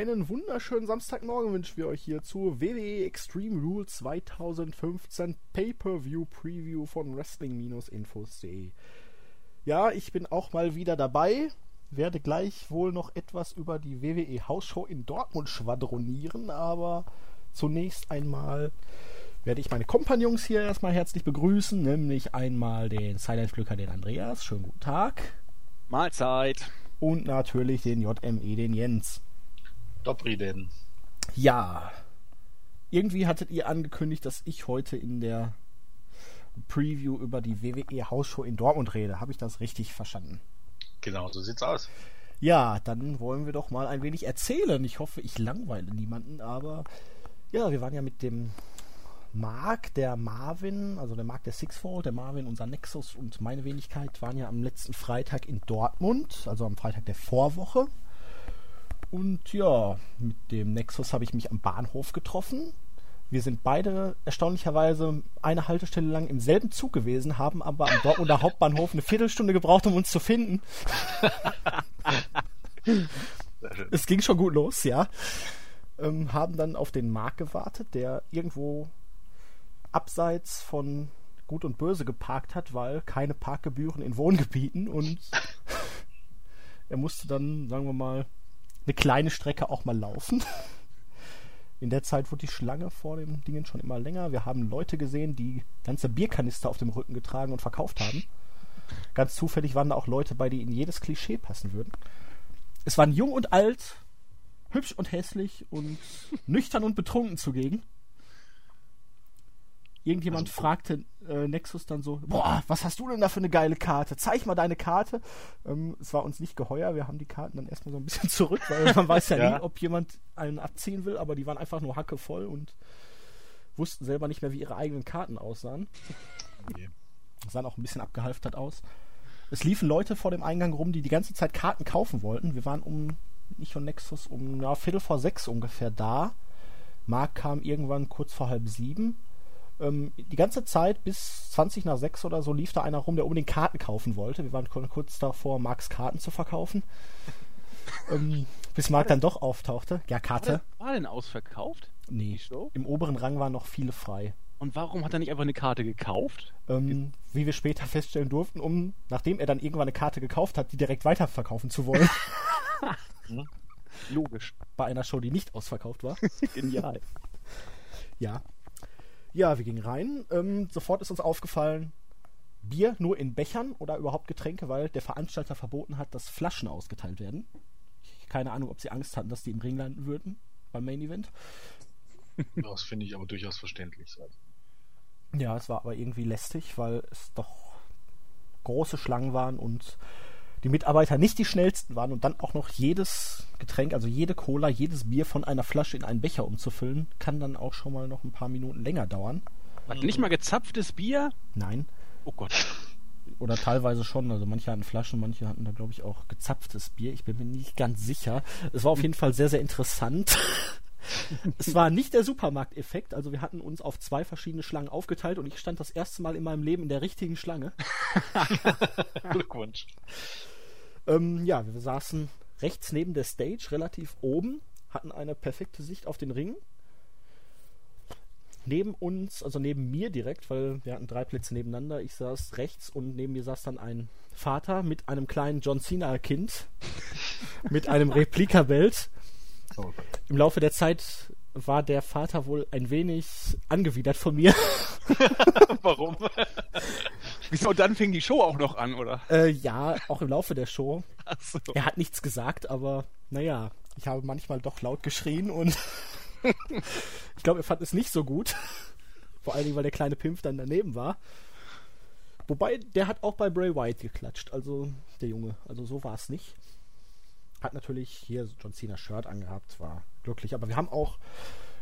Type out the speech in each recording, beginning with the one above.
einen wunderschönen Samstagmorgen wünschen wir euch hier zu WWE Extreme Rule 2015 Pay-Per-View Preview von Wrestling-Infos.de. Ja, ich bin auch mal wieder dabei, werde gleich wohl noch etwas über die WWE Hausshow in Dortmund schwadronieren, aber zunächst einmal werde ich meine Kompagnons hier erstmal herzlich begrüßen, nämlich einmal den Silent Glücker, den Andreas. Schönen guten Tag. Mahlzeit. Und natürlich den JME, den Jens. Dobri denn. Ja. Irgendwie hattet ihr angekündigt, dass ich heute in der Preview über die WWE Hausshow in Dortmund rede. Habe ich das richtig verstanden? Genau, so sieht's aus. Ja, dann wollen wir doch mal ein wenig erzählen. Ich hoffe, ich langweile niemanden, aber ja, wir waren ja mit dem Mark, der Marvin, also der Mark der Sixfold, der Marvin, unser Nexus und meine Wenigkeit waren ja am letzten Freitag in Dortmund, also am Freitag der Vorwoche. Und ja, mit dem Nexus habe ich mich am Bahnhof getroffen. Wir sind beide erstaunlicherweise eine Haltestelle lang im selben Zug gewesen, haben aber am Dortmunder Hauptbahnhof eine Viertelstunde gebraucht, um uns zu finden. es ging schon gut los, ja. Ähm, haben dann auf den Markt gewartet, der irgendwo abseits von Gut und Böse geparkt hat, weil keine Parkgebühren in Wohngebieten und er musste dann, sagen wir mal, eine kleine Strecke auch mal laufen. In der Zeit wurde die Schlange vor dem Dingen schon immer länger. Wir haben Leute gesehen, die ganze Bierkanister auf dem Rücken getragen und verkauft haben. Ganz zufällig waren da auch Leute bei, die in jedes Klischee passen würden. Es waren jung und alt, hübsch und hässlich und nüchtern und betrunken zugegen. Irgendjemand also, fragte äh, Nexus dann so, boah, was hast du denn da für eine geile Karte? Zeig mal deine Karte. Ähm, es war uns nicht geheuer, wir haben die Karten dann erstmal so ein bisschen zurück, weil man weiß ja, ja, nie, ob jemand einen abziehen will, aber die waren einfach nur hackevoll und wussten selber nicht mehr, wie ihre eigenen Karten aussahen. Okay. Sahen auch ein bisschen abgehalftert aus. Es liefen Leute vor dem Eingang rum, die die ganze Zeit Karten kaufen wollten. Wir waren um, nicht von Nexus, um ja, Viertel vor sechs ungefähr da. Mark kam irgendwann kurz vor halb sieben ähm, die ganze Zeit bis 20 nach 6 oder so lief da einer rum, der unbedingt Karten kaufen wollte. Wir waren kurz davor, Marks Karten zu verkaufen. ähm, bis Mark dann doch auftauchte. Ja, Karte. War, war denn ausverkauft? Nee. Im oberen Rang waren noch viele frei. Und warum hat er nicht einfach eine Karte gekauft? Ähm, wie wir später feststellen durften, um, nachdem er dann irgendwann eine Karte gekauft hat, die direkt weiterverkaufen zu wollen. Logisch. Bei einer Show, die nicht ausverkauft war. Genial. Ja, ja, wir gingen rein. Ähm, sofort ist uns aufgefallen, Bier nur in Bechern oder überhaupt Getränke, weil der Veranstalter verboten hat, dass Flaschen ausgeteilt werden. Keine Ahnung, ob sie Angst hatten, dass die im Ring landen würden beim Main Event. Das finde ich aber durchaus verständlich. Ja, es war aber irgendwie lästig, weil es doch große Schlangen waren und die Mitarbeiter nicht die schnellsten waren und dann auch noch jedes Getränk, also jede Cola, jedes Bier von einer Flasche in einen Becher umzufüllen, kann dann auch schon mal noch ein paar Minuten länger dauern. Hat nicht mal gezapftes Bier? Nein. Oh Gott. Oder teilweise schon. Also manche hatten Flaschen, manche hatten da, glaube ich, auch gezapftes Bier. Ich bin mir nicht ganz sicher. Es war auf jeden Fall sehr, sehr interessant. es war nicht der Supermarkteffekt, also wir hatten uns auf zwei verschiedene Schlangen aufgeteilt und ich stand das erste Mal in meinem Leben in der richtigen Schlange. Glückwunsch. Ähm, ja, wir saßen rechts neben der Stage, relativ oben, hatten eine perfekte Sicht auf den Ring. Neben uns, also neben mir direkt, weil wir hatten drei Plätze nebeneinander, ich saß rechts und neben mir saß dann ein Vater mit einem kleinen John Cena-Kind, mit einem Replikabelt. Oh. Im Laufe der Zeit war der Vater wohl ein wenig angewidert von mir. Warum? Wieso, dann fing die Show auch noch an, oder? Äh, ja, auch im Laufe der Show. So. Er hat nichts gesagt, aber naja, ich habe manchmal doch laut geschrien und ich glaube, er fand es nicht so gut. Vor allen Dingen, weil der kleine Pimpf dann daneben war. Wobei, der hat auch bei Bray Wyatt geklatscht, also der Junge. Also so war es nicht. Hat natürlich hier John Cena Shirt angehabt, war glücklich. Aber wir haben auch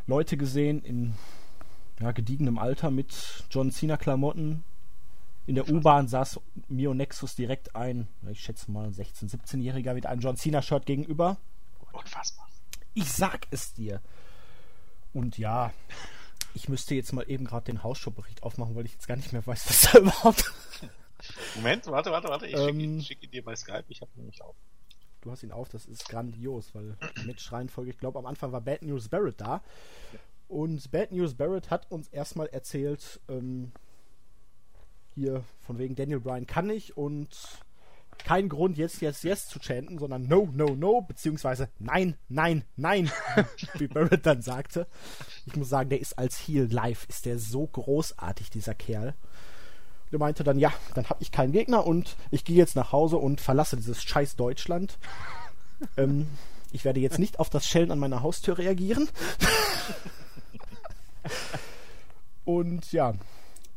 Leute gesehen in ja, gediegenem Alter mit John Cena Klamotten. In der U-Bahn saß Mio Nexus direkt ein, ich schätze mal, 16-, 17-Jähriger mit einem John Cena Shirt gegenüber. Unfassbar. Ich sag es dir. Und ja, ich müsste jetzt mal eben gerade den Hausshow-Bericht aufmachen, weil ich jetzt gar nicht mehr weiß, was da überhaupt. Moment, warte, warte, warte. Ich ähm, schicke schick ihn dir bei Skype. Ich habe nämlich auf. Du hast ihn auf, das ist grandios, weil Match-Reihenfolge, ich glaube, am Anfang war Bad News Barrett da. Und Bad News Barrett hat uns erstmal erzählt, ähm, hier von wegen Daniel Bryan kann nicht und kein Grund, jetzt, jetzt, jetzt zu chanten, sondern no, no, no, beziehungsweise nein, nein, nein, wie Barrett dann sagte. Ich muss sagen, der ist als Heel live, ist der so großartig, dieser Kerl. Der meinte dann, ja, dann habe ich keinen Gegner und ich gehe jetzt nach Hause und verlasse dieses scheiß Deutschland. ähm, ich werde jetzt nicht auf das Schellen an meiner Haustür reagieren. und ja,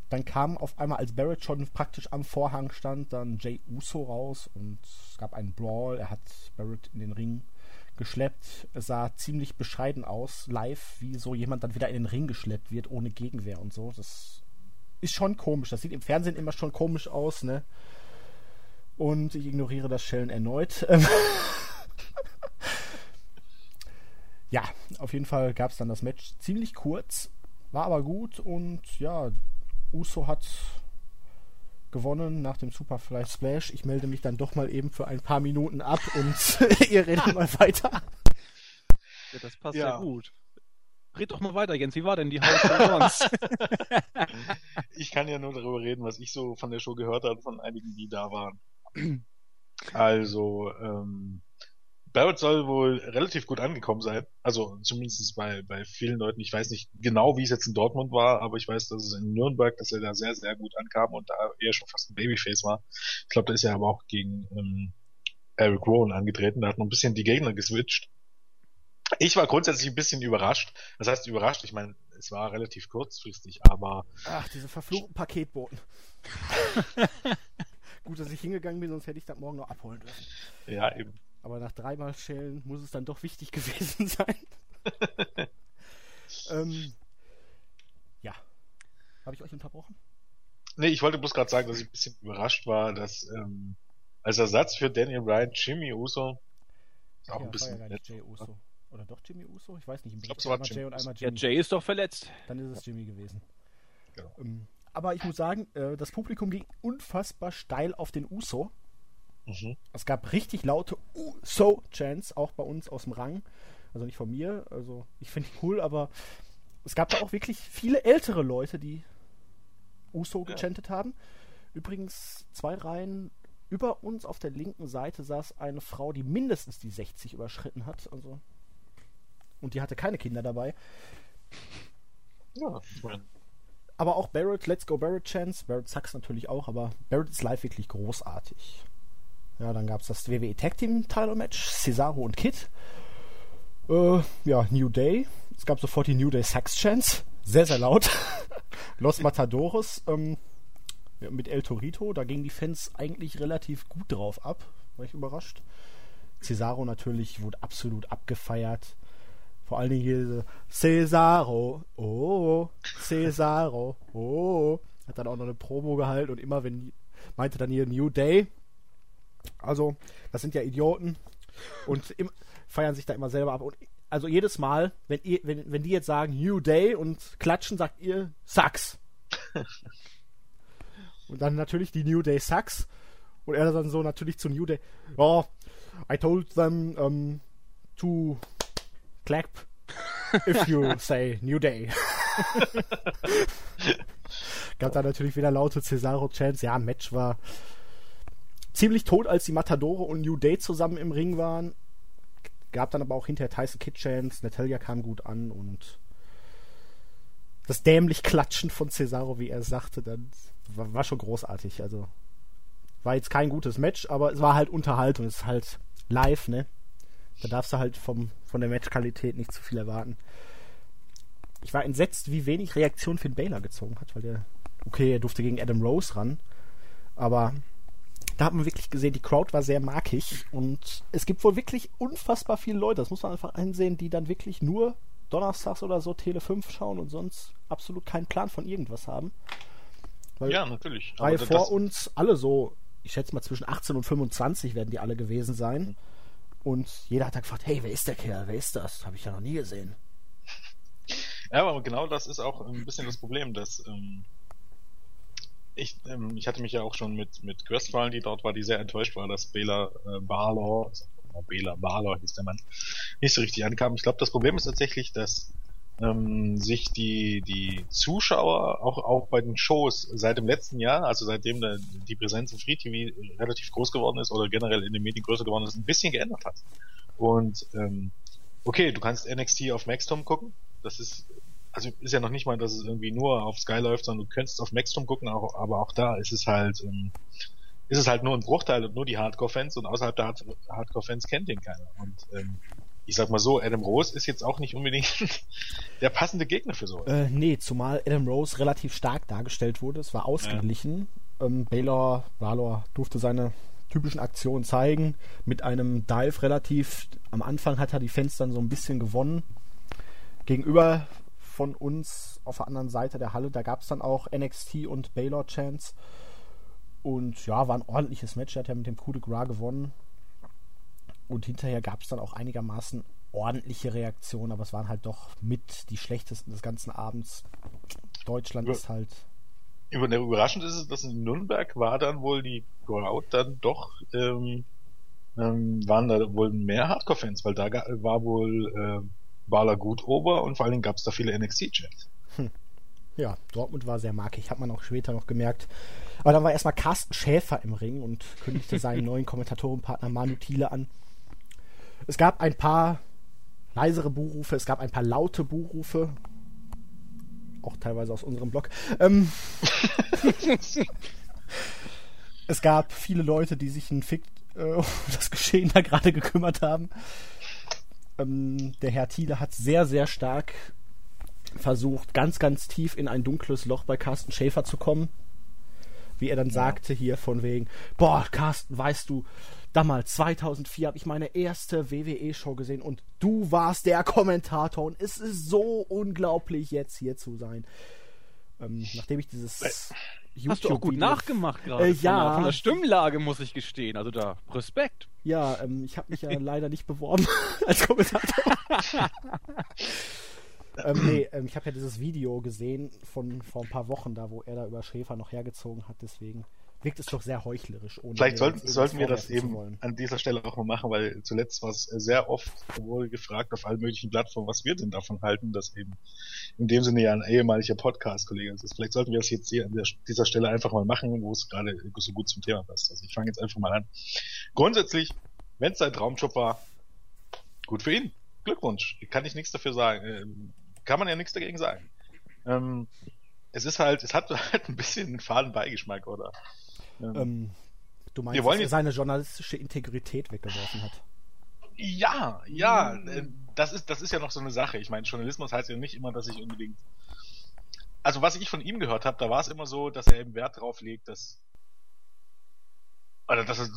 dann kam auf einmal, als Barrett schon praktisch am Vorhang stand, dann Jay Uso raus und es gab einen Brawl. Er hat Barrett in den Ring geschleppt. Es sah ziemlich bescheiden aus, live, wie so jemand dann wieder in den Ring geschleppt wird, ohne Gegenwehr und so. Das ist schon komisch. Das sieht im Fernsehen immer schon komisch aus, ne? Und ich ignoriere das Schellen erneut. ja, auf jeden Fall gab es dann das Match ziemlich kurz, war aber gut und ja, Uso hat gewonnen nach dem Superfly Splash. Ich melde mich dann doch mal eben für ein paar Minuten ab und ihr redet mal weiter. Ja, das passt ja, ja gut. Red doch mal weiter, Jens. Wie war denn die Haus sonst? ich kann ja nur darüber reden, was ich so von der Show gehört habe, von einigen, die da waren. Also, ähm, Barrett soll wohl relativ gut angekommen sein. Also zumindest bei, bei vielen Leuten. Ich weiß nicht genau, wie es jetzt in Dortmund war, aber ich weiß, dass es in Nürnberg, dass er da sehr, sehr gut ankam und da eher schon fast ein Babyface war. Ich glaube, da ist er aber auch gegen ähm, Eric Rowan angetreten. Da hat noch ein bisschen die Gegner geswitcht. Ich war grundsätzlich ein bisschen überrascht. Das heißt überrascht, ich meine, es war relativ kurzfristig, aber. Ach, diese verfluchten Paketboten. Gut, dass ich hingegangen bin, sonst hätte ich das morgen noch abholen dürfen. Ja, eben. Aber nach dreimal Schälen muss es dann doch wichtig gewesen sein. ähm, ja. Habe ich euch unterbrochen? Nee, ich wollte bloß gerade sagen, dass ich ein bisschen überrascht war, dass ähm, als Ersatz für Daniel Bryan Jimmy Uso auch ja, ein bisschen war ja Uso. Oder doch Jimmy Uso? Ich weiß nicht. Ich glaube, es war Jay und einmal Jimmy. Ja, Jay ist doch verletzt. Dann ist es Jimmy gewesen. Genau. Ähm, aber ich muss sagen, äh, das Publikum ging unfassbar steil auf den Uso. Mhm. Es gab richtig laute Uso-Chants, auch bei uns aus dem Rang. Also nicht von mir, also ich finde die cool, aber es gab da auch wirklich viele ältere Leute, die Uso ja. gechantet haben. Übrigens, zwei Reihen über uns auf der linken Seite saß eine Frau, die mindestens die 60 überschritten hat. Also und die hatte keine Kinder dabei. Ja, meine. Aber auch Barrett, Let's Go Barrett Chance. Barrett Sachs natürlich auch, aber Barrett ist live wirklich großartig. Ja, dann gab es das WWE Tag Team Title Match, Cesaro und Kid. Äh, ja, New Day. Es gab sofort die New Day Sax Chance. Sehr, sehr laut. Los Matadores ähm, mit El Torito. Da gingen die Fans eigentlich relativ gut drauf ab. War ich überrascht. Cesaro natürlich wurde absolut abgefeiert. Vor allen Dingen hier Cesaro, oh, Cesaro, oh. Hat dann auch noch eine Promo gehalten und immer wenn meinte dann hier New Day, also, das sind ja Idioten und im, feiern sich da immer selber ab. Und also jedes Mal, wenn, ihr, wenn, wenn die jetzt sagen New Day und klatschen, sagt ihr Sucks. und dann natürlich die New Day Sucks. Und er dann so natürlich zu New Day, oh, I told them um, to clap if you say New Day. Gab da natürlich wieder laute Cesaro-Chants. Ja, Match war ziemlich tot, als die Matadore und New Day zusammen im Ring waren. Gab dann aber auch hinterher Tyson Kid Chance, Natalia kam gut an und das dämlich Klatschen von Cesaro, wie er sagte, dann war, war, schon großartig. Also war jetzt kein gutes Match, aber es war halt Unterhaltung, es ist halt live, ne? Da darfst du halt vom, von der Matchqualität nicht zu viel erwarten. Ich war entsetzt, wie wenig Reaktion Finn Baylor gezogen hat, weil der, okay, er durfte gegen Adam Rose ran, aber da hat man wirklich gesehen, die Crowd war sehr markig und es gibt wohl wirklich unfassbar viele Leute, das muss man einfach einsehen, die dann wirklich nur donnerstags oder so Tele 5 schauen und sonst absolut keinen Plan von irgendwas haben. Weil ja, natürlich. Weil vor uns alle so, ich schätze mal zwischen 18 und 25 werden die alle gewesen sein. Und jeder hat dann gefragt, hey, wer ist der Kerl? Wer ist das? Habe ich ja noch nie gesehen. Ja, aber genau das ist auch ein bisschen das Problem, dass ähm, ich, ähm, ich hatte mich ja auch schon mit, mit Westfalen, die dort war, die sehr enttäuscht war, dass Bela äh, Barlaw, Bela Balor hieß der Mann, nicht so richtig ankam. Ich glaube, das Problem ist tatsächlich, dass ähm, sich die, die Zuschauer auch, auch bei den Shows seit dem letzten Jahr, also seitdem der, die Präsenz im Free TV relativ groß geworden ist oder generell in den Medien größer geworden ist, ein bisschen geändert hat. Und ähm, okay, du kannst NXT auf Maxstorm gucken. Das ist also ist ja noch nicht mal, dass es irgendwie nur auf Sky läuft, sondern du könntest auf Maxstorm gucken, auch, aber auch da ist es halt ähm, ist es halt nur ein Bruchteil und nur die Hardcore-Fans und außerhalb der Hardcore-Fans kennt den keiner. Und ähm, ich sag mal so, Adam Rose ist jetzt auch nicht unbedingt der passende Gegner für sowas. Äh, nee, zumal Adam Rose relativ stark dargestellt wurde. Es war ausgeglichen. Ja. Ähm, Baylor, Valor durfte seine typischen Aktionen zeigen. Mit einem Dive relativ. Am Anfang hat er die Fans dann so ein bisschen gewonnen. Gegenüber von uns auf der anderen Seite der Halle, da gab es dann auch NXT und Baylor Chance. Und ja, war ein ordentliches Match. Er hat ja mit dem Coup de Gras gewonnen. Und hinterher gab es dann auch einigermaßen ordentliche Reaktionen, aber es waren halt doch mit die schlechtesten des ganzen Abends. Deutschland Über, ist halt. Überraschend ist es, dass in Nürnberg war dann wohl die Crowd dann doch, ähm, ähm, waren da wohl mehr Hardcore-Fans, weil da war wohl äh, Bala gut ober und vor allen Dingen gab es da viele NXT-Chats. Hm. Ja, Dortmund war sehr markig, hat man auch später noch gemerkt. Aber dann war erstmal Carsten Schäfer im Ring und kündigte seinen neuen Kommentatorenpartner Manu Thiele an. Es gab ein paar leisere Buhrufe, es gab ein paar laute Buhrufe. Auch teilweise aus unserem Blog. Ähm, es gab viele Leute, die sich ein Fick äh, um das Geschehen da gerade gekümmert haben. Ähm, der Herr Thiele hat sehr, sehr stark versucht, ganz, ganz tief in ein dunkles Loch bei Carsten Schäfer zu kommen. Wie er dann ja. sagte hier von wegen, boah, Carsten, weißt du, damals 2004 habe ich meine erste WWE-Show gesehen und du warst der Kommentator und es ist so unglaublich jetzt hier zu sein. Ähm, nachdem ich dieses YouTube Hast du auch gut nachgemacht gerade. Äh, ja. Von der, von der, Stimmlage muss ich gestehen. Also da Respekt. Ja, ähm, ich habe mich ja leider nicht beworben als Kommentator. ähm, nee, ähm, ich habe ja dieses Video gesehen von vor ein paar Wochen da, wo er da über Schäfer noch hergezogen hat. Deswegen wirkt es doch sehr heuchlerisch. Vielleicht sollten, sollten wir das eben an dieser Stelle auch mal machen, weil zuletzt war es sehr oft wohl gefragt auf allen möglichen Plattformen, was wir denn davon halten, dass eben in dem Sinne ja ein ehemaliger Podcast-Kollege ist. Vielleicht sollten wir das jetzt hier an dieser Stelle einfach mal machen, wo es gerade so gut zum Thema passt. Also ich fange jetzt einfach mal an. Grundsätzlich, wenn es sein Traumjob war, gut für ihn. Glückwunsch. Kann ich nichts dafür sagen. Äh, kann man ja nichts dagegen sagen. Ähm, es ist halt, es hat halt ein bisschen einen faden Beigeschmack, oder? Ähm, du meinst, dass er seine journalistische Integrität weggeworfen hat? Ja, ja, mhm. das ist, das ist ja noch so eine Sache. Ich meine, Journalismus heißt ja nicht immer, dass ich unbedingt. Also was ich von ihm gehört habe, da war es immer so, dass er eben Wert drauf legt, dass oder dass er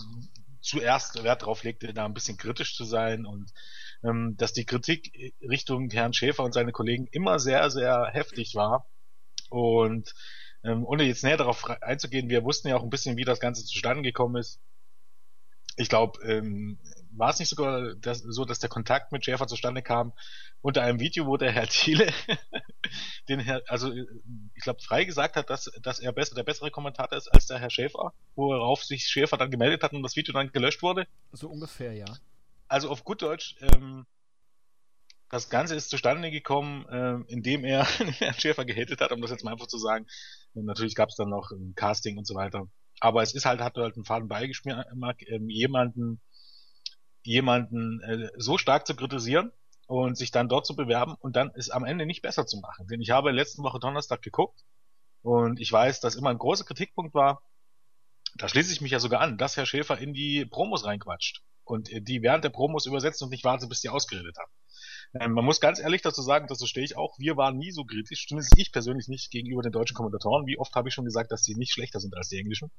zuerst Wert drauf legte, da ein bisschen kritisch zu sein und ähm, dass die Kritik Richtung Herrn Schäfer und seine Kollegen immer sehr, sehr heftig war und ähm, ohne jetzt näher darauf einzugehen, wir wussten ja auch ein bisschen, wie das Ganze zustande gekommen ist. Ich glaube, ähm, war es nicht sogar das, so, dass der Kontakt mit Schäfer zustande kam unter einem Video, wo der Herr Thiele den Herr, also ich glaube, frei gesagt hat, dass, dass er besser, der bessere Kommentator ist als der Herr Schäfer, worauf sich Schäfer dann gemeldet hat und das Video dann gelöscht wurde. So ungefähr, ja. Also auf gut Deutsch, ähm, das Ganze ist zustande gekommen, äh, indem er Herrn Schäfer gehatet hat, um das jetzt mal einfach zu sagen. Und natürlich gab es dann noch ein Casting und so weiter. Aber es ist halt, hat halt einen Faden beigeschmiert, äh, jemanden, jemanden äh, so stark zu kritisieren und sich dann dort zu bewerben und dann es am Ende nicht besser zu machen. Denn ich habe letzte Woche Donnerstag geguckt und ich weiß, dass immer ein großer Kritikpunkt war, da schließe ich mich ja sogar an, dass Herr Schäfer in die Promos reinquatscht und die während der Promos übersetzt und nicht wartet, bis die ausgeredet haben. Ähm, man muss ganz ehrlich dazu sagen, dazu stehe ich auch, wir waren nie so kritisch, zumindest ich persönlich nicht gegenüber den deutschen Kommentatoren. Wie oft habe ich schon gesagt, dass sie nicht schlechter sind als die englischen.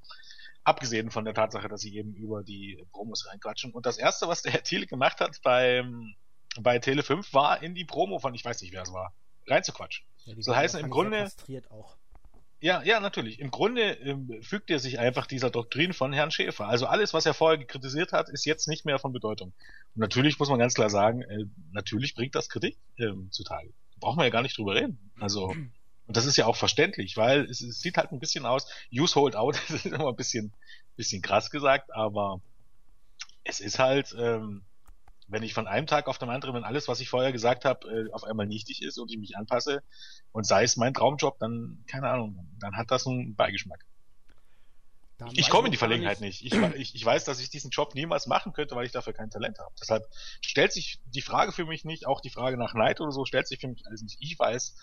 Abgesehen von der Tatsache, dass sie eben über die Promos reinquatschen. Und das erste, was der Herr Thiele gemacht hat beim, bei Tele 5, war in die Promo von, ich weiß nicht, wer es war, reinzuquatschen. Ja, so heißen im Grunde, auch. Ja, ja, natürlich. Im Grunde ähm, fügt er sich einfach dieser Doktrin von Herrn Schäfer. Also alles, was er vorher kritisiert hat, ist jetzt nicht mehr von Bedeutung. Und natürlich muss man ganz klar sagen, äh, natürlich bringt das Kritik ähm, zutage. Brauchen wir ja gar nicht drüber reden. Also, und das ist ja auch verständlich, weil es, es sieht halt ein bisschen aus, use hold out, das ist immer ein bisschen, bisschen krass gesagt, aber es ist halt, ähm, wenn ich von einem Tag auf den anderen, wenn alles, was ich vorher gesagt habe, äh, auf einmal nichtig ist und ich mich anpasse und sei es mein Traumjob, dann, keine Ahnung, dann hat das einen Beigeschmack. Dann ich komme in die Verlegenheit nicht. nicht. Ich, ich, ich, weiß, dass ich diesen Job niemals machen könnte, weil ich dafür kein Talent habe. Deshalb stellt sich die Frage für mich nicht, auch die Frage nach Neid oder so, stellt sich für mich alles nicht. Ich weiß,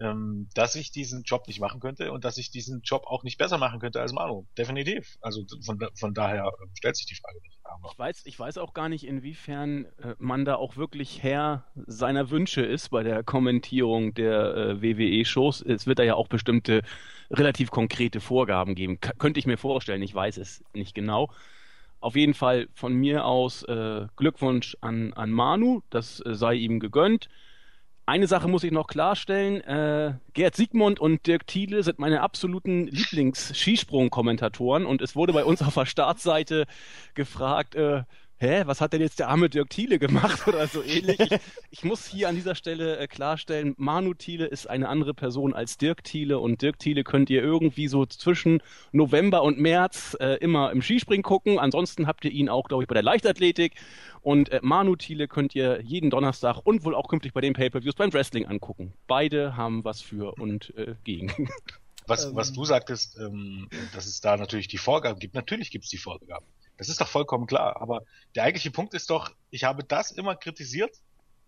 ähm, dass ich diesen Job nicht machen könnte und dass ich diesen Job auch nicht besser machen könnte als Manu. Definitiv. Also von, von daher äh, stellt sich die Frage nicht. Aber ich weiß, ich weiß auch gar nicht, inwiefern äh, man da auch wirklich Herr seiner Wünsche ist bei der Kommentierung der äh, WWE-Shows. Es wird da ja auch bestimmte relativ konkrete Vorgaben geben. K könnte ich mir vorstellen, ich weiß es nicht genau. Auf jeden Fall von mir aus äh, Glückwunsch an, an Manu, das äh, sei ihm gegönnt. Eine Sache muss ich noch klarstellen. Äh, Gerd Siegmund und Dirk Thiele sind meine absoluten Lieblings-Skisprung-Kommentatoren und es wurde bei uns auf der Startseite gefragt, äh, hä, was hat denn jetzt der arme Dirk Thiele gemacht oder so ähnlich. Ich, ich muss hier an dieser Stelle äh, klarstellen, Manu Thiele ist eine andere Person als Dirk Thiele und Dirk Thiele könnt ihr irgendwie so zwischen November und März äh, immer im Skispringen gucken. Ansonsten habt ihr ihn auch, glaube ich, bei der Leichtathletik und äh, Manu Thiele könnt ihr jeden Donnerstag und wohl auch künftig bei den Pay-Per-Views beim Wrestling angucken. Beide haben was für und äh, gegen. Was, was du sagtest, ähm, dass es da natürlich die Vorgaben gibt. Natürlich gibt es die Vorgaben. Das ist doch vollkommen klar. Aber der eigentliche Punkt ist doch, ich habe das immer kritisiert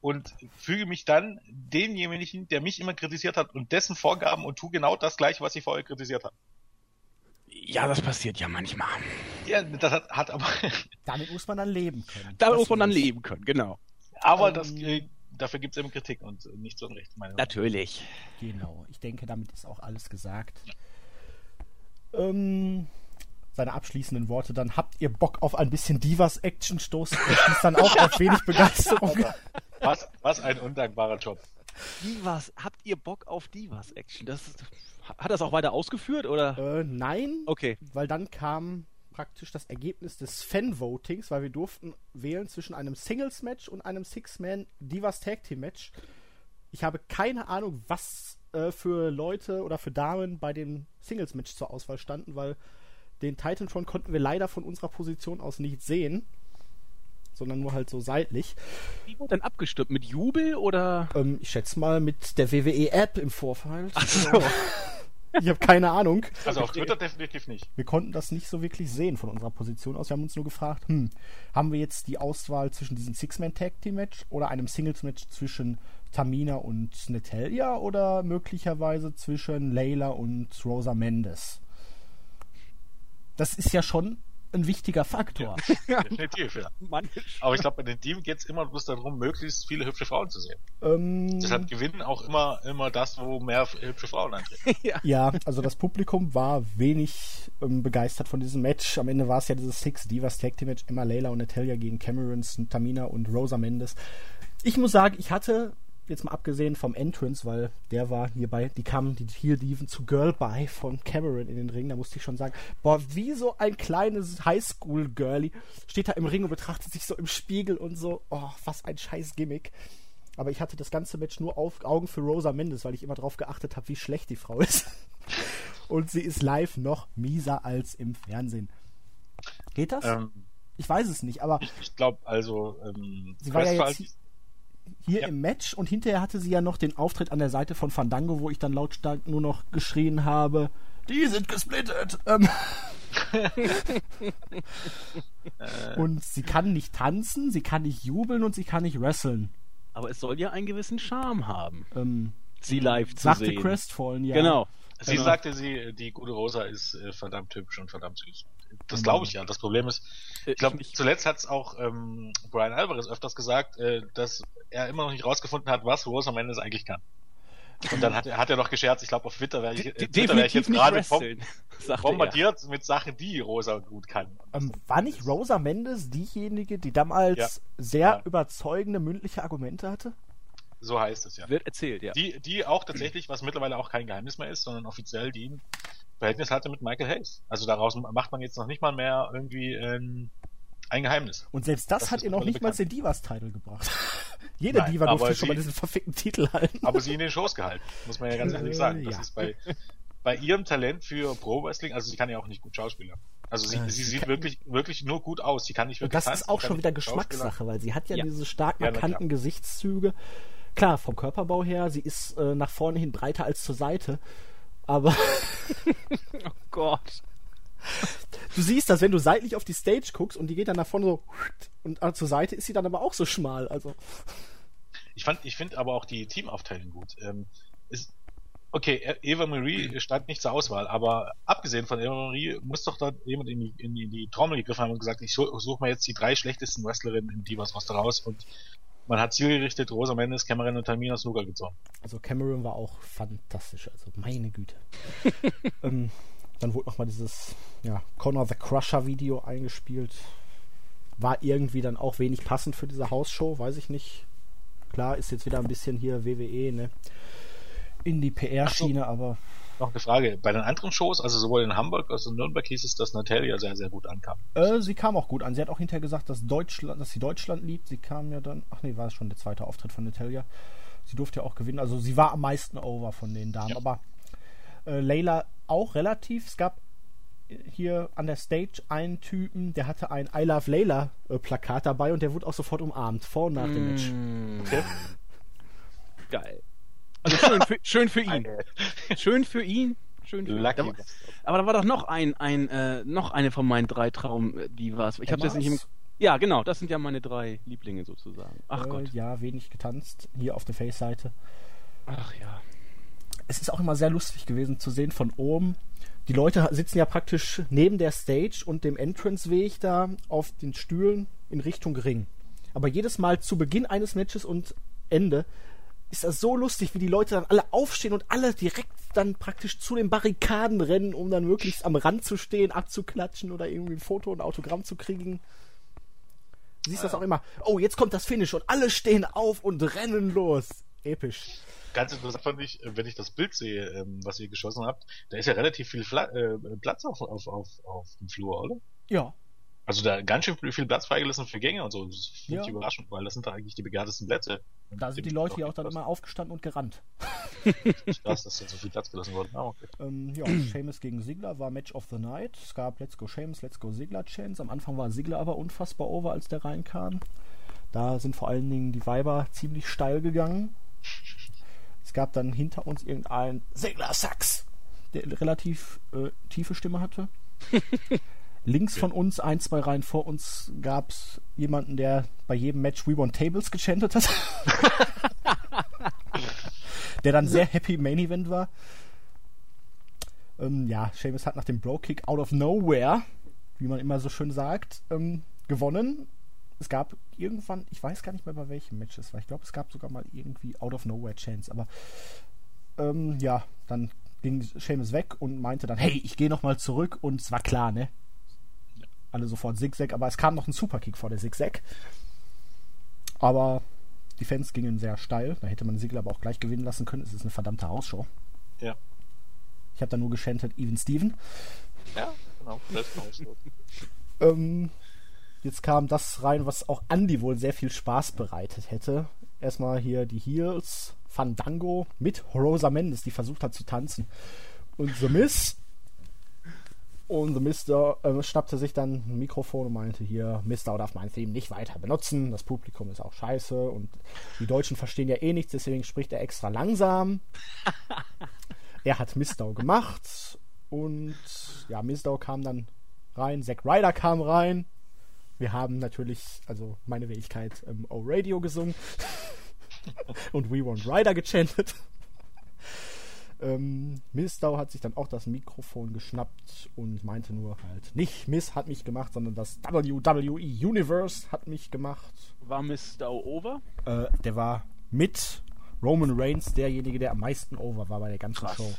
und füge mich dann demjenigen, der mich immer kritisiert hat und dessen Vorgaben und tu genau das gleiche, was ich vorher kritisiert habe. Ja, das passiert ja manchmal. Ja, das hat, hat aber. Damit muss man dann leben können. Damit das muss man dann leben können, genau. Aber ähm, das, äh, dafür gibt es eben Kritik und nicht so ein Recht. Natürlich. Genau. Ich denke, damit ist auch alles gesagt. Ja. Ähm, seine abschließenden Worte dann, habt ihr Bock auf ein bisschen Divas-Action? Stoßt schließt dann auch auf wenig Begeisterung. Was, was ein undankbarer Job. Divas, habt ihr Bock auf Divas-Action? Das hat das auch weiter ausgeführt, oder? Äh, nein. Okay. Weil dann kam praktisch das Ergebnis des Fan-Votings, weil wir durften wählen zwischen einem Singles-Match und einem Six-Man Divas Tag Team Match. Ich habe keine Ahnung, was äh, für Leute oder für Damen bei dem Singles-Match zur Auswahl standen, weil den Titantron konnten wir leider von unserer Position aus nicht sehen, sondern nur halt so seitlich. Wie wurde denn abgestimmt? Mit Jubel oder? Ähm, ich schätze mal mit der WWE-App im Vorfall. Ach so. Ich habe keine Ahnung. Also auf Twitter definitiv nicht. Wir konnten das nicht so wirklich sehen von unserer Position aus. Wir haben uns nur gefragt, hm, haben wir jetzt die Auswahl zwischen diesem Six-Man-Tag-Team-Match oder einem Singles-Match zwischen Tamina und Natalia oder möglicherweise zwischen Layla und Rosa Mendes? Das ist ja schon ein wichtiger Faktor. Ja, definitiv, ja. Aber ich glaube, bei den Team geht es immer bloß darum, möglichst viele hübsche Frauen zu sehen. Ähm, Deshalb gewinnen auch immer, immer das, wo mehr hübsche Frauen eintreten. ja. ja, also das Publikum war wenig ähm, begeistert von diesem Match. Am Ende war es ja dieses Six Divas Tag Team Match, Emma Layla und Natalia gegen Cameron, Tamina und Rosa Mendes. Ich muss sagen, ich hatte jetzt mal abgesehen vom Entrance, weil der war hierbei, die kamen, die Heel Diven zu Girl Bye von Cameron in den Ring, da musste ich schon sagen, boah, wie so ein kleines Highschool-Girlie steht da im Ring und betrachtet sich so im Spiegel und so, oh, was ein scheiß Gimmick. Aber ich hatte das ganze Match nur auf Augen für Rosa Mendes, weil ich immer darauf geachtet habe, wie schlecht die Frau ist. und sie ist live noch mieser als im Fernsehen. Geht das? Ähm, ich weiß es nicht, aber. Ich, ich glaube, also. Ähm, sie war ja jetzt hier ja. im Match und hinterher hatte sie ja noch den Auftritt an der Seite von Fandango, wo ich dann lautstark nur noch geschrien habe, die sind gesplittet. Ähm. und sie kann nicht tanzen, sie kann nicht jubeln und sie kann nicht wresteln. Aber es soll ja einen gewissen Charme haben, ähm, sie live zu sagte sehen. Sagte Crestfallen, ja. Genau. Sie genau. sagte, sie, die gute Rosa ist äh, verdammt hübsch und verdammt süß. Das glaube ich ja. Das Problem ist, ich glaube, zuletzt hat es auch ähm, Brian Alvarez öfters gesagt, äh, dass er immer noch nicht rausgefunden hat, was Rosa Mendes eigentlich kann. Und dann hat er, hat er noch gescherzt, ich glaube auf Twitter wäre ich, äh, Twitter wär ich jetzt gerade bom bombardiert mit Sachen, die Rosa gut kann. Ähm, war nicht Rosa Mendes diejenige, die damals ja. sehr ja. überzeugende mündliche Argumente hatte? So heißt es ja. Wird erzählt, ja. Die, die auch tatsächlich, was mittlerweile auch kein Geheimnis mehr ist, sondern offiziell die Verhältnis hatte mit Michael Hayes. Also daraus macht man jetzt noch nicht mal mehr irgendwie ähm, ein Geheimnis. Und selbst das, das hat ihr noch nicht mal den Divas-Titel gebracht. Jede Nein, Diva durfte schon mal diesen verfickten Titel halten. Aber sie in den Shows gehalten, muss man ja ganz ehrlich sagen. Das ja. ist bei, bei ihrem Talent für Pro-Wrestling, also sie kann ja auch nicht gut Schauspieler. Also sie, ja, sie, sie sieht wirklich, wirklich nur gut aus. Sie kann nicht wirklich. Und das tanzen, ist auch schon wieder Geschmackssache, weil sie hat ja, ja. diese stark markanten ja, Gesichtszüge. Klar, vom Körperbau her, sie ist äh, nach vorne hin breiter als zur Seite. Aber. oh Gott. Du siehst das, wenn du seitlich auf die Stage guckst und die geht dann nach vorne so und äh, zur Seite ist sie dann aber auch so schmal. Also. Ich fand, ich finde aber auch die Teamaufteilung gut. Ähm, ist, okay, e- Eva Marie stand nicht zur Auswahl, aber abgesehen von Eva Marie muss doch da jemand in die, in die, in die Trommel gegriffen haben und gesagt, ich suche mal jetzt die drei schlechtesten Wrestlerinnen im Divas Roster raus und man hat zielgerichtet Rosa Mendes, Cameron und Tamina Snuka gezogen. Also Cameron war auch fantastisch, also meine Güte. ähm, dann wurde nochmal dieses ja, Connor the Crusher Video eingespielt. War irgendwie dann auch wenig passend für diese Hausshow, weiß ich nicht. Klar, ist jetzt wieder ein bisschen hier WWE, ne? In die PR-Schiene, so. aber. Noch eine Frage. Bei den anderen Shows, also sowohl in Hamburg als auch in Nürnberg hieß es, dass Natalia sehr, sehr gut ankam. Äh, sie kam auch gut an. Sie hat auch hinterher gesagt, dass Deutschland, dass sie Deutschland liebt. Sie kam ja dann, ach nee, war es schon der zweite Auftritt von Natalia. Sie durfte ja auch gewinnen. Also sie war am meisten over von den Damen. Ja. Aber äh, Layla auch relativ. Es gab hier an der Stage einen Typen, der hatte ein I Love Layla äh, Plakat dabei und der wurde auch sofort umarmt, vor und nach mm. dem Match. Okay. Geil. Also schön für, schön für ihn. schön für ihn. Schön für Lucky. ihn. Aber da war doch noch ein, ein äh, noch eine von meinen drei Traum-Divas. Ich habe das nicht im. Ja, genau, das sind ja meine drei Lieblinge sozusagen. Ach äh, Gott. Ja, wenig getanzt. Hier auf der Face-Seite. Ach ja. Es ist auch immer sehr lustig gewesen zu sehen von oben. Die Leute sitzen ja praktisch neben der Stage und dem Entrance-Weg da auf den Stühlen in Richtung Ring. Aber jedes Mal zu Beginn eines Matches und Ende ist das so lustig, wie die Leute dann alle aufstehen und alle direkt dann praktisch zu den Barrikaden rennen, um dann möglichst am Rand zu stehen, abzuklatschen oder irgendwie ein Foto und Autogramm zu kriegen. Du siehst das auch immer. Oh, jetzt kommt das Finish und alle stehen auf und rennen los. Episch. Ganz interessant fand ich, wenn ich das Bild sehe, ähm, was ihr geschossen habt, da ist ja relativ viel Fla äh, Platz auf, auf, auf, auf dem Flur, oder? Ja, also da ganz schön viel Platz freigelassen für Gänge und so. Das finde ja. ich überraschend, weil das sind da eigentlich die begehrtesten Plätze. Da sind die Leute ja auch dann immer aufgestanden und gerannt. Krass, dass da so viel Platz gelassen wurde. Ah, okay. ähm, ja, Seamus gegen Sigler war Match of the Night. Es gab Let's Go Seamus, Let's Go Sigler Chance. Am Anfang war Sigler aber unfassbar over, als der reinkam. Da sind vor allen Dingen die Weiber ziemlich steil gegangen. Es gab dann hinter uns irgendeinen Sigler Sachs, der relativ äh, tiefe Stimme hatte. Links okay. von uns, ein, zwei Reihen vor uns, gab es jemanden, der bei jedem Match We Want Tables gechantet hat. der dann sehr happy Main Event war. Ähm, ja, Seamus hat nach dem Bro Kick out of nowhere, wie man immer so schön sagt, ähm, gewonnen. Es gab irgendwann, ich weiß gar nicht mehr bei welchem Match es war. Ich glaube, es gab sogar mal irgendwie out of nowhere Chance. Aber ähm, ja, dann ging Seamus weg und meinte dann, hey, ich gehe nochmal zurück und es war klar, ne? Alle sofort Zigzag, aber es kam noch ein Superkick vor der Zigzag. Aber die Fans gingen sehr steil. Da hätte man Sigler aber auch gleich gewinnen lassen können. Es ist eine verdammte Hausshow. Ja. Ich habe da nur geschantet, Even Steven. Ja, genau. Das ist ähm, jetzt kam das rein, was auch Andy wohl sehr viel Spaß bereitet hätte. Erstmal hier die Heels, Fandango mit Rosa Mendes, die versucht hat zu tanzen. Und The Miss und The Mister äh, schnappte sich dann ein Mikrofon und meinte hier, Mister darf mein Theme nicht weiter benutzen. Das Publikum ist auch scheiße und die Deutschen verstehen ja eh nichts, deswegen spricht er extra langsam. er hat Mistau gemacht und ja, Mistau kam dann rein, Zack Ryder kam rein. Wir haben natürlich, also meine Wenigkeit, ähm, O-Radio gesungen und We Want Ryder gechantet. Ähm, Mistau hat sich dann auch das Mikrofon geschnappt und meinte nur halt, nicht Miss hat mich gemacht, sondern das WWE Universe hat mich gemacht. War Mistau over? Äh, der war mit Roman Reigns derjenige, der am meisten over war bei der ganzen Krass. Show.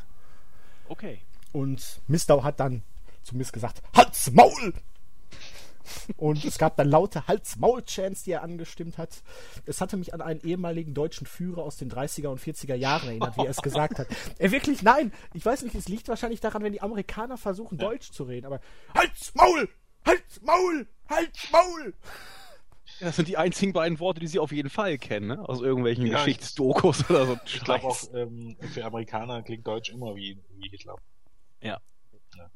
Okay. Und Mistau hat dann zu Miss gesagt, Halt's Maul! Und es gab dann laute Hals-Maul-Chants, die er angestimmt hat. Es hatte mich an einen ehemaligen deutschen Führer aus den 30er und 40er Jahren erinnert, wie er es gesagt hat. Er wirklich, nein, ich weiß nicht, es liegt wahrscheinlich daran, wenn die Amerikaner versuchen, ja. Deutsch zu reden, aber Hals-Maul! Hals-Maul! Hals-Maul! Das sind die einzigen beiden Worte, die sie auf jeden Fall kennen, ne? aus irgendwelchen ja, Geschichtsdokus oder so. Ich glaube auch, ähm, für Amerikaner klingt Deutsch immer wie, wie Hitler. Ja. ja.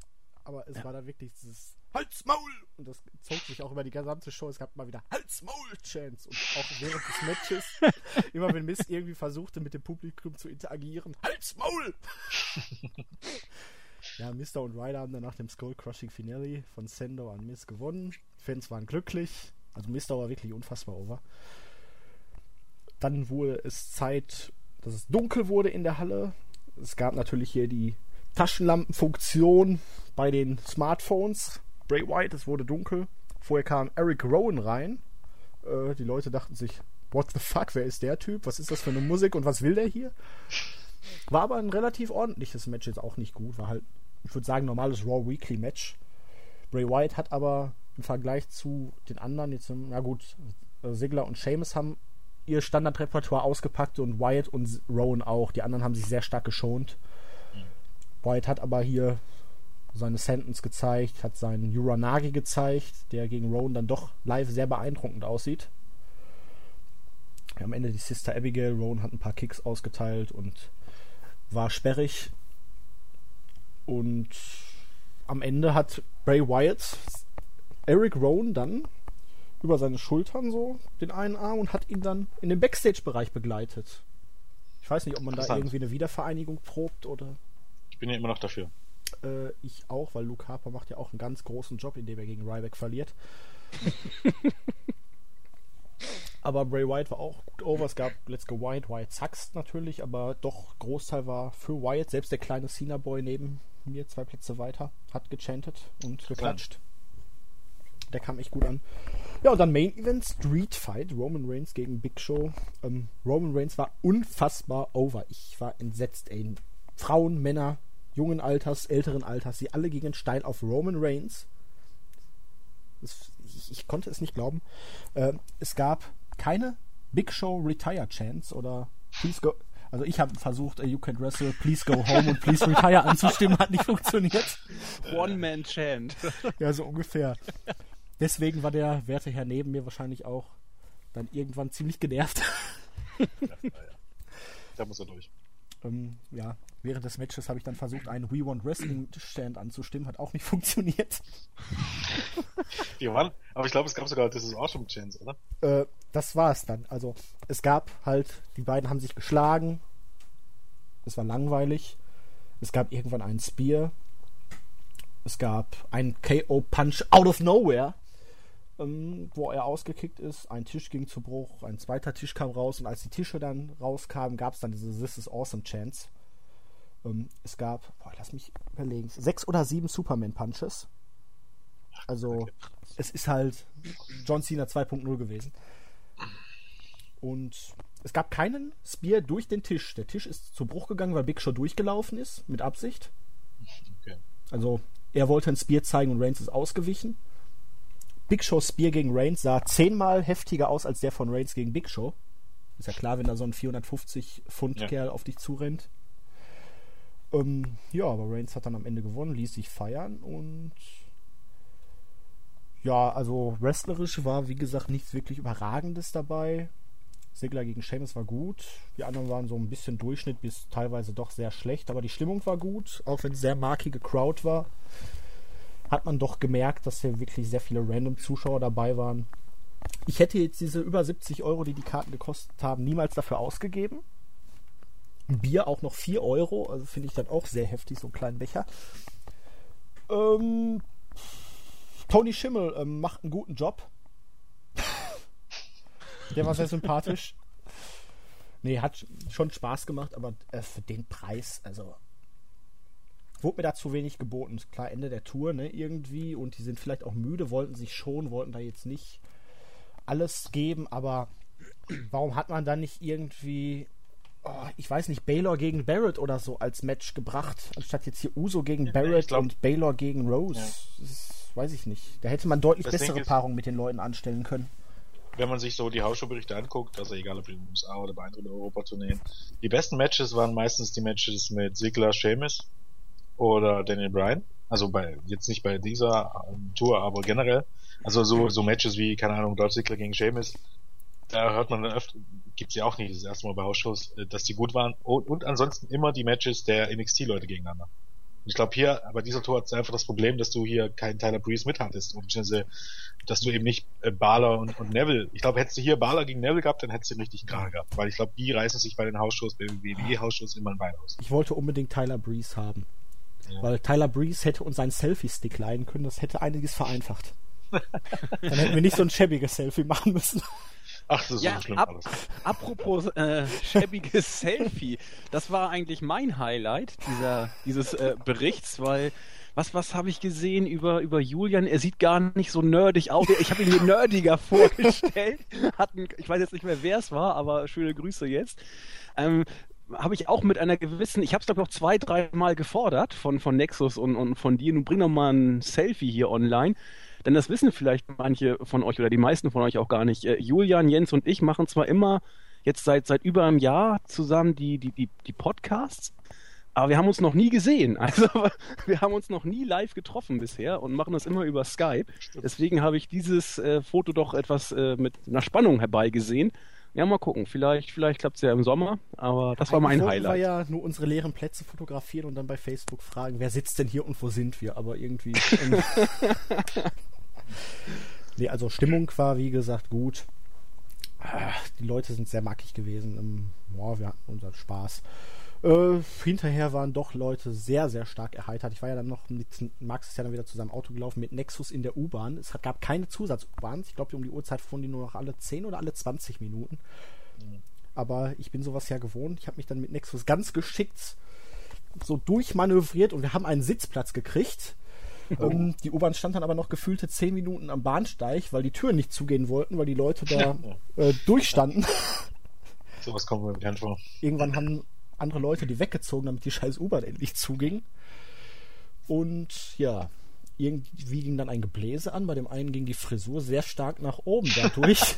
Aber es ja. war da wirklich dieses Hals, Maul! Und das zog sich auch über die gesamte Show. Es gab mal wieder Hals, Maul, Chance. Und auch während des Matches, immer wenn Mist irgendwie versuchte, mit dem Publikum zu interagieren, Hals, Maul! ja, Mister und Ryder haben dann nach dem Skull Crushing Finale von Sendo an Miss gewonnen. Fans waren glücklich. Also Mister war wirklich unfassbar over. Dann wurde es Zeit, dass es dunkel wurde in der Halle. Es gab natürlich hier die Taschenlampenfunktion bei den Smartphones. Bray White, es wurde dunkel. Vorher kam Eric Rowan rein. Äh, die Leute dachten sich, what the fuck, wer ist der Typ? Was ist das für eine Musik und was will der hier? War aber ein relativ ordentliches Match, jetzt auch nicht gut. War halt, ich würde sagen, normales Raw Weekly Match. Bray White hat aber im Vergleich zu den anderen, jetzt, na gut, Sigler und Seamus haben ihr Standardrepertoire ausgepackt und Wyatt und Rowan auch. Die anderen haben sich sehr stark geschont. Wyatt hat aber hier seine Sentence gezeigt, hat seinen Uranagi gezeigt, der gegen Rowan dann doch live sehr beeindruckend aussieht. Am Ende die Sister Abigail, Rowan hat ein paar Kicks ausgeteilt und war sperrig. Und am Ende hat Bray Wyatt Eric Rowan dann über seine Schultern so den einen Arm und hat ihn dann in den Backstage-Bereich begleitet. Ich weiß nicht, ob man da irgendwie eine Wiedervereinigung probt oder. Ich bin ja immer noch dafür. Äh, ich auch, weil Luke Harper macht ja auch einen ganz großen Job, indem er gegen Ryback verliert. aber Bray Wyatt war auch gut over. Es gab Let's Go Wyatt, Wyatt sucks natürlich, aber doch Großteil war für Wyatt. Selbst der kleine Cena Boy neben mir, zwei Plätze weiter, hat gechantet und geklatscht. Der kam echt gut an. Ja, und dann Main Event Street Fight, Roman Reigns gegen Big Show. Ähm, Roman Reigns war unfassbar over. Ich war entsetzt, ey. Frauen, Männer, jungen Alters, älteren Alters, sie alle gingen steil auf Roman Reigns. Das, ich, ich, konnte es nicht glauben. Äh, es gab keine Big Show Retire Chance oder Please Go. Also ich habe versucht, uh, You Can Wrestle, Please Go Home und Please Retire anzustimmen, hat nicht funktioniert. One Man Chant. ja, so ungefähr. Deswegen war der werte Herr neben mir wahrscheinlich auch dann irgendwann ziemlich genervt. ja, ja. Da muss er durch. Ähm, ja, während des Matches habe ich dann versucht, einen We Want Wrestling Stand anzustimmen, hat auch nicht funktioniert. Wir waren, aber ich glaube, es gab sogar This is Awesome Chance, oder? Äh, das war es dann. Also, es gab halt, die beiden haben sich geschlagen. Es war langweilig. Es gab irgendwann einen Spear. Es gab einen KO-Punch out of nowhere ähm, wo er ausgekickt ist. Ein Tisch ging zu Bruch, ein zweiter Tisch kam raus und als die Tische dann rauskamen, gab es dann diese This is Awesome Chance. Ähm, es gab, boah, lass mich überlegen, sechs oder sieben Superman-Punches. Also, es ist halt John Cena 2.0 gewesen. Und es gab keinen Spear durch den Tisch. Der Tisch ist zu Bruch gegangen, weil Big Show durchgelaufen ist, mit Absicht. Okay. Also, er wollte ein Spear zeigen und Reigns ist ausgewichen. Big Show Spear gegen Reigns sah zehnmal heftiger aus als der von Reigns gegen Big Show. Ist ja klar, wenn da so ein 450 Pfund ja. Kerl auf dich zurennt. Ähm, ja, aber Reigns hat dann am Ende gewonnen, ließ sich feiern und ja, also wrestlerisch war wie gesagt nichts wirklich Überragendes dabei. Sigler gegen Sheamus war gut. Die anderen waren so ein bisschen Durchschnitt bis teilweise doch sehr schlecht, aber die Stimmung war gut, auch wenn es sehr markige Crowd war hat man doch gemerkt, dass hier wirklich sehr viele random Zuschauer dabei waren. Ich hätte jetzt diese über 70 Euro, die die Karten gekostet haben, niemals dafür ausgegeben. Bier auch noch 4 Euro, also finde ich dann auch sehr heftig, so einen kleinen Becher. Ähm, Tony Schimmel ähm, macht einen guten Job. Der war sehr sympathisch. Nee, hat schon Spaß gemacht, aber äh, für den Preis, also wurde mir da zu wenig geboten. Klar, Ende der Tour, ne, irgendwie. Und die sind vielleicht auch müde, wollten sich schon, wollten da jetzt nicht alles geben, aber warum hat man dann nicht irgendwie, oh, ich weiß nicht, Baylor gegen Barrett oder so als Match gebracht, anstatt jetzt hier Uso gegen ja, Barrett glaub, und Baylor gegen Rose? Ja. Das weiß ich nicht. Da hätte man deutlich das bessere Paarungen mit den Leuten anstellen können. Wenn man sich so die Hausschuhberichte anguckt, also egal ob in den USA oder bei anderen Europa-Tourneen, die besten Matches waren meistens die Matches mit Ziggler, Sheamus oder Daniel Bryan. Also bei, jetzt nicht bei dieser ähm, Tour, aber generell. Also so, so Matches wie, keine Ahnung, Dolph Ziggler gegen Sheamus, da hört man dann öfter, gibt's ja auch nicht das erste Mal bei Hausshows, äh, dass die gut waren. Und, und ansonsten immer die Matches der NXT-Leute gegeneinander. Ich glaube hier, aber dieser Tour hat einfach das Problem, dass du hier keinen Tyler Breeze mithattest, beziehungsweise dass du eben nicht äh, Balor und, und Neville. Ich glaube, hättest du hier Balor gegen Neville gehabt, dann hättest du richtig gerade gehabt, weil ich glaube, die reißen sich bei den Hausshows, bei den WWE-Hausshows immer ein Bein aus. Ich wollte unbedingt Tyler Breeze haben. Ja. Weil Tyler Breeze hätte uns seinen Selfie-Stick leihen können, das hätte einiges vereinfacht. dann hätten wir nicht so ein schäbiges Selfie machen müssen. Ach, das ist ja, so schlimm ab, alles. Apropos äh, schäbiges Selfie, das war eigentlich mein Highlight dieser, dieses äh, Berichts, weil was, was habe ich gesehen über, über Julian? Er sieht gar nicht so nerdig aus. Ich habe ihn mir nerdiger vorgestellt. Hatten, ich weiß jetzt nicht mehr, wer es war, aber schöne Grüße jetzt. Ähm, habe ich auch mit einer gewissen, ich habe es glaube ich auch zwei, dreimal gefordert von, von Nexus und, und von dir, nun bring doch mal ein Selfie hier online. Denn das wissen vielleicht manche von euch oder die meisten von euch auch gar nicht. Äh, Julian, Jens und ich machen zwar immer jetzt seit, seit über einem Jahr zusammen die, die, die, die Podcasts, aber wir haben uns noch nie gesehen. Also wir haben uns noch nie live getroffen bisher und machen das immer über Skype. Deswegen habe ich dieses äh, Foto doch etwas äh, mit einer Spannung herbeigesehen. Ja, mal gucken. Vielleicht, vielleicht klappt es ja im Sommer, aber das war mein Highlight. Wir ja nur unsere leeren Plätze fotografieren und dann bei Facebook fragen, wer sitzt denn hier und wo sind wir? Aber irgendwie. nee, also Stimmung war wie gesagt gut. Ah, die Leute sind sehr mackig gewesen. Boah, wir hatten unseren Spaß. Äh, hinterher waren doch Leute sehr, sehr stark erheitert. Ich war ja dann noch mit Max ist ja dann wieder zu seinem Auto gelaufen mit Nexus in der U-Bahn. Es gab keine Zusatz-U-Bahns. Ich glaube, um die Uhrzeit fuhren die nur noch alle 10 oder alle 20 Minuten. Aber ich bin sowas ja gewohnt. Ich habe mich dann mit Nexus ganz geschickt so durchmanövriert und wir haben einen Sitzplatz gekriegt. Oh. Ähm, die U-Bahn stand dann aber noch gefühlte 10 Minuten am Bahnsteig, weil die Türen nicht zugehen wollten, weil die Leute da äh, durchstanden. Sowas kommt mir bekannt vor. Irgendwann haben andere Leute die weggezogen, damit die scheiß U-Bahn endlich zuging. Und ja, irgendwie ging dann ein Gebläse an. Bei dem einen ging die Frisur sehr stark nach oben dadurch.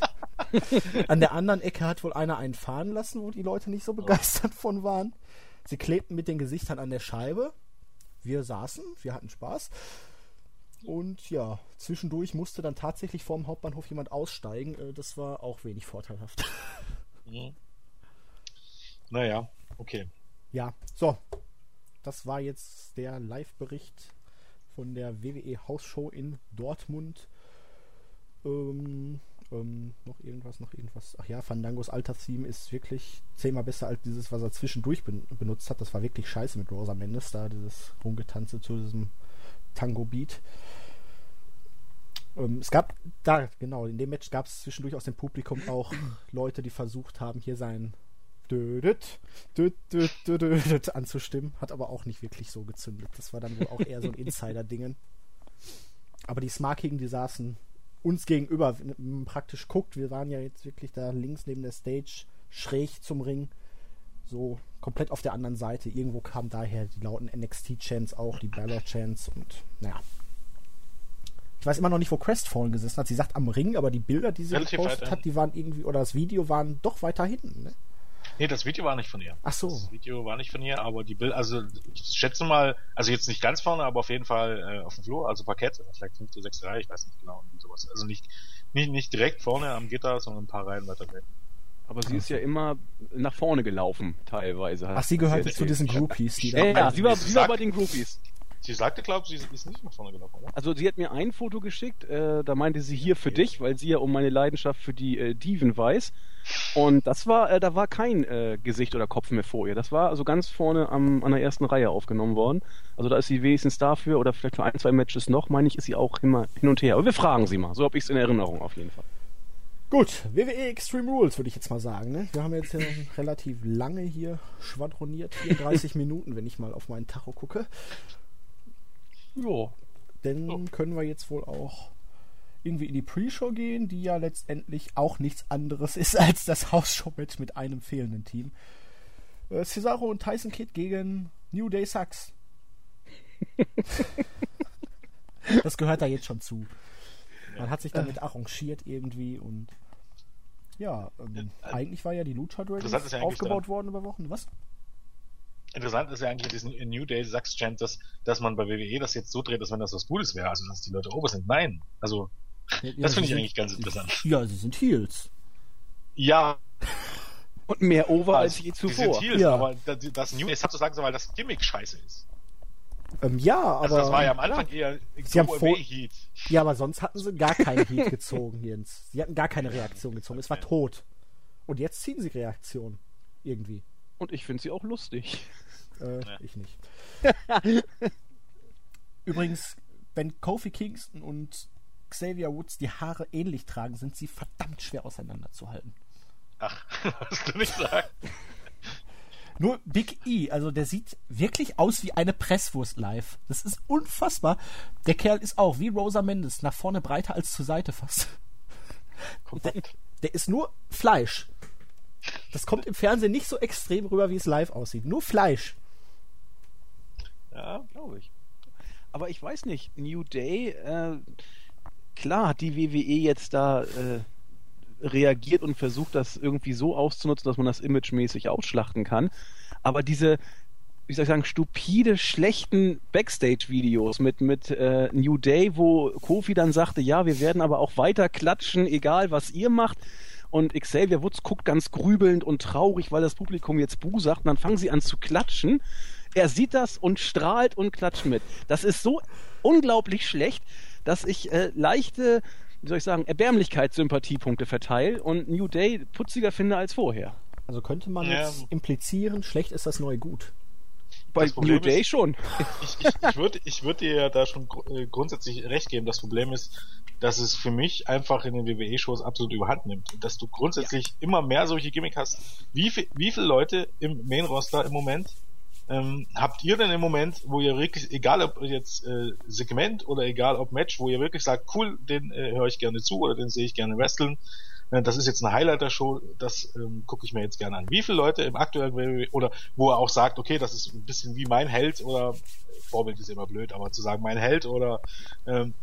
an der anderen Ecke hat wohl einer einen fahren lassen, wo die Leute nicht so begeistert von waren. Sie klebten mit den Gesichtern an der Scheibe. Wir saßen, wir hatten Spaß. Und ja, zwischendurch musste dann tatsächlich vorm Hauptbahnhof jemand aussteigen. Äh, das war auch wenig vorteilhaft. Mhm. Naja, Okay. Ja, so. Das war jetzt der Live-Bericht von der WWE Hausshow in Dortmund. Ähm, ähm, noch irgendwas, noch irgendwas. Ach ja, Fandangos Alter-Theme ist wirklich zehnmal besser als dieses, was er zwischendurch ben benutzt hat. Das war wirklich scheiße mit Rosa Mendes, da dieses Rumgetanze zu diesem Tango-Beat. Ähm, es gab da, genau, in dem Match gab es zwischendurch aus dem Publikum auch Leute, die versucht haben, hier sein dödet, dödet, dödet, anzustimmen. Hat aber auch nicht wirklich so gezündet. Das war dann wohl auch eher so ein Insider-Dingen. Aber die Smarkigen, die saßen uns gegenüber, praktisch guckt, wir waren ja jetzt wirklich da links neben der Stage, schräg zum Ring, so komplett auf der anderen Seite. Irgendwo kamen daher die lauten NXT-Chants auch, die Balor-Chants und naja. Ich weiß immer noch nicht, wo Crestfallen gesessen hat. Sie sagt am Ring, aber die Bilder, die sie Relativ gepostet hat, die waren irgendwie, oder das Video waren doch weiter hinten. Ne? Nee, das Video war nicht von ihr. Ach so. Das Video war nicht von ihr, aber die Bild, also ich schätze mal, also jetzt nicht ganz vorne, aber auf jeden Fall äh, auf dem Flur, also Parkett, vielleicht fünfte, sechste Reihe, ich weiß nicht genau, wie sowas. Also nicht, nicht, nicht direkt vorne am Gitter, sondern ein paar Reihen weiter weg. Aber sie ist ja immer nach vorne gelaufen, teilweise. Ach, sie gehörte zu diesen Groupies, die da. Ja, ja, sie war, sie war bei den Groupies. Sie sagte, glaube ich, sie ist nicht nach vorne gelaufen, oder? Also sie hat mir ein Foto geschickt, äh, da meinte sie hier für dich, weil sie ja um meine Leidenschaft für die äh, Diven weiß. Und das war, äh, da war kein äh, Gesicht oder Kopf mehr vor ihr. Das war also ganz vorne am, an der ersten Reihe aufgenommen worden. Also da ist sie wenigstens dafür oder vielleicht für ein, zwei Matches noch, meine ich, ist sie auch immer hin und her. Aber wir fragen sie mal. So habe ich es in Erinnerung auf jeden Fall. Gut, WWE Extreme Rules würde ich jetzt mal sagen. Ne? Wir haben jetzt ja relativ lange hier schwadroniert, 34 Minuten, wenn ich mal auf meinen Tacho gucke. Ja. Dann ja. können wir jetzt wohl auch irgendwie in die Pre-Show gehen, die ja letztendlich auch nichts anderes ist als das Hausshow-Match mit einem fehlenden Team. Äh, Cesaro und Tyson Kidd gegen New Day Sucks. das gehört da jetzt schon zu. Man hat sich damit arrangiert irgendwie und ja, ähm, äh, eigentlich war ja die Lucha Dragons ja aufgebaut worden über Wochen. Was? Interessant ist ja eigentlich diesen New Day Sucks Chant, dass, dass man bei WWE das jetzt so dreht, dass wenn das was Gutes wäre, also dass die Leute ober sind. Nein. Also, ja, das finde ich sind, eigentlich ganz interessant. Ja, sie sind Heels. Ja. Und mehr over also, als je zuvor. Die sind Heels, ja. aber das, das New Day sozusagen, weil das Gimmick scheiße ist. Ähm, ja, aber. Also das war ja am Anfang ja. eher sie haben vor... Heat. Ja, aber sonst hatten sie gar keinen Heat gezogen, Jens. Sie hatten gar keine Reaktion gezogen. Es war tot. Und jetzt ziehen sie Reaktion. Irgendwie. Und ich finde sie auch lustig. Äh, ja. Ich nicht. Übrigens, wenn Kofi Kingston und Xavier Woods die Haare ähnlich tragen, sind sie verdammt schwer auseinanderzuhalten. Ach, was du nicht sagen. Nur Big E, also der sieht wirklich aus wie eine Presswurst live. Das ist unfassbar. Der Kerl ist auch wie Rosa Mendes, nach vorne breiter als zur Seite fast. Der, der ist nur Fleisch. Das kommt im Fernsehen nicht so extrem rüber, wie es live aussieht. Nur Fleisch. Ja, glaube ich. Aber ich weiß nicht, New Day, äh, klar hat die WWE jetzt da äh, reagiert und versucht, das irgendwie so auszunutzen, dass man das imagemäßig ausschlachten kann. Aber diese, wie soll ich sagen, stupide, schlechten Backstage-Videos mit, mit äh, New Day, wo Kofi dann sagte, ja, wir werden aber auch weiter klatschen, egal was ihr macht. Und Xavier Woods guckt ganz grübelnd und traurig, weil das Publikum jetzt Bu sagt. Und dann fangen sie an zu klatschen. Er sieht das und strahlt und klatscht mit. Das ist so unglaublich schlecht, dass ich äh, leichte wie soll ich sagen, Erbärmlichkeitssympathiepunkte verteile und New Day putziger finde als vorher. Also könnte man ja. jetzt implizieren, schlecht ist das neue Gut. Bei New Day ist, schon. Ich, ich, ich würde ich würd dir ja da schon gr äh, grundsätzlich recht geben. Das Problem ist, dass es für mich einfach in den WWE-Shows absolut überhand nimmt. Dass du grundsätzlich ja. immer mehr solche Gimmick hast. Wie, viel, wie viele Leute im Main-Roster im Moment ähm, habt ihr denn im Moment, wo ihr wirklich, egal ob jetzt äh, Segment oder egal ob Match, wo ihr wirklich sagt, cool, den äh, höre ich gerne zu oder den sehe ich gerne wresteln, äh, das ist jetzt eine Highlighter-Show, das ähm, gucke ich mir jetzt gerne an. Wie viele Leute im aktuellen oder wo er auch sagt, okay, das ist ein bisschen wie mein Held oder Vorbild ist immer blöd, aber zu sagen mein Held oder ähm,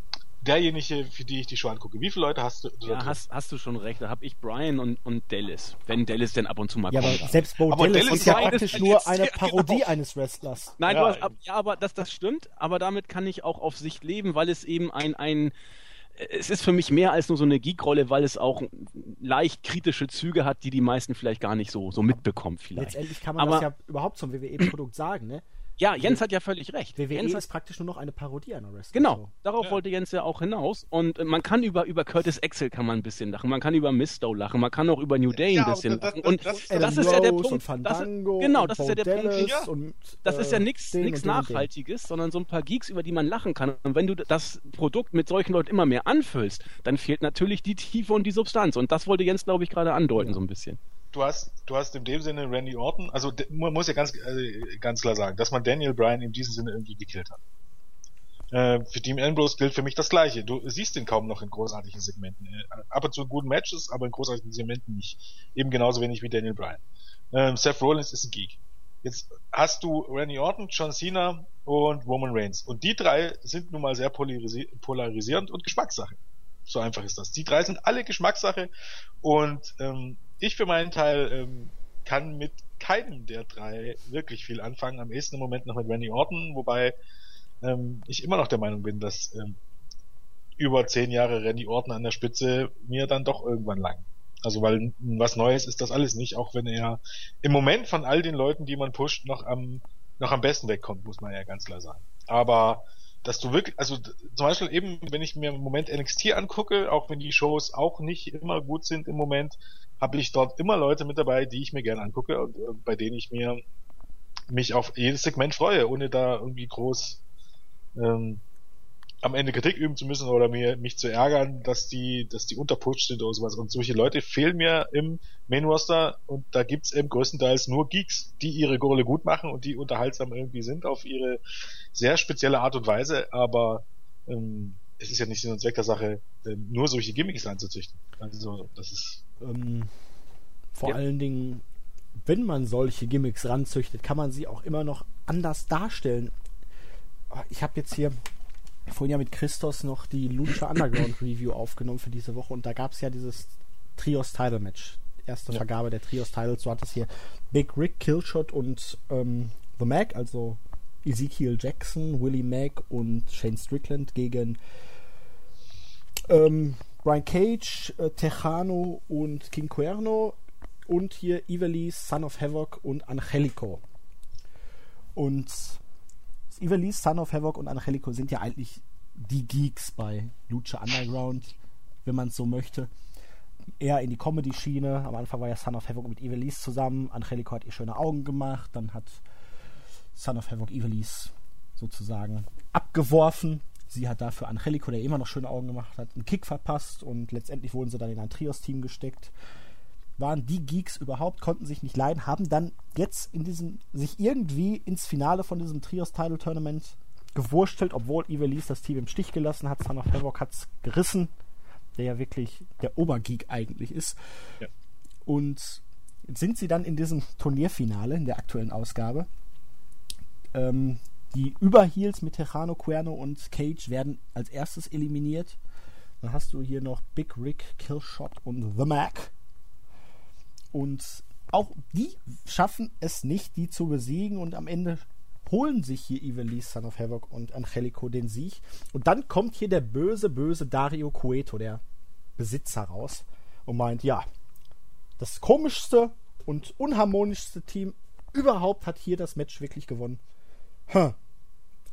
derjenige, für die ich die Show angucke. Wie viele Leute hast du? Ja, hast, hast du schon recht. Da habe ich Brian und, und Dallas. Wenn Dallas denn ab und zu mal ja, kommt. Aber selbst Bo aber Dallas, Dallas ist ja praktisch nur eine Parodie genau. eines Wrestlers. Nein, ja, hast, ja aber das, das stimmt. Aber damit kann ich auch auf Sicht leben, weil es eben ein, ein es ist für mich mehr als nur so eine Geek-Rolle, weil es auch leicht kritische Züge hat, die die meisten vielleicht gar nicht so, so mitbekommen vielleicht. Letztendlich kann man aber, das ja überhaupt zum WWE-Produkt sagen, ne? Ja, Jens hat ja völlig recht. WWE Jens ist praktisch nur noch eine Parodie einer Wrestling. Genau, darauf ja. wollte Jens ja auch hinaus. Und äh, man kann über, über Curtis Axel kann man ein bisschen lachen, man kann über Misto lachen, man kann auch über New Day ein bisschen das, lachen. Und das, das, das ist ja der Punkt. Fandango, das, genau, das ist ja der Punkt. Ja. Und, das ist ja nichts Nachhaltiges, sondern so ein paar Geeks, über die man lachen kann. Und wenn du das Produkt mit solchen Leuten immer mehr anfüllst, dann fehlt natürlich die Tiefe und die Substanz. Und das wollte Jens, glaube ich, gerade andeuten, ja. so ein bisschen du hast, du hast in dem Sinne Randy Orton, also man muss ja ganz, äh, ganz klar sagen, dass man Daniel Bryan in diesem Sinne irgendwie gekillt hat. Äh, für Team Ambrose gilt für mich das Gleiche. Du siehst ihn kaum noch in großartigen Segmenten. Äh, ab und zu in guten Matches, aber in großartigen Segmenten nicht. Eben genauso wenig wie Daniel Bryan. Ähm, Seth Rollins ist ein Geek. Jetzt hast du Randy Orton, John Cena und Roman Reigns. Und die drei sind nun mal sehr polarisi polarisierend und Geschmackssache. So einfach ist das. Die drei sind alle Geschmackssache und ähm, ich für meinen Teil ähm, kann mit keinem der drei wirklich viel anfangen. Am ehesten im Moment noch mit Randy Orton, wobei ähm, ich immer noch der Meinung bin, dass ähm, über zehn Jahre Randy Orton an der Spitze mir dann doch irgendwann lang. Also weil was Neues ist das alles nicht, auch wenn er im Moment von all den Leuten, die man pusht, noch am noch am besten wegkommt, muss man ja ganz klar sagen. Aber dass du wirklich, also zum Beispiel eben, wenn ich mir im Moment NXT angucke, auch wenn die Shows auch nicht immer gut sind im Moment, habe ich dort immer Leute mit dabei, die ich mir gerne angucke und äh, bei denen ich mir mich auf jedes Segment freue, ohne da irgendwie groß ähm, am Ende Kritik üben zu müssen oder mir mich zu ärgern, dass die, dass die unterputscht sind oder sowas. Und solche Leute fehlen mir im Main Roster und da gibt's eben größtenteils nur Geeks, die ihre Rolle gut machen und die unterhaltsam irgendwie sind auf ihre sehr spezielle Art und Weise, aber ähm, es ist ja nicht Sinn und Zweck der Sache, nur solche Gimmicks anzuzüchten. Also das ist ähm, vor ja. allen Dingen, wenn man solche Gimmicks ranzüchtet, kann man sie auch immer noch anders darstellen. Ich habe jetzt hier vorhin ja mit Christos noch die Lucha Underground Review aufgenommen für diese Woche und da gab es ja dieses Trios Title Match. Erste ja. Vergabe der Trios Titles. So hat es hier Big Rick, Killshot und ähm, The Mac, also Ezekiel Jackson, Willie Mack und Shane Strickland gegen ähm, Brian Cage, äh, Tejano und King Cuerno und hier Ivali, Son of Havoc und Angelico. Und Ivelisse, Son of Havoc und Angelico sind ja eigentlich die Geeks bei Lucha Underground, wenn man es so möchte. Eher in die Comedy-Schiene. Am Anfang war ja Son of Havoc mit Ivelisse zusammen. Angelico hat ihr schöne Augen gemacht. Dann hat Son of Havoc Ivelisse sozusagen abgeworfen. Sie hat dafür Angelico, der immer noch schöne Augen gemacht hat, einen Kick verpasst und letztendlich wurden sie dann in ein Trios-Team gesteckt. Waren die Geeks überhaupt, konnten sich nicht leiden, haben dann jetzt in diesem, sich irgendwie ins Finale von diesem Trios-Title-Tournament gewurstelt, obwohl Ivelisse das Team im Stich gelassen hat. Son of Havoc hat es gerissen, der ja wirklich der Obergeek eigentlich ist. Ja. Und sind sie dann in diesem Turnierfinale, in der aktuellen Ausgabe. Ähm, die Überheels mit Tejano, Cuerno und Cage werden als erstes eliminiert. Dann hast du hier noch Big Rick, Killshot und The Mac. Und auch die schaffen es nicht, die zu besiegen und am Ende holen sich hier Ivelisse, Son of Havoc und Angelico den Sieg. Und dann kommt hier der böse, böse Dario Cueto, der Besitzer, raus und meint, ja, das komischste und unharmonischste Team überhaupt hat hier das Match wirklich gewonnen. Hm.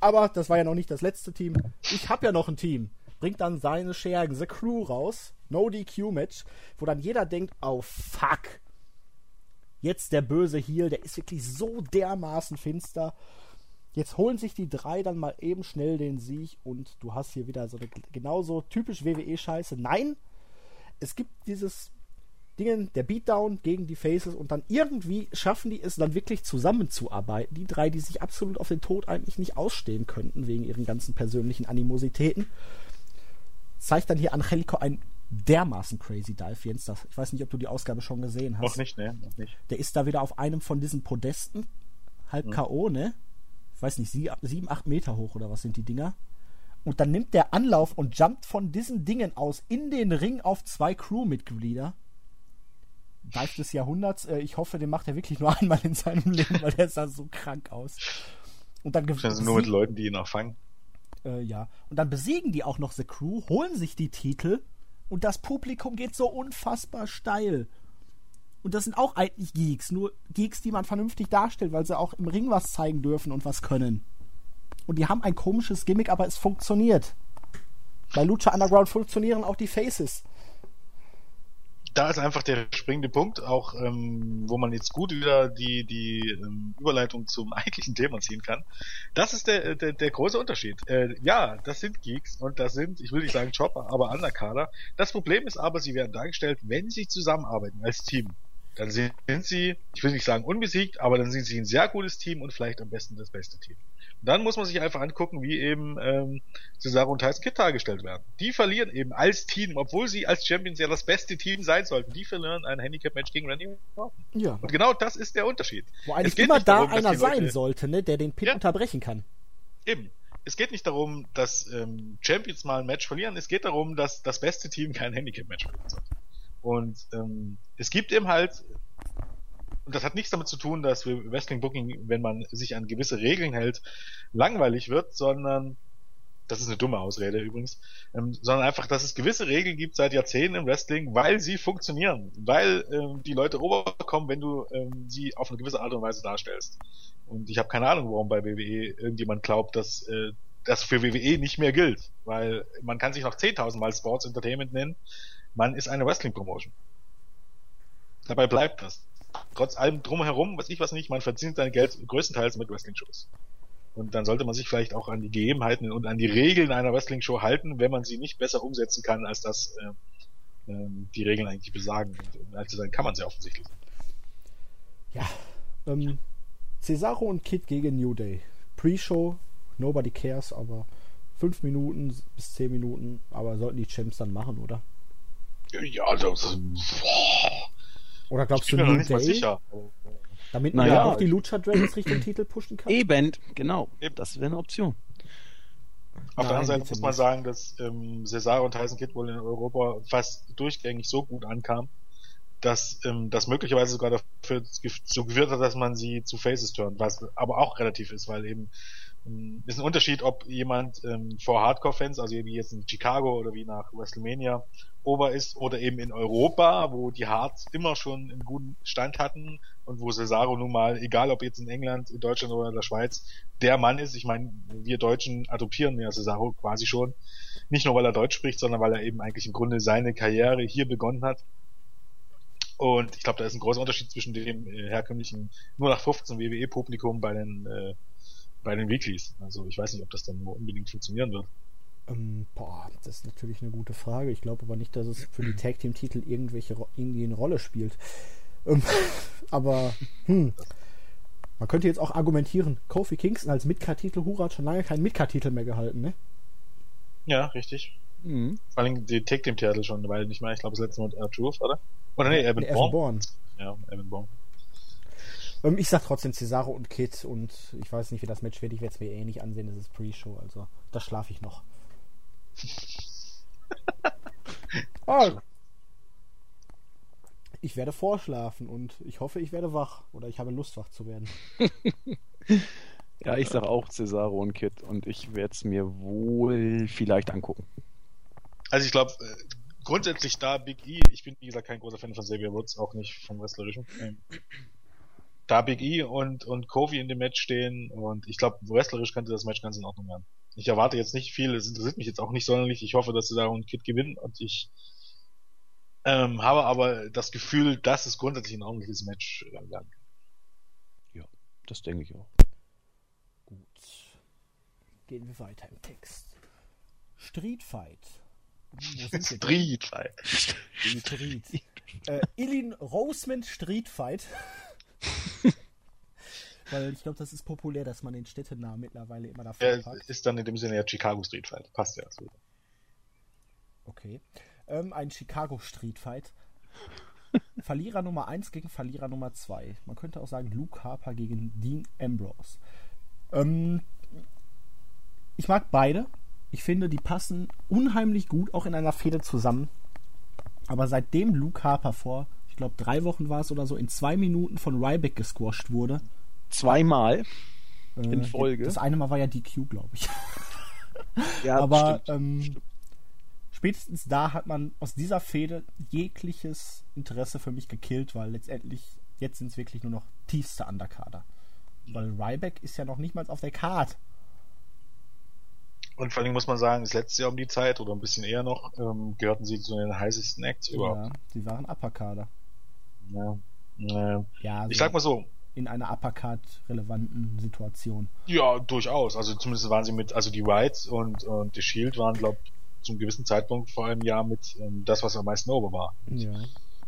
Aber das war ja noch nicht das letzte Team. Ich habe ja noch ein Team. Bringt dann seine Schergen, The Crew raus. No DQ Match, wo dann jeder denkt, oh fuck. Jetzt der böse Heel, der ist wirklich so dermaßen finster. Jetzt holen sich die drei dann mal eben schnell den Sieg und du hast hier wieder so eine genauso typisch WWE-Scheiße. Nein, es gibt dieses Dingen, der Beatdown gegen die Faces und dann irgendwie schaffen die es dann wirklich zusammenzuarbeiten. Die drei, die sich absolut auf den Tod eigentlich nicht ausstehen könnten, wegen ihren ganzen persönlichen Animositäten. Zeigt dann hier Angelico ein dermaßen crazy Dive, Jens. Das, ich weiß nicht, ob du die Ausgabe schon gesehen hast. Noch nicht, ne? Noch nicht. Der ist da wieder auf einem von diesen Podesten, halb hm. K.O., ne? Ich weiß nicht, sieben, acht Meter hoch oder was sind die Dinger? Und dann nimmt der Anlauf und jumpt von diesen Dingen aus in den Ring auf zwei Crewmitglieder. Dive des Jahrhunderts. Äh, ich hoffe, den macht er wirklich nur einmal in seinem Leben, weil der sah so krank aus. Und dann also nur mit Leuten, die ihn auch fangen. Äh, ja. Und dann besiegen die auch noch The Crew, holen sich die Titel und das Publikum geht so unfassbar steil. Und das sind auch eigentlich Geeks, nur Geeks, die man vernünftig darstellt, weil sie auch im Ring was zeigen dürfen und was können. Und die haben ein komisches Gimmick, aber es funktioniert. Bei Lucha Underground funktionieren auch die Faces da ist einfach der springende Punkt, auch ähm, wo man jetzt gut wieder die, die ähm, Überleitung zum eigentlichen Thema ziehen kann. Das ist der, der, der große Unterschied. Äh, ja, das sind Geeks und das sind, ich will nicht sagen Chopper, aber Underkader. Das Problem ist aber, sie werden dargestellt, wenn sie zusammenarbeiten als Team, dann sind sie, ich will nicht sagen unbesiegt, aber dann sind sie ein sehr gutes Team und vielleicht am besten das beste Team dann muss man sich einfach angucken, wie eben ähm, Cesaro und Tyson Kidd dargestellt werden. Die verlieren eben als Team, obwohl sie als Champions ja das beste Team sein sollten. Die verlieren ein Handicap-Match gegen Randy Orton. Ja. Und genau das ist der Unterschied. Wo eigentlich immer da darum, einer sein Leute, sollte, ne, der den Pin ja. unterbrechen kann. Eben. Es geht nicht darum, dass ähm, Champions mal ein Match verlieren. Es geht darum, dass das beste Team kein Handicap-Match verlieren sollte. Und ähm, es gibt eben halt und das hat nichts damit zu tun, dass Wrestling Booking, wenn man sich an gewisse Regeln hält, langweilig wird, sondern das ist eine dumme Ausrede übrigens, ähm, sondern einfach, dass es gewisse Regeln gibt seit Jahrzehnten im Wrestling, weil sie funktionieren, weil ähm, die Leute rüberkommen, wenn du ähm, sie auf eine gewisse Art und Weise darstellst. Und ich habe keine Ahnung, warum bei WWE irgendjemand glaubt, dass äh, das für WWE nicht mehr gilt, weil man kann sich noch 10.000 Mal Sports Entertainment nennen, man ist eine Wrestling Promotion. Dabei bleibt das trotz allem drumherum, was ich was nicht, man verdient sein Geld größtenteils mit Wrestling-Shows. Und dann sollte man sich vielleicht auch an die Gegebenheiten und an die Regeln einer Wrestling-Show halten, wenn man sie nicht besser umsetzen kann, als das äh, äh, die Regeln eigentlich besagen. Und als dann kann man sie offensichtlich. Ja, ähm, Cesaro und Kid gegen New Day. Pre-Show, nobody cares, aber fünf Minuten bis zehn Minuten, aber sollten die Champs dann machen, oder? Ja, das, boah, oder glaubst ich du New Day? Sicher. Damit man naja, auch die Lucha Dragons Richtung Titel pushen kann? Eben, genau. Eben. Das wäre eine Option. Auf Nein, der anderen Seite muss man sagen, dass ähm, Cesaro und Tyson Kidd wohl in Europa fast durchgängig so gut ankamen, dass ähm, das möglicherweise sogar dafür so geführt hat, dass man sie zu Faces turnt, was aber auch relativ ist, weil eben Ähm, ist ein Unterschied, ob jemand ähm, vor Hardcore-Fans, also wie jetzt in Chicago oder wie nach WrestleMania, over ist oder eben in Europa, wo die Hearts immer schon einen guten Stand hatten und wo Cesaro nun mal, egal ob jetzt in England, in Deutschland oder in der Schweiz, der Mann ist. Ich meine, wir Deutschen adoptieren ja Cesaro quasi schon. Nicht nur, weil er Deutsch spricht, sondern weil er eben eigentlich im Grunde seine Karriere hier begonnen hat. Und ich glaube, da ist ein großer Unterschied zwischen dem äh, herkömmlichen nur nach 15 WWE-Publikum bei den äh, bei den Weeklies. Also ich weiß nicht, ob das dann unbedingt funktionieren wird. Ähm, boah, das ist natürlich eine gute Frage. Ich glaube aber nicht, dass es für die Tag Team Titel irgendwelche irgendwie eine Rolle spielt. Ähm, aber hm, man könnte jetzt auch argumentieren, Kofi Kingston als Midcard-Titel, Hura hat schon lange keinen Midcard-Titel mehr gehalten, ne? Ja, richtig. Mhm. Vor allem die Tag Team Titel schon, weil nicht mehr, ich glaube, das letzte Mal Truth, oder? Oder nee, Evan, nee, Evan Bourne. Ja, Evan Bourne. Ähm, ich sag trotzdem Cesaro und Kid und ich weiß nicht, wie das Match wird. Ich werde es mir eh nicht ansehen. Das ist Pre-Show, also da schlafe ich noch. Oh. Ich werde vorschlafen und ich hoffe, ich werde wach oder ich habe Lust, wach zu werden. ja, ich sage auch Cesaro und Kid und ich werde es mir wohl vielleicht angucken. Also ich glaube, äh, grundsätzlich da Big E, ich bin wie gesagt kein großer Fan von Xavier Woods, auch nicht vom Wrestlerischen. Ähm, da Big E und, und Kofi in dem Match stehen und ich glaube, wrestlerisch könnte das Match ganz in Ordnung werden. Ich erwarte jetzt nicht viel, es interessiert mich jetzt auch nicht sonderlich. Ich hoffe, dass sie da und Kid gewinnen und ich ähm, habe aber das Gefühl, dass es grundsätzlich ein ordentliches Match äh, werden kann. Ja, das denke ich auch. Gut. Gehen wir weiter im Text. Street Fight. Street Fight. Street. äh, Ilin Roseman Street Fight. Weil ich glaube, das ist populär, dass man den Städtenamen mittlerweile immer davor ja, packt. Ist dann in dem Sinne ja Chicago Street Fight. Passt ja. So. Okay. Ähm, ein Chicago Street Fight. Verlierer Nummer 1 gegen Verlierer Nummer 2. Man könnte auch sagen Luke Harper gegen Dean Ambrose. Ähm, ich mag beide. Ich finde, die passen unheimlich gut auch in einer Fehde zusammen. Aber seitdem Luke Harper vor glaube drei Wochen war es oder so, in zwei Minuten von Ryback gesquasht wurde. Zweimal äh, in Folge. Das eine Mal war ja DQ, glaube ich. ja, aber ähm, spätestens da hat man aus dieser Fehde jegliches Interesse für mich gekillt, weil letztendlich jetzt sind es wirklich nur noch tiefste Underkader. Weil Ryback ist ja noch nicht mal auf der Karte. Und vor allem muss man sagen, das letzte Jahr um die Zeit oder ein bisschen eher noch, ähm, gehörten sie zu den heißesten Acts überhaupt. Ja, sie waren Upper-Kader. Ja. Äh, ja also ich sag mal so. In einer Uppercut-relevanten Situation. Ja, durchaus. Also zumindest waren sie mit, also die Whites und, und die Shield waren, glaube ich, zum gewissen Zeitpunkt vor einem Jahr mit ähm, das, was am meisten over war. Ja.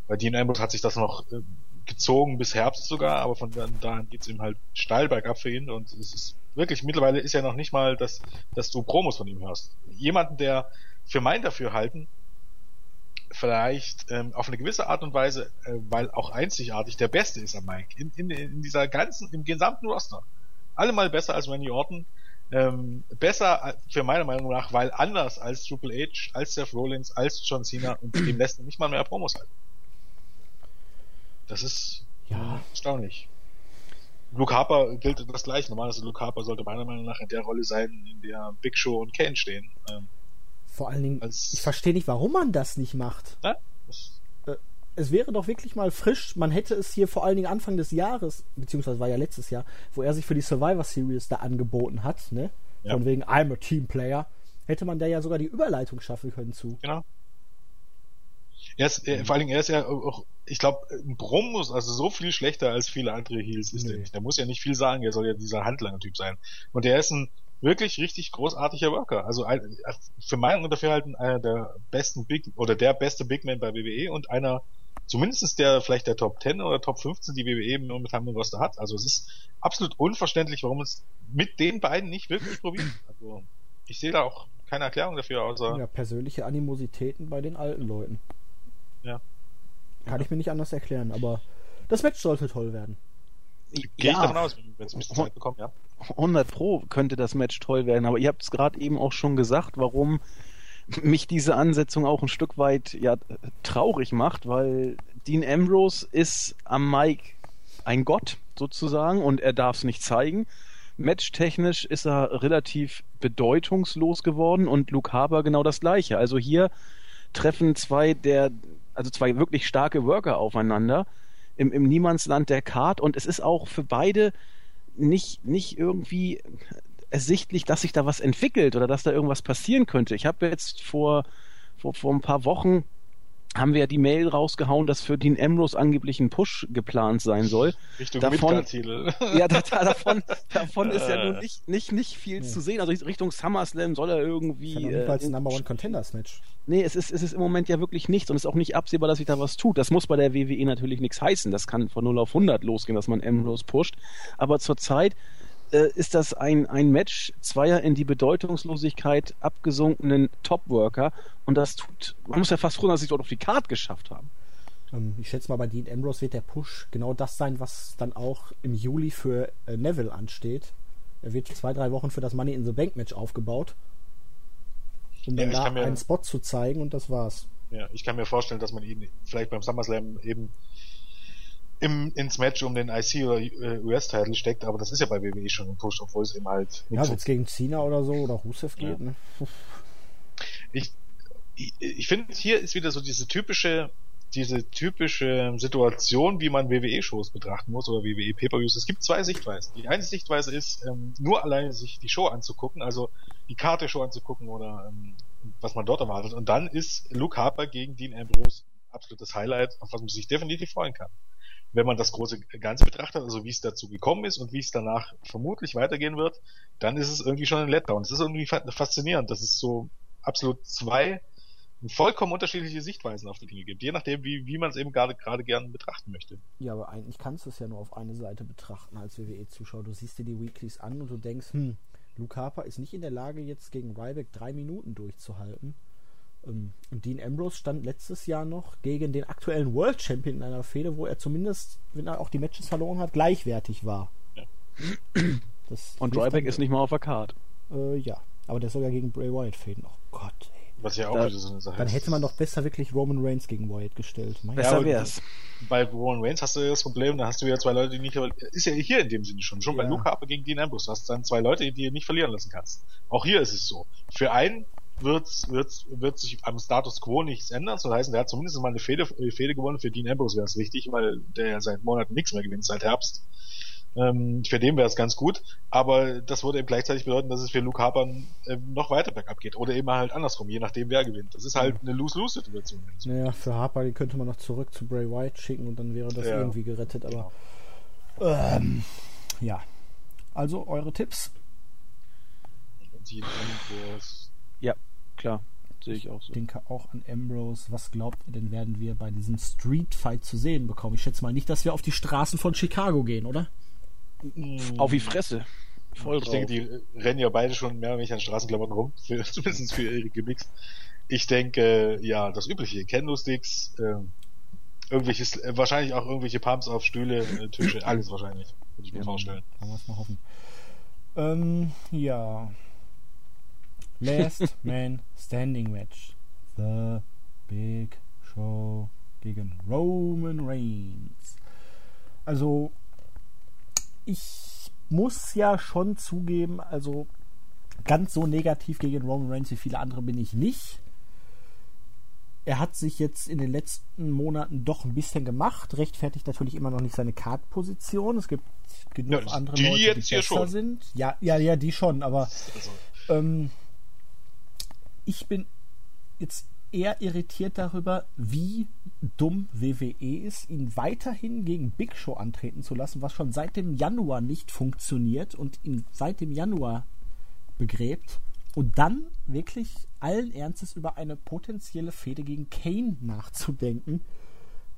Bei Dean Ambrose hat sich das noch äh, gezogen bis Herbst sogar, aber von da an geht's ihm halt steil bergab für ihn und es ist wirklich, mittlerweile ist ja noch nicht mal, dass, dass du Promos von ihm hörst. Jemanden, der für mein Dafürhalten vielleicht ähm, auf eine gewisse Art und Weise, äh, weil auch einzigartig der Beste ist am Mike. In, in, in dieser ganzen, im gesamten Roster. Allemal besser als Randy Orton. Ähm, besser äh, für meine Meinung nach, weil anders als Triple H, als Seth Rollins, als John Cena und dem lässt nicht mal mehr Promos halten. Das ist ja. erstaunlich. Luke Harper gilt das gleiche. Normalerweise Luke Harper sollte meiner Meinung nach in der Rolle sein, in der Big Show und Kane stehen. Ähm, vor allen Dingen, Als, ich verstehe nicht, warum man das nicht macht. Ja? Äh, es wäre doch wirklich mal frisch. Man hätte es hier vor allen Dingen Anfang des Jahres, beziehungsweise war ja letztes Jahr, wo er sich für die Survivor Series da angeboten hat, ne? Ja. Von wegen I'm a Team Player, hätte man da ja sogar die Überleitung schaffen können zu. Genau. Er ist, er, vor allen Dingen, er ist ja auch, ich glaube, ein Brom muss also so viel schlechter als viele andere Heels ist nee. er nicht. Der muss ja nicht viel sagen, er soll ja dieser Handlanger-Typ sein. Und er ist ein, wirklich richtig großartiger Worker. Also für meinen Dafürhalten einer der besten Big oder der beste Big Man bei WWE und einer zumindest der vielleicht der Top 10 oder Top 15, die WWE momentan im Roster hat. Also es ist absolut unverständlich, warum es mit den beiden nicht wirklich probiert. Also ich sehe da auch keine Erklärung dafür, außer. Ja, persönliche Animositäten bei den alten Leuten. Ja. Kann ich mir nicht anders erklären, aber das Match sollte toll werden. Gehe ich ja. davon aus, wenn es ein bisschen Zeit bekommt, ja. 100 Pro könnte das Match toll werden, aber ihr habt es gerade eben auch schon gesagt, warum mich diese Ansetzung auch ein Stück weit ja traurig macht, weil Dean Ambrose ist am Mike ein Gott sozusagen und er darf es nicht zeigen. Matchtechnisch ist er relativ bedeutungslos geworden und Luke Harper genau das gleiche. Also hier treffen zwei der, also zwei wirklich starke Worker aufeinander im, im Niemandsland der Card und es ist auch für beide nicht, nicht irgendwie ersichtlich, dass sich da was entwickelt oder dass da irgendwas passieren könnte. Ich habe jetzt vor, vor, vor ein paar Wochen haben wir ja die Mail rausgehauen, dass für Dean Ambrose angeblich ein Push geplant sein soll. Richtung davon, Titel. Ja, da, davon, davon ist ja nun nicht, nicht, nicht viel ja. zu sehen. Also Richtung SummerSlam soll er irgendwie. Jedenfalls äh, ein Number One Contenders Match. Nee, es ist, es ist im Moment ja wirklich nichts und es ist auch nicht absehbar, dass sich da was tut. Das muss bei der WWE natürlich nichts heißen. Das kann von 0 auf 100 losgehen, dass man Ambrose pusht. Aber zurzeit äh, ist das ein, ein Match zweier in die Bedeutungslosigkeit abgesunkenen Topworker und das tut, man muss ja fast froh, dass sie es dort auf die Karte geschafft haben. Ähm, ich schätze mal, bei Dean Ambrose wird der Push genau das sein, was dann auch im Juli für äh, Neville ansteht. Er wird zwei, drei Wochen für das Money in the Bank Match aufgebaut, um dann ja, da mir, einen Spot zu zeigen und das war's. Ja, ich kann mir vorstellen, dass man ihn vielleicht beim SummerSlam eben im, ins Match um den IC oder äh, US-Title steckt, aber das ist ja bei WWE schon ein Push, obwohl es eben halt. Ja, wenn es gegen Cena oder so oder Rusev geht, ja. ne? Ich, ich, ich finde, hier ist wieder so diese typische, diese typische Situation, wie man WWE-Shows betrachten muss oder WWE Pay-Per-Views. Es gibt zwei Sichtweisen. Die eine Sichtweise ist, ähm, nur alleine sich die Show anzugucken, also die Karte Show anzugucken oder ähm, was man dort erwartet. Und dann ist Luke Harper gegen Dean Ambrose absolutes Highlight, auf was man sich definitiv freuen kann wenn man das große Ganze betrachtet, also wie es dazu gekommen ist und wie es danach vermutlich weitergehen wird, dann ist es irgendwie schon ein Letdown. Es ist irgendwie faszinierend, dass es so absolut zwei vollkommen unterschiedliche Sichtweisen auf die Dinge gibt, je nachdem, wie, wie man es eben gerade gerade gern betrachten möchte. Ja, aber eigentlich kannst du es ja nur auf eine Seite betrachten als WWE-Zuschauer. Du siehst dir die Weeklies an und du denkst, hm, Luke Harper ist nicht in der Lage, jetzt gegen Ryback drei Minuten durchzuhalten. Ähm, und Dean Ambrose stand letztes Jahr noch gegen den aktuellen World Champion in einer Fehde, wo er zumindest, wenn er auch die Matches verloren hat, gleichwertig war. Ja. und Ryback ist nicht mal auf der Card. Äh, ja, aber der soll ja gegen Bray Wyatt fäden. Oh Gott, ey. Was ja auch da, wieder so eine Sache Dann hätte man doch besser wirklich Roman Reigns gegen Wyatt gestellt. Mein besser wär's. Bei Roman Reigns hast du das Problem, da hast du ja zwei Leute, die nicht, ist ja hier in dem Sinne schon, schon ja. bei Luke Harper gegen Dean Ambrose, du hast dann zwei Leute, die du nicht verlieren lassen kannst. Auch hier ist es so. Für einen wird, wird, wird sich am Status quo nichts ändern. Das heißt, er hat zumindest mal eine Fehde, Fehde gewonnen. Für Dean Ambrose wäre es wichtig, weil der ja seit Monaten nichts mehr gewinnt, seit Herbst. Ähm, für den wäre es ganz gut, aber das würde eben gleichzeitig bedeuten, dass es für Luke Harper äh, noch weiter bergab geht oder eben halt andersrum, je nachdem wer gewinnt. Das ist halt eine Lose-Lose-Situation. Naja, für Harper die könnte man noch zurück zu Bray Wyatt schicken und dann wäre das ja. irgendwie gerettet, aber genau. ähm, ja. Also eure Tipps? Dean Ambrose ja, klar. Sehe ich auch so. Ich denke auch an Ambrose. Was glaubt ihr denn, werden wir bei diesem Street Fight zu sehen bekommen? Ich schätze mal nicht, dass wir auf die Straßen von Chicago gehen, oder? Auf die Fresse. Voll ich drauf. denke, die rennen ja beide schon mehr oder weniger an Straßenklamotten rum, für, zumindest für ihre Gimmicks. Ich denke, ja, das übliche, Kendo-Sticks, äh, irgendwelches, äh, wahrscheinlich auch irgendwelche Pumps auf Stühle, äh, Tische, alles wahrscheinlich, würde ich mir ja, vorstellen. Kann man es mal hoffen. Ähm, ja, Last Man Standing Match. The Big Show gegen Roman Reigns. Also, ich muss ja schon zugeben, also ganz so negativ gegen Roman Reigns wie viele andere bin ich nicht. Er hat sich jetzt in den letzten Monaten doch ein bisschen gemacht, rechtfertigt natürlich immer noch nicht seine Kartposition. Es gibt genug ja, andere die Leute, die besser schon. sind. Ja, ja, ja, die schon, aber also. ähm, ich bin jetzt eher irritiert darüber, wie dumm WWE ist, ihn weiterhin gegen Big Show antreten zu lassen, was schon seit dem Januar nicht funktioniert und ihn seit dem Januar begräbt und dann wirklich allen Ernstes über eine potenzielle Fehde gegen Kane nachzudenken,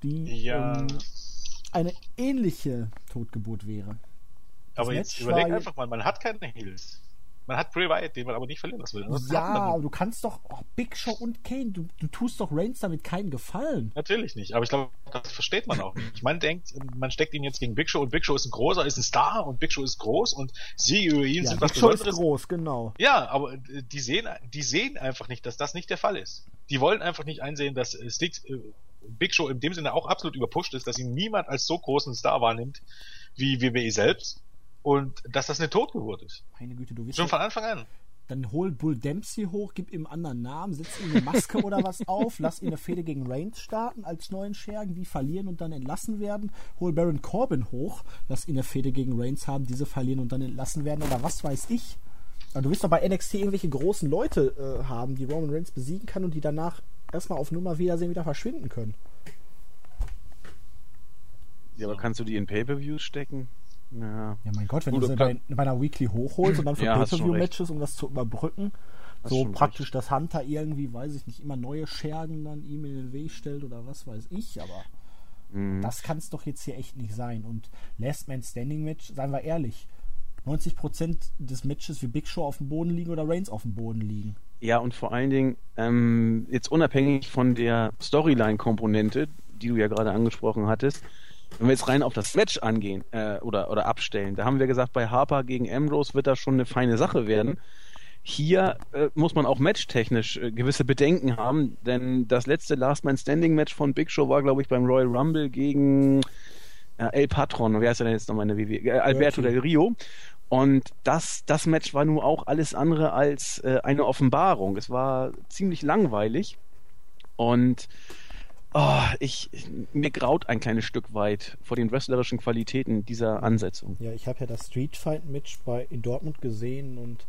die ja. ähm, eine ähnliche Totgeburt wäre. Das Aber Match jetzt überleg einfach mal, man hat keine Heels. Man hat Bray Wyatt, den man aber nicht verlieren lassen will. Das ja, aber du kannst doch oh, Big Show und Kane, du, du tust doch Reigns damit keinen Gefallen. Natürlich nicht, aber ich glaube, das versteht man auch nicht. Ich meine, denkt, man steckt ihn jetzt gegen Big Show und Big Show ist ein großer, ist ein Star und Big Show ist groß und sie über ihn ja, sind Big was Show Besonderes. ist groß, genau. Ja, aber die sehen, die sehen einfach nicht, dass das nicht der Fall ist. Die wollen einfach nicht einsehen, dass äh, Sticks, äh, Big Show in dem Sinne auch absolut überpusht ist, dass ihn niemand als so großen Star wahrnimmt wie WWE selbst und dass das eine Totgeburt ist. Meine Güte, du wirst Schon von Anfang an. Dann hol Bull Dempsey hoch, gib ihm einen anderen Namen, setz ihm eine Maske oder was auf, lass ihn eine Fehde gegen Reigns starten als neuen Schergen, die verlieren und dann entlassen werden. Hol Baron Corbin hoch, lass ihn eine Fehde gegen Reigns haben, diese verlieren und dann entlassen werden oder was weiß ich. Du willst doch bei NXT irgendwelche großen Leute äh, haben, die Roman Reigns besiegen kann und die danach erstmal auf Nummer Wiedersehen wieder verschwinden können. Ja, aber kannst du die in Pay-Per-Views stecken? Ja. ja, mein Gott, wenn Gut, du sie bei, bei, einer Weekly hochholst und dann für ja, Pay-Per-View-Matches, um das zu überbrücken, hast so praktisch, recht. dass Hunter irgendwie, weiß ich nicht, immer neue Schergen dann ihm in den Weg stellt oder was weiß ich, aber mhm. das kann es doch jetzt hier echt nicht sein. Und Last Man Standing Match, seien wir ehrlich, 90% des Matches wie Big Show auf dem Boden liegen oder Reigns auf dem Boden liegen. Ja, und vor allen Dingen, ähm, jetzt unabhängig von der Storyline-Komponente, die du ja gerade angesprochen hattest, wenn wir jetzt rein auf das Match angehen äh, oder, oder abstellen, da haben wir gesagt, bei Harper gegen Ambrose wird das schon eine feine Sache werden. Hier äh, muss man auch matchtechnisch äh, gewisse Bedenken haben, denn das letzte Last Man Standing Match von Big Show war, glaube ich, beim Royal Rumble gegen äh, El Patron, wer ist denn jetzt nochmal in der WWE? Äh, Alberto okay. del Rio. Und das, das Match war nun auch alles andere als äh, eine Offenbarung. Es war ziemlich langweilig und oh, ich, mir graut ein kleines Stück weit vor den wrestlerischen Qualitäten dieser Ansetzung. Ja, ich habe ja das Street Fight Match bei, in Dortmund gesehen und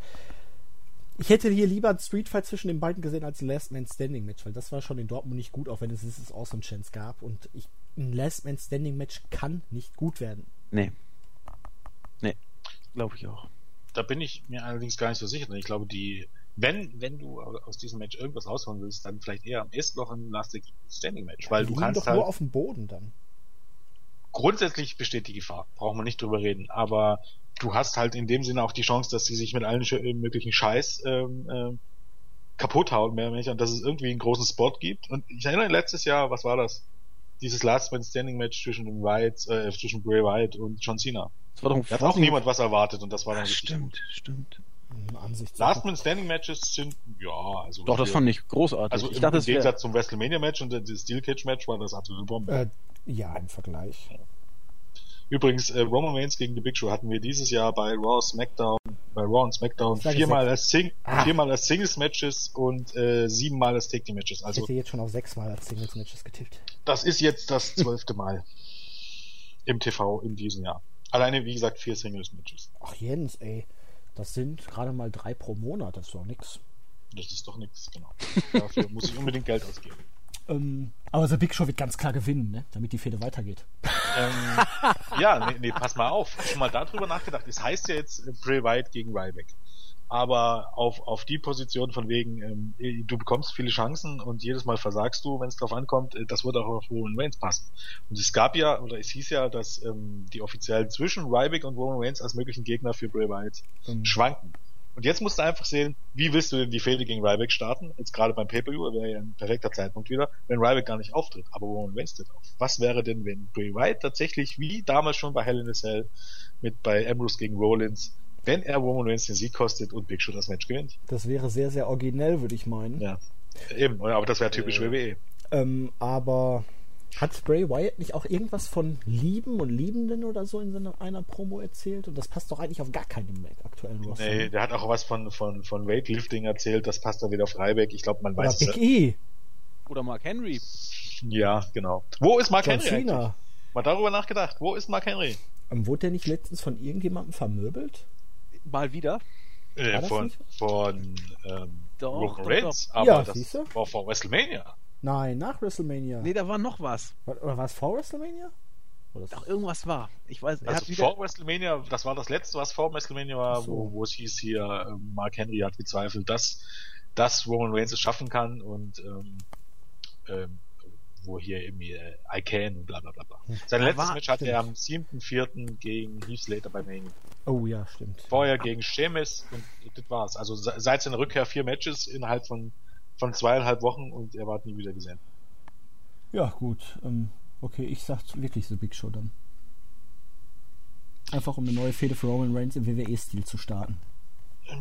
ich hätte hier lieber ein Street Fight zwischen den beiden gesehen als ein Last Man Standing Match, weil das war schon in Dortmund nicht gut, auch wenn es dieses Awesome Chance gab. Und ich, ein Last Man Standing Match kann nicht gut werden. Nee. Nee, glaube ich auch. Da bin ich mir allerdings gar nicht so sicher, denn ich glaube, die wenn, wenn du aus diesem Match irgendwas rausholen willst, dann vielleicht eher am ersten noch ein Last Standing Match, weil die du kannst doch halt nur auf dem Boden dann. Grundsätzlich besteht die Gefahr, brauchen wir nicht drüber reden, aber du hast halt in dem Sinne auch die Chance, dass sie sich mit allen äh, möglichen Scheiß ähm, ähm, kaputt hauen, mehr oder weniger, und dass es irgendwie einen großen Spot gibt. Und ich erinnere letztes Jahr, was war das? Dieses Last Man Standing Match zwischen dem White, äh, zwischen Bray Wyatt und John Cena. Das war doch da hat auch niemand was erwartet und das war dann ja, Stimmt, gut. stimmt. Ansicht Last Man Standing Matches sind, ja, also. Doch, das fand ich großartig. Also ich im, dachte, im Gegensatz zum WrestleMania Match und das Steel Cage Match war das absolute Bombe. Äh, ja, im Vergleich. Übrigens, äh, Roman Reigns gegen The Big Show hatten wir dieses Jahr bei Raw, SmackDown, bei Raw und SmackDown viermal als, Sing ah. viermal als Singles Matches und äh, siebenmal als Take Team Matches. Also, ich hätte jetzt schon auf sechsmal als Singles Matches getippt. Das ist jetzt das zwölfte Mal im TV in diesem Jahr. Alleine, wie gesagt, vier Singles Matches. Ach Jens, ey. Das sind gerade mal drei pro Monat, das ist doch nix. Das ist doch nix, genau. Dafür muss ich unbedingt Geld ausgeben. Ähm, aber The Big Show wird ganz klar gewinnen, ne? damit die Fehde weitergeht. Ähm, ja, nee, nee, pass mal auf. Schon mal darüber nachgedacht. Es heißt ja jetzt Bray Wyatt gegen Ryback aber auf, auf die Position von wegen, ähm, du bekommst viele Chancen und jedes Mal versagst du, wenn es drauf ankommt, äh, das wird auch auf Roman Reigns passen. Und es gab ja, oder es hieß ja, dass ähm, die Offiziellen zwischen Ryback und Roman Reigns als möglichen Gegner für Bray Wyatt mhm. schwanken. Und jetzt musst du einfach sehen, wie willst du denn die Fehde gegen Ryback starten? Jetzt gerade beim Pay-Per-View wäre ja ein perfekter Zeitpunkt wieder, wenn Ryback gar nicht auftritt, aber Roman Reigns tritt auf. Was wäre denn, wenn Bray Wyatt tatsächlich, wie damals schon bei Hell in a Cell, mit bei Ambrose gegen Rollins, wenn er Roman Reigns den Sieg kostet und Big Show das Match gewinnt. Das wäre sehr, sehr originell, würde ich meinen. Ja. Eben, aber das wäre typisch äh, WWE. Ähm, aber hat Bray Wyatt nicht auch irgendwas von Lieben und Liebenden oder so in seiner einer Promo erzählt? Und das passt doch eigentlich auf gar keinen aktuellen Roster. Nee, ne? der hat auch was von, von, von Weightlifting erzählt, das passt dann wieder auf Ryback. Ich glaube, man oder weiß Big es. E. Oder Mark Henry. Ja, genau. Wo ist Mark John Henry Cena. Mal darüber nachgedacht. Wo ist Mark Henry? Ähm, wurde der nicht letztens von irgendjemandem vermöbelt? Mal wieder. Äh, von von ähm, doch, Roman Reigns, aber ja, das war vor WrestleMania. Nein, nach WrestleMania. Nee, da war noch was. Oder war es vor WrestleMania? Doch, irgendwas war. Ich weiß also vor WrestleMania, das war das letzte, was vor WrestleMania war, so. wo, wo es hieß hier, ähm, Mark Henry hat gezweifelt, dass, dass Roman Reigns es schaffen kann und ähm, ähm, wo hier irgendwie äh, I can und bla bla bla. Hm. Sein ja, letztes war, Match hatte er am 7.4. gegen Heath Slater bei Mania. Oh ja, stimmt. Vorher gegen Sheamus und das war's. Also seit seiner Rückkehr vier Matches innerhalb von, von zweieinhalb Wochen und er war nie wieder gesehen. Ja, gut. Ähm, okay, ich sag wirklich The Big Show dann. Einfach um eine neue Fehde für Roman Reigns im WWE-Stil zu starten.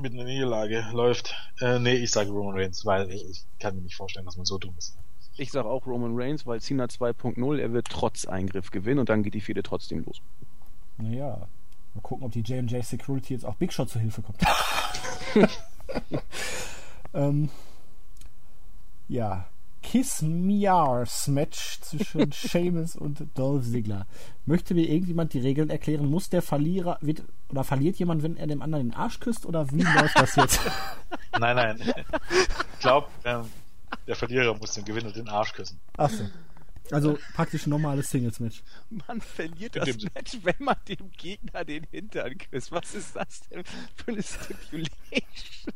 Mit einer Niederlage läuft. Äh, nee, ich sage Roman Reigns, weil ich, ich kann mir nicht vorstellen, dass man so dumm ist. Ich sage auch Roman Reigns, weil Cena 2.0, er wird trotz Eingriff gewinnen und dann geht die Fehde trotzdem los. Naja. Mal gucken, ob die J&J Security jetzt auch Big Shot zu Hilfe kommt. ähm, ja, Kiss Mears Match zwischen Seamus und Dolph Ziggler. Möchte mir irgendjemand die Regeln erklären? Muss der Verlierer wird, oder verliert jemand, wenn er dem anderen den Arsch küsst oder wie läuft das jetzt? Nein, nein. Ich glaube, ähm, der Verlierer muss dem Gewinner den Arsch küssen. Achso. Also praktisch ein normales Singles-Match. Man verliert das Match, wenn man dem Gegner den Hintern küsst. Was ist das denn für eine Stipulation?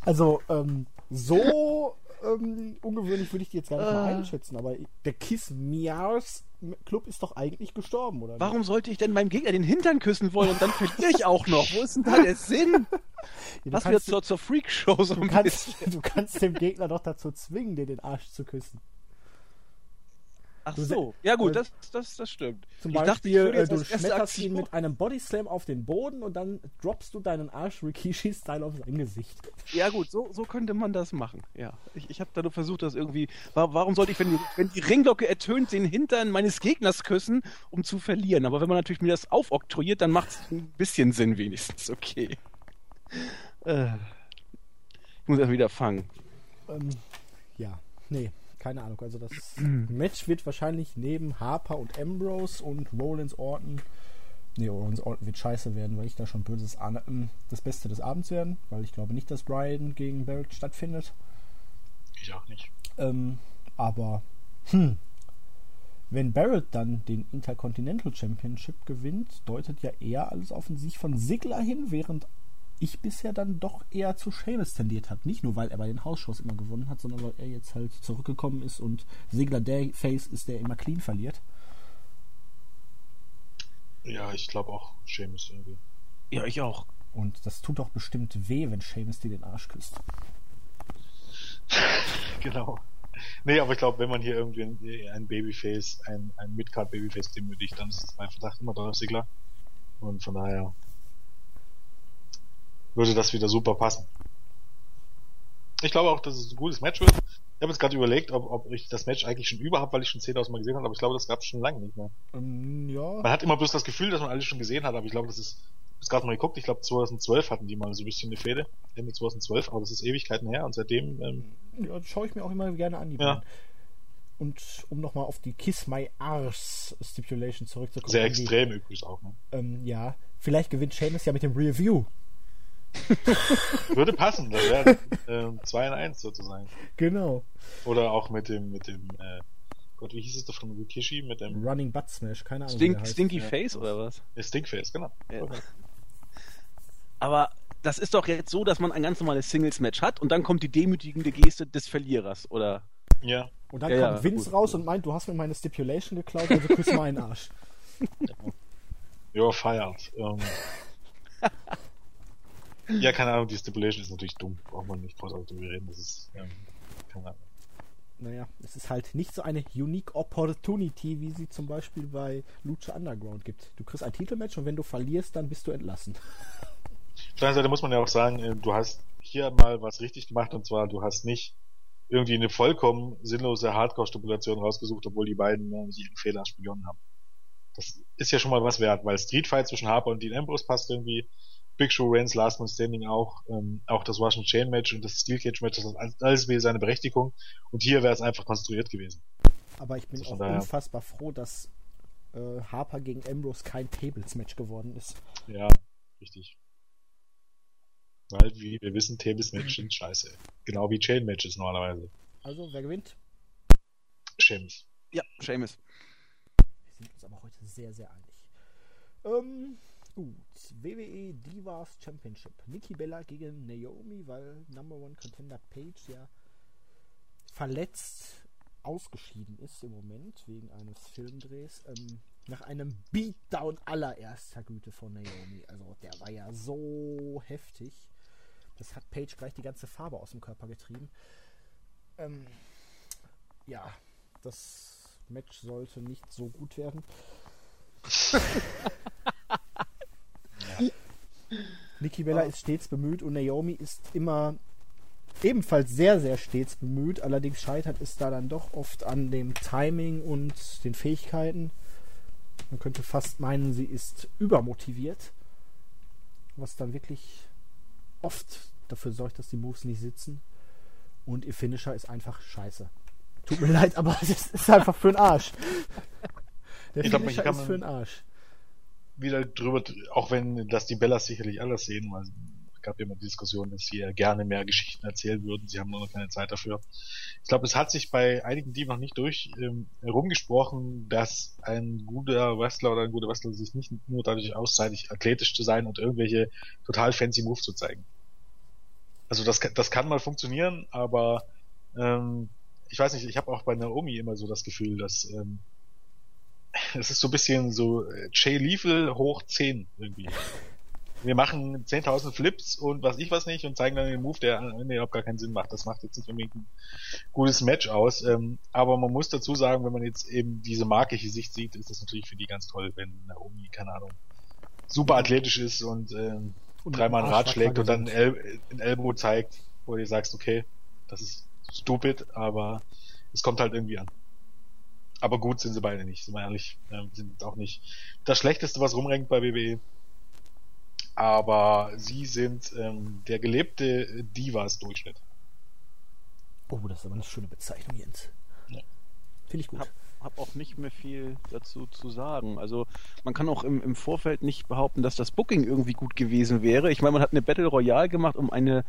Also, ähm, so ähm, ungewöhnlich würde ich die jetzt gar nicht mal ah. einschätzen, aber der Kiss Miars Club ist doch eigentlich gestorben, oder? Warum nicht? sollte ich denn meinem Gegner den Hintern küssen wollen und dann verliere ich auch noch? Wo ist denn da der Sinn? ja, Was wird zur, zur Freakshow so du kannst, du kannst dem Gegner doch dazu zwingen, dir den Arsch zu küssen. Ach so, ja gut, das, das, das stimmt. Zum ich Beispiel, dachte, ich äh, du schmetterst ihn mit einem Bodyslam auf den Boden und dann droppst du deinen Arsch Rikishi-Style auf sein Gesicht. Ja gut, so, so könnte man das machen, ja. Ich, ich habe da nur versucht, das irgendwie... Warum sollte ich, wenn die, wenn die Ringglocke ertönt, den Hintern meines Gegners küssen, um zu verlieren? Aber wenn man natürlich mir das aufoktroyiert, dann macht es ein bisschen Sinn wenigstens, okay. Äh, ich muss erst wieder fangen. Ähm, ja, nee keine Ahnung. Also das Match wird wahrscheinlich neben Harper und Ambrose und Rollins Orton. Nee, Rollins Orton wird scheiße werden, weil ich da schon böses. Ähm, das Beste des Abends werden, weil ich glaube nicht, dass Brian gegen Barrett stattfindet. Ich auch nicht. Ähm, aber, hm. Wenn Barrett dann den Intercontinental Championship gewinnt, deutet ja eher alles auf den Sieg von Sigler hin, während ich bisher dann doch eher zu Seamus tendiert hat. Nicht nur, weil er bei den Hausshows immer gewonnen hat, sondern weil er jetzt halt zurückgekommen ist und Segler der Face ist, der immer clean verliert. Ja, ich glaube auch Seamus irgendwie. Ja, ich auch. Und das tut doch bestimmt weh, wenn Seamus dir den Arsch küsst. genau. Nee, aber ich glaube, wenn man hier irgendwie ein, Babyface, ein, ein Midcard Babyface demütigt, dann ist es mein Verdacht immer Dolph Sigler. Und von daher würde das wieder super passen. Ich glaube auch, dass es ein gutes Match wird. Ich habe jetzt gerade überlegt, ob, ob ich das Match eigentlich schon über habe, weil ich schon 10.000 Mal gesehen habe, aber ich glaube, das gab es schon lange nicht mehr. Um, ja. Man hat immer bloß das Gefühl, dass man alles schon gesehen hat, aber ich glaube, das ist, ich gerade mal geguckt, ich glaube 2012 hatten die mal so ein bisschen eine Fehde, Ende 2012, aber das ist Ewigkeiten her und seitdem... Ähm, ja, schaue ich mir auch immer gerne an, die ja. Und um nochmal auf die Kiss My Arse Stipulation zurückzukommen. Sehr extrem die, übrigens auch, ne? Ähm, ja, vielleicht gewinnt Seamus ja mit dem Review. Würde passen, das wäre äh, 2 in 1 sozusagen. Genau. Oder auch mit dem, mit dem, äh, Gott, wie hieß es doch von Rikishi mit dem Running Butt Smash, keine Ahnung. Stink, Stinky ja. Face oder was? Ja, Stinkface, genau. Ja. Aber das ist doch jetzt so, dass man ein ganz normales Singles-Match hat und dann kommt die demütigende Geste des Verlierers, oder? Ja. Und dann ja, kommt Vince gut, raus gut. und meint, du hast mir meine Stipulation geklaut, also küss meinen Arsch. You're fired. Um, Ja, keine Ahnung, die Stipulation ist natürlich dumm. Braucht man nicht großartig drüber reden. Das ist, ähm, keine Ahnung. Naja, es ist halt nicht so eine Unique Opportunity, wie sie zum Beispiel bei Lucha Underground gibt. Du kriegst ein Titelmatch und wenn du verlierst, dann bist du entlassen. Auf der anderen Seite muss man ja auch sagen, äh, du hast hier mal was richtig gemacht und zwar, du hast nicht irgendwie eine vollkommen sinnlose Hardcore-Stipulation rausgesucht, obwohl die beiden äh, ihren Fehler begonnen haben. Das ist ja schon mal was wert, weil Street Fight zwischen Harper und Dean Ambrose passt irgendwie. Big Show Reigns Last Man Standing auch, ähm, auch das Russian Chain Match und das Steel Cage Match, das hat alles wieder seine Berechtigung. Und hier wäre es einfach konstruiert gewesen. Aber ich bin also auch daher... unfassbar froh, dass äh, Harper gegen Ambrose kein Tables Match geworden ist. Ja, richtig. Weil, wie wir wissen, Tables Matches sind scheiße. Genau wie Chain Matches normalerweise. Also, wer gewinnt? Sheamus. Ja, Sheamus. Wir sind uns aber heute sehr, sehr einig. Ähm, WWE Divas Championship. Nikki Bella gegen Naomi, weil Number One Contender Page ja verletzt ausgeschieden ist im Moment wegen eines Filmdrehs. Ähm, nach einem Beatdown allererster Güte von Naomi. Also der war ja so heftig. Das hat Page gleich die ganze Farbe aus dem Körper getrieben. Ähm, ja, das Match sollte nicht so gut werden. Nikki Bella oh. ist stets bemüht und Naomi ist immer ebenfalls sehr, sehr stets bemüht. Allerdings scheitert es da dann doch oft an dem Timing und den Fähigkeiten. Man könnte fast meinen, sie ist übermotiviert, was dann wirklich oft dafür sorgt, dass die Moves nicht sitzen. Und ihr Finisher ist einfach scheiße. Tut mir leid, aber es ist einfach für den Arsch. Der ich Finisher glaub, ist für den Arsch. Wieder drüber, auch wenn das die Bellas sicherlich alles sehen, weil es gab ja immer die Diskussion, dass sie gerne mehr Geschichten erzählen würden, sie haben nur noch keine Zeit dafür. Ich glaube, es hat sich bei einigen die noch nicht durch ähm, herumgesprochen, dass ein guter Wrestler oder ein guter Wrestler sich nicht nur dadurch auszeichnet, athletisch zu sein und irgendwelche total fancy Moves zu zeigen. Also das, das kann mal funktionieren, aber ähm, ich weiß nicht, ich habe auch bei Naomi immer so das Gefühl, dass ähm, es ist so ein bisschen so äh, Jay Lethal hoch 10 irgendwie. Wir machen 10.000 Flips und was ich was nicht und zeigen dann den Move, der am Ende überhaupt gar keinen Sinn macht. Das macht jetzt nicht unbedingt ein gutes Match aus. Ähm, aber man muss dazu sagen, wenn man jetzt eben diese markige Sicht sieht, ist das natürlich für die ganz toll, wenn Naomi, keine Ahnung, super athletisch ist und ähm, und dreimal ein Rad schlägt und dann El ein Elbow zeigt, wo du sagst, okay, das ist stupid, aber es kommt halt irgendwie an. Aber gut sind sie beide nicht, sind wir ehrlich. Ähm, sind auch nicht das Schlechteste, was rumrenkt bei WWE. Aber sie sind ähm, der gelebte Divas-Durchschnitt. Oh, das ist aber eine schöne Bezeichnung, Jens. Ja. Finde ich gut. Hab, habe auch nicht mehr viel dazu zu sagen. Also man kann auch im, im Vorfeld nicht behaupten, dass das Booking irgendwie gut gewesen wäre. Ich meine, man hat eine Battle Royale gemacht, um eine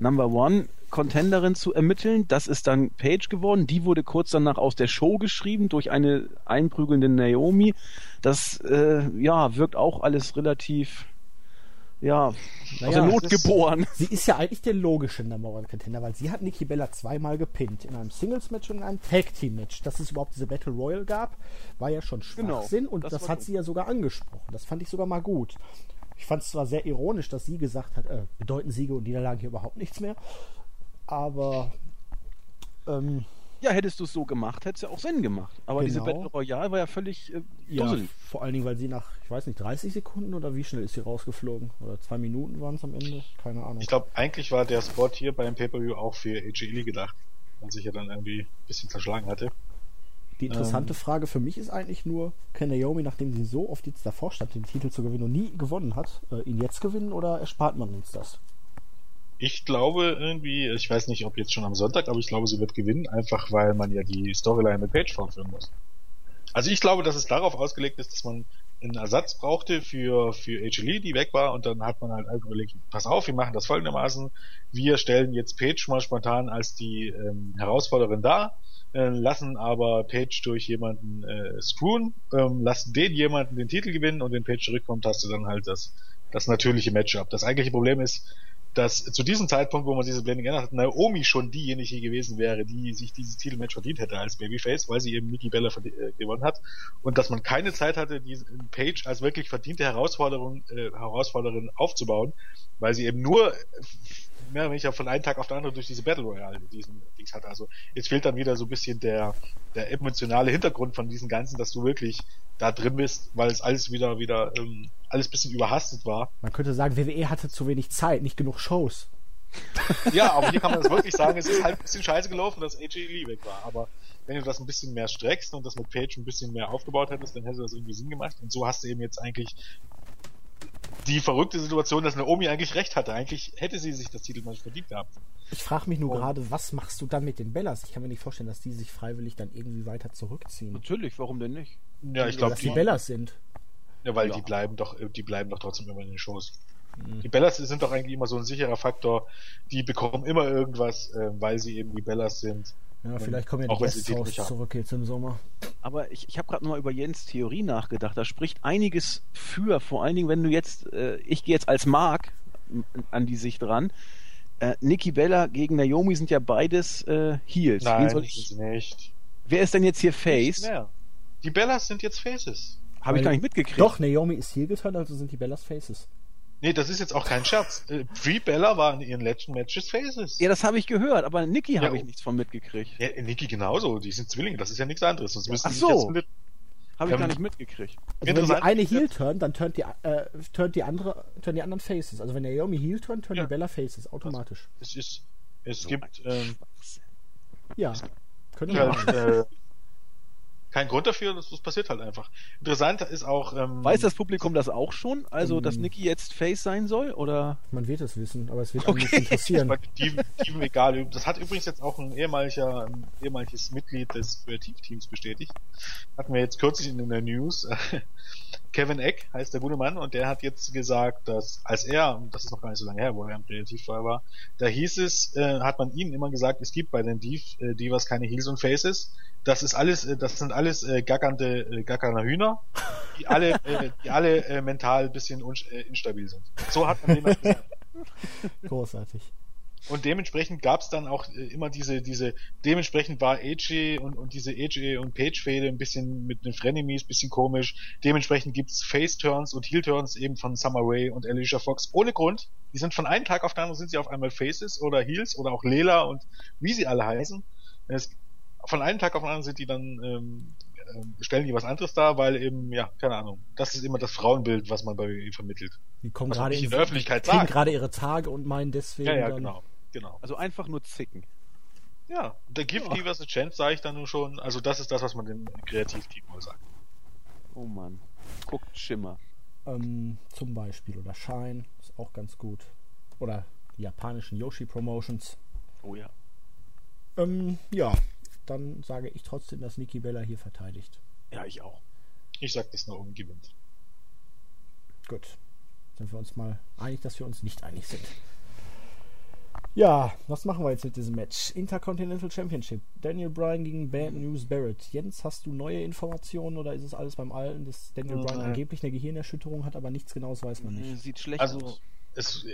Number One Contenderin zu ermitteln. Das ist dann Paige geworden. Die wurde kurz danach aus der Show geschrieben durch eine einprügelnde Naomi. Das äh, ja wirkt auch alles relativ ja, naja, aus der Not geboren. sie ist ja eigentlich der logische Number One Contender, weil sie hat Nikki Bella zweimal gepinnt. In einem Singles-Match und in einem Tag-Team-Match. Dass es überhaupt diese Battle Royal gab, war ja schon genau, Schwachsinn genau, und das, das hat gut. sie ja sogar angesprochen. Das fand ich sogar mal gut. Ich fand es zwar sehr ironisch, dass sie gesagt hat, äh, bedeuten Siege und Niederlagen hier überhaupt nichts mehr. Aber ähm, ja, hättest du es so gemacht, hätte es ja auch Sinn gemacht. Aber genau. diese Battle Royale war ja völlig äh, ja, vor allen Dingen, weil sie nach, ich weiß nicht, 30 Sekunden oder wie schnell ist sie rausgeflogen? Oder zwei Minuten waren es am Ende? Keine Ahnung. Ich glaube, eigentlich war der Spot hier beim Pay-Per-View auch für AJ gedacht, weil sich ja dann irgendwie ein bisschen zerschlagen hatte. Die interessante ähm, Frage für mich ist eigentlich nur, kann Naomi, nachdem sie so oft jetzt davor stand, den Titel zu gewinnen und nie gewonnen hat, äh, ihn jetzt gewinnen oder erspart man uns das? Ich glaube irgendwie, ich weiß nicht, ob jetzt schon am Sonntag, aber ich glaube, sie wird gewinnen, einfach weil man ja die Storyline mit Page fortführen muss. Also ich glaube, dass es darauf ausgelegt ist, dass man einen Ersatz brauchte für, für H. Lee, die weg war, und dann hat man halt überlegt, pass auf, wir machen das folgendermaßen, wir stellen jetzt Page mal spontan als die ähm, Herausforderin dar, äh, lassen aber Page durch jemanden äh, screwen, ähm, lassen den jemanden den Titel gewinnen und wenn Page zurückkommt, hast du dann halt das, das natürliche Matchup. Das eigentliche Problem ist, dass zu diesem Zeitpunkt, wo man diese Blending geändert hat, Naomi schon diejenige gewesen wäre, die sich dieses Titelmatch verdient hätte als Babyface, weil sie eben Nikki Bella äh, gewonnen hat und dass man keine Zeit hatte, diesen Page als wirklich verdiente Herausforderung, äh, Herausforderin aufzubauen, weil sie eben nur mehr oder weniger von einem Tag auf den anderen durch diese Battle Royale diesen Dings hatte. Also jetzt fehlt dann wieder so ein bisschen der, der emotionale Hintergrund von diesen ganzen, dass du wirklich da drin bist, weil es alles wieder, wieder, ähm, alles bisschen überhastet war. Man könnte sagen, WWE hatte zu wenig Zeit, nicht genug Shows. ja, aber hier kann man das wirklich sagen, es ist halt ein bisschen scheiße gelaufen, dass AJ Lee weg war. Aber wenn du das ein bisschen mehr streckst und das mit Page ein bisschen mehr aufgebaut hättest, dann hätte das irgendwie Sinn gemacht. Und so hast du eben jetzt eigentlich die verrückte Situation, dass Naomi eigentlich recht hatte. Eigentlich hätte sie sich das Titelmatch verdient gehabt. Ich frage mich nur gerade, was machst du dann mit den Bellas? Ich kann mir nicht vorstellen, dass die sich freiwillig dann irgendwie weiter zurückziehen. Natürlich, warum denn nicht? Ja, ich glaube, die, die Bellas sind. Ja, weil ja. die bleiben doch, die bleiben doch trotzdem immer in den Shows. Mhm. Die Bellas sind doch eigentlich immer so ein sicherer Faktor. Die bekommen immer irgendwas, äh, weil sie eben die Bellas sind. Ja, vielleicht kommen ja die Guests zurück jetzt im Sommer. Aber ich, ich habe gerade mal über Jens Theorie nachgedacht. Da spricht einiges für, vor allen Dingen, wenn du jetzt, äh, ich gehe jetzt als Mark an die Sicht ran. Äh, Nikki Bella gegen Naomi sind ja beides äh, Heels. Nein, soll ich... nicht. Wer ist denn jetzt hier Face? Die Bellas sind jetzt Faces. Habe ich gar nicht mitgekriegt. Doch, Naomi ist Heel geturnt, also sind die Bellas Faces. Nee, das ist jetzt auch kein Scherz. Äh, Brie Bella waren in ihren letzten Matches Faces. Ja, das habe ich gehört, aber Nikki ja, habe ich nichts von mitgekriegt. Ja, Nikki genauso, die sind Zwillinge, das ist ja nichts anderes. Sonst müssten Ach so. Mit... Habe ich ähm, gar nicht mitgekriegt. Also wenn die eine Heel turnt, dann turnt die, äh, turnt die andere, turnt die anderen Faces. Also wenn Naomi Heel turnt, turnt ja. die Bella Faces automatisch. Es ist, es so gibt, ähm, ja, könnte man. Äh, kein Grund dafür, das, das, passiert halt einfach. Interessant ist auch. Ähm, Weiß das Publikum das auch schon? Also, ähm, dass Nikki jetzt Face sein soll? Oder? Man wird es wissen, aber es wird okay. nicht interessieren. die, die, egal. Das hat übrigens jetzt auch ein ehemaliger, ein ehemaliges Mitglied des Kreativteams bestätigt. Hatten wir jetzt kürzlich in der News. Kevin Eck heißt der gute Mann und der hat jetzt gesagt, dass als er, das ist noch gar nicht so lange her, wo er im Kreativfall war, da hieß es, äh, hat man ihnen immer gesagt, es gibt bei den Div, äh, Divas keine Heels und Faces das ist alles, äh, das sind alles äh, gackernde, äh, gackernde Hühner, die alle, äh, die alle äh, mental ein bisschen un, äh, instabil sind. So hat man dem gesagt. Großartig. Und dementsprechend gab es dann auch äh, immer diese, diese, dementsprechend war AJ und, und diese AJ und Page-Fade ein bisschen mit den Frenemies, bisschen komisch. Dementsprechend gibt's Face-Turns und Heel-Turns eben von Summer Rae und Alicia Fox ohne Grund. Die sind von einem Tag auf den anderen sind sie auf einmal Faces oder Heels oder auch Lela und wie sie alle heißen. Es von einem Tag auf den anderen sind die dann ähm, äh, stellen die was anderes dar, weil eben, ja, keine Ahnung. Das ist immer das Frauenbild, was man bei WWE vermittelt. Die kommen gerade in, der Öffentlichkeit kriegen gerade ihre Tage und meinen deswegen. Ja, ja, dann... genau, genau. Also einfach nur zicken. Ja, der Gift ja. vs. Chance sage ich dann nur schon. Also das ist das, was man dem Kreativteam wohl sagt. Oh Mann. Guckt Schimmer. Ähm, zum Beispiel. Oder Shine ist auch ganz gut. Oder die japanischen Yoshi Promotions. Oh ja. Ähm, ja, dann sage ich trotzdem, dass Niki Bella hier verteidigt. Ja, ich auch. Ich sage, dass Naomi gewinnt. Gut. Sind wir uns mal einig, dass wir uns nicht einig sind. Ja, was machen wir jetzt mit diesem Match? Intercontinental Championship. Daniel Bryan gegen Bad News Barrett. Jens, hast du neue Informationen oder ist es alles beim Alten, dass Daniel Bryan angeblich eine Gehirnerschütterung hat, aber nichts Genaues weiß man nicht? Sieht schlecht also, aus es,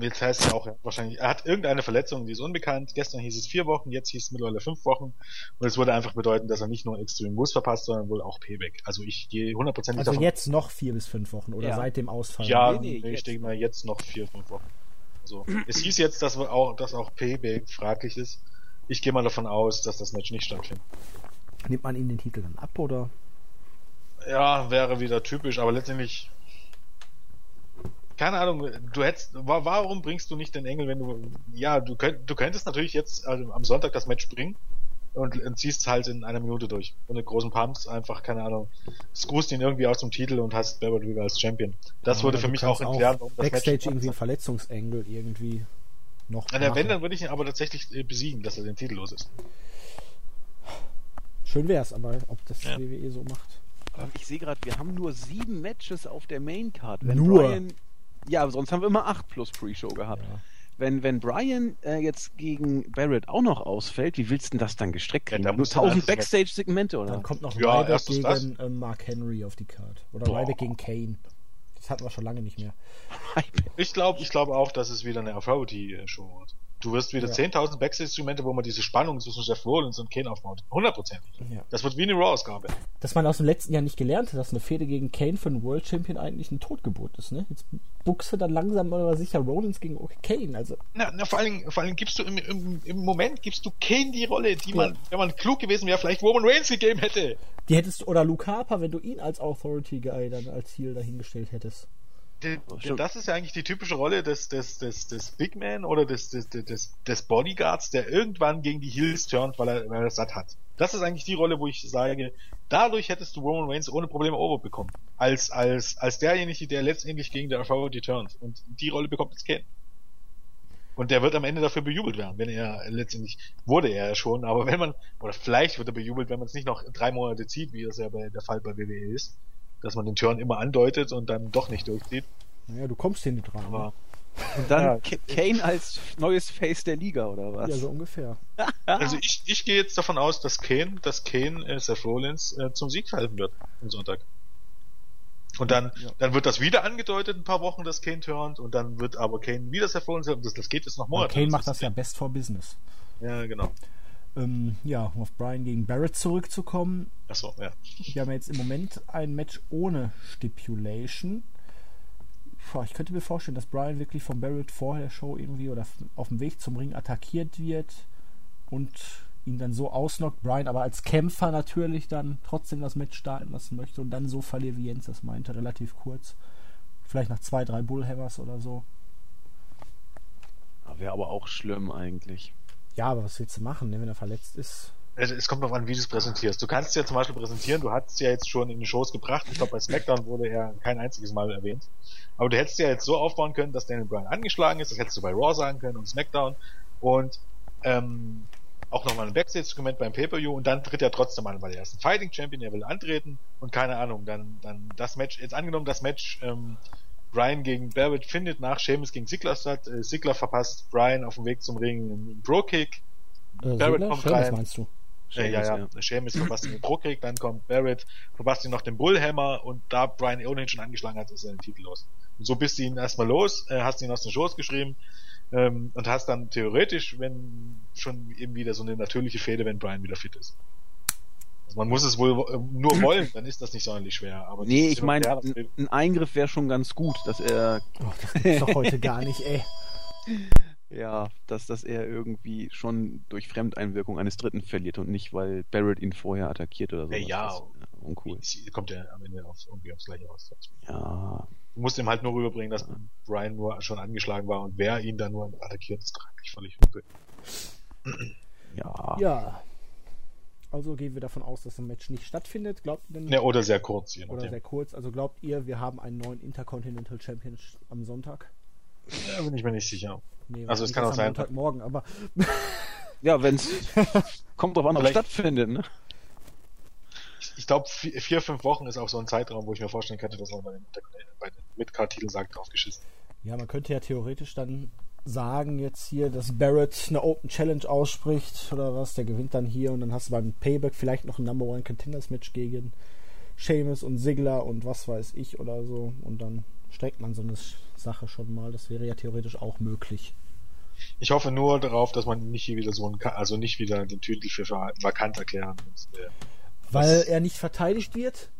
jetzt heißt es ja auch wahrscheinlich, er hat irgendeine Verletzung, die ist unbekannt. Gestern hieß es vier Wochen, jetzt hieß es mittlerweile fünf Wochen. Und es würde einfach bedeuten, dass er nicht nur Extreme Rules verpasst, sondern wohl auch Payback. Also ich gehe hundertprozentig Also davon. jetzt noch vier bis fünf Wochen oder ja. seit dem Ausfall? Ja, nee, nee, ich denke mal jetzt noch vier, fünf Wochen. Also, es hieß jetzt, dass auch, dass auch Payback fraglich ist. Ich gehe mal davon aus, dass das Match nicht stattfindet. Nimmt man ihm den Titel dann ab, oder? Ja, wäre wieder typisch, aber letztendlich keine Ahnung, du hättest, warum bringst du nicht den Engel, wenn du, ja, du, könnt, du könntest natürlich jetzt also am Sonntag das Match bringen und, und ziehst halt in einer Minute durch. Ohne großen Pumps, einfach, keine Ahnung, screwst ihn irgendwie aus dem Titel und hast Barrett wieder als Champion. Das ja, würde für mich auch erklären, warum das Backstage Match irgendwie ein Verletzungsengel irgendwie noch. Na, wenn, dann würde ich ihn aber tatsächlich äh, besiegen, dass er den Titel los ist. Schön wär's, aber ob das ja. WWE so macht. Ich sehe gerade, wir haben nur sieben Matches auf der Main Card. Wenn nur. Brian ja, sonst haben wir immer 8 plus Pre-Show gehabt. Ja. Wenn, wenn Brian äh, jetzt gegen Barrett auch noch ausfällt, wie willst du denn das dann gestreckt kriegen? Ja, Nur 1000 Backstage-Segmente, oder? Dann kommt noch ja, Ryback gegen äh, Mark Henry auf die Card. Oder Boah. Ryback gegen Kane. Das hatten wir schon lange nicht mehr. Ich glaube ich glaub auch, dass es wieder eine Authority-Show wird. Du wirst wieder ja. 10.000 Backstage-Instrumente, wo man diese Spannung zwischen Jeff Rollins und Kane aufbaut. Hundertprozentig. Ja. Das wird wie eine Raw-Ausgabe. Dass man aus dem letzten Jahr nicht gelernt hat, dass eine Fehde gegen Kane für einen World Champion eigentlich ein Totgeburt ist, ne? Jetzt buchst du dann langsam aber sicher Rollins gegen Kane, also. Na, na, vor allem, vor allem gibst du im, im, im Moment gibst du Kane die Rolle, die ja. man, wenn man klug gewesen wäre, vielleicht Roman Reigns gegeben hätte. Die hättest du, oder Luke Harper, wenn du ihn als Authority Guy dann als Ziel dahingestellt hättest. Oh, das ist ja eigentlich die typische Rolle des, des, des, des Big Man oder des, des, des, des Bodyguards, der irgendwann gegen die Heels turnt, weil er, weil er satt hat. Das ist eigentlich die Rolle, wo ich sage, dadurch hättest du Roman Reigns ohne Probleme over bekommen. Als, als, als derjenige, der letztendlich gegen der Authority turnt. Und die Rolle bekommt jetzt Kane. Und der wird am Ende dafür bejubelt werden, wenn er letztendlich, wurde er ja schon, aber wenn man, oder vielleicht wird er bejubelt, wenn man es nicht noch drei Monate zieht, wie es ja bei, der Fall bei WWE ist dass man den Turn immer andeutet und dann doch nicht durchzieht. Naja, du kommst hier nicht dran. Aber ne? und dann ja. Kane als neues Face der Liga oder was? Ja, so ungefähr. also ich, ich gehe jetzt davon aus, dass Kane, dass Kane äh, Seth Rollins äh, zum Sieg verhelfen wird am Sonntag. Und dann, ja. dann wird das wieder angedeutet, ein paar Wochen, dass Kane turnt, und dann wird aber Kane wieder Seth Rollins, das, das geht jetzt noch Monate. Kane macht das ja best for business. Ja, genau ähm, ja, um auf Brian gegen Barrett zurückzukommen. Achso, ja. Wir haben jetzt im Moment ein Match ohne Stipulation. Boah, ich könnte mir vorstellen, dass Brian wirklich von Barrett vor der Show irgendwie oder auf dem Weg zum Ring attackiert wird und ihn dann so ausnockt. Brian aber als Kämpfer natürlich dann trotzdem das Match starten lassen möchte und dann so verliert, wie Jens das meinte, relativ kurz. Vielleicht nach zwei, drei Bullhammers oder so. Wäre aber auch schlimm eigentlich. Ja, aber was willst du machen, ne, wenn er verletzt ist? Es kommt noch an, wie du es präsentierst. Du kannst es ja zum Beispiel präsentieren, du hast es ja jetzt schon in den Shows gebracht. Ich glaube, bei SmackDown wurde er kein einziges Mal erwähnt. Aber du hättest ja jetzt so aufbauen können, dass Daniel Bryan angeschlagen ist. Das hättest du bei Raw sagen können und SmackDown. Und ähm, auch nochmal ein Backstage-Dokument beim Pay-Per-View und dann tritt er trotzdem an, weil er ist ein Fighting Champion, er will antreten und keine Ahnung, dann, dann das Match, jetzt angenommen, das Match ähm, Brian gegen Barrett findet nach Sheamus gegen Sigler statt, äh, Sigler verpasst Brian auf dem Weg zum Ring einen Bro-Kick, äh, Barrett kommt Sheamus rein. meinst du? Äh, ja, ja, ja. Sheamus verpasst den Bro-Kick, dann kommt Barrett, verpasst ihn noch den Bullhammer und da Brian ohnehin schon angeschlagen hat, ist er den Titel los. Und so bist du ihn erstmal los, äh, hast ihn aus den Shows geschrieben, ähm, und hast dann theoretisch, wenn schon eben wieder so eine natürliche Fehde, wenn Brian wieder fit ist. Also man muss es wohl äh, nur wollen, dann ist das nicht sonderlich schwer. Aber nee, ich meine, ein Eingriff wäre schon ganz gut, dass er. Oh, das ist doch heute gar nicht, ey. Ja, dass, dass er irgendwie schon durch Fremdeinwirkung eines Dritten verliert und nicht, weil Barrett ihn vorher attackiert oder so. Ja, ja uncool. Kommt ja am Ende auf, irgendwie aufs Gleiche raus. Ja, Du musst ihm halt nur rüberbringen, dass Brian nur schon angeschlagen war und wer ihn dann nur attackiert, ist eigentlich völlig hupe. Ja. Ja. Also gehen wir davon aus, dass ein Match nicht stattfindet. Glaubt denn? Ja, oder sehr kurz. Je oder sehr kurz. Also glaubt ihr, wir haben einen neuen Intercontinental Champion am Sonntag? Ja, bin ich mir nicht sicher. Nee, also es kann auch sein. Morgen, aber ja, wenn es kommt drauf an, ob es stattfindet, ne? ich glaube, vier, vier, fünf Wochen ist auch so ein Zeitraum, wo ich mir vorstellen könnte, dass man bei den, bei den Midcard-Titeln sagt, draufgeschissen. Ja, man könnte ja theoretisch dann sagen jetzt hier, dass Barrett eine Open Challenge ausspricht oder was, der gewinnt dann hier und dann hast du beim Payback vielleicht noch ein Number One Contenders Match gegen Seamus und Sigler und was weiß ich oder so und dann streckt man so eine Sache schon mal. Das wäre ja theoretisch auch möglich. Ich hoffe nur darauf, dass man nicht hier wieder so ein, also nicht wieder den Titel für vakant erklären muss. Weil das er nicht verteidigt wird?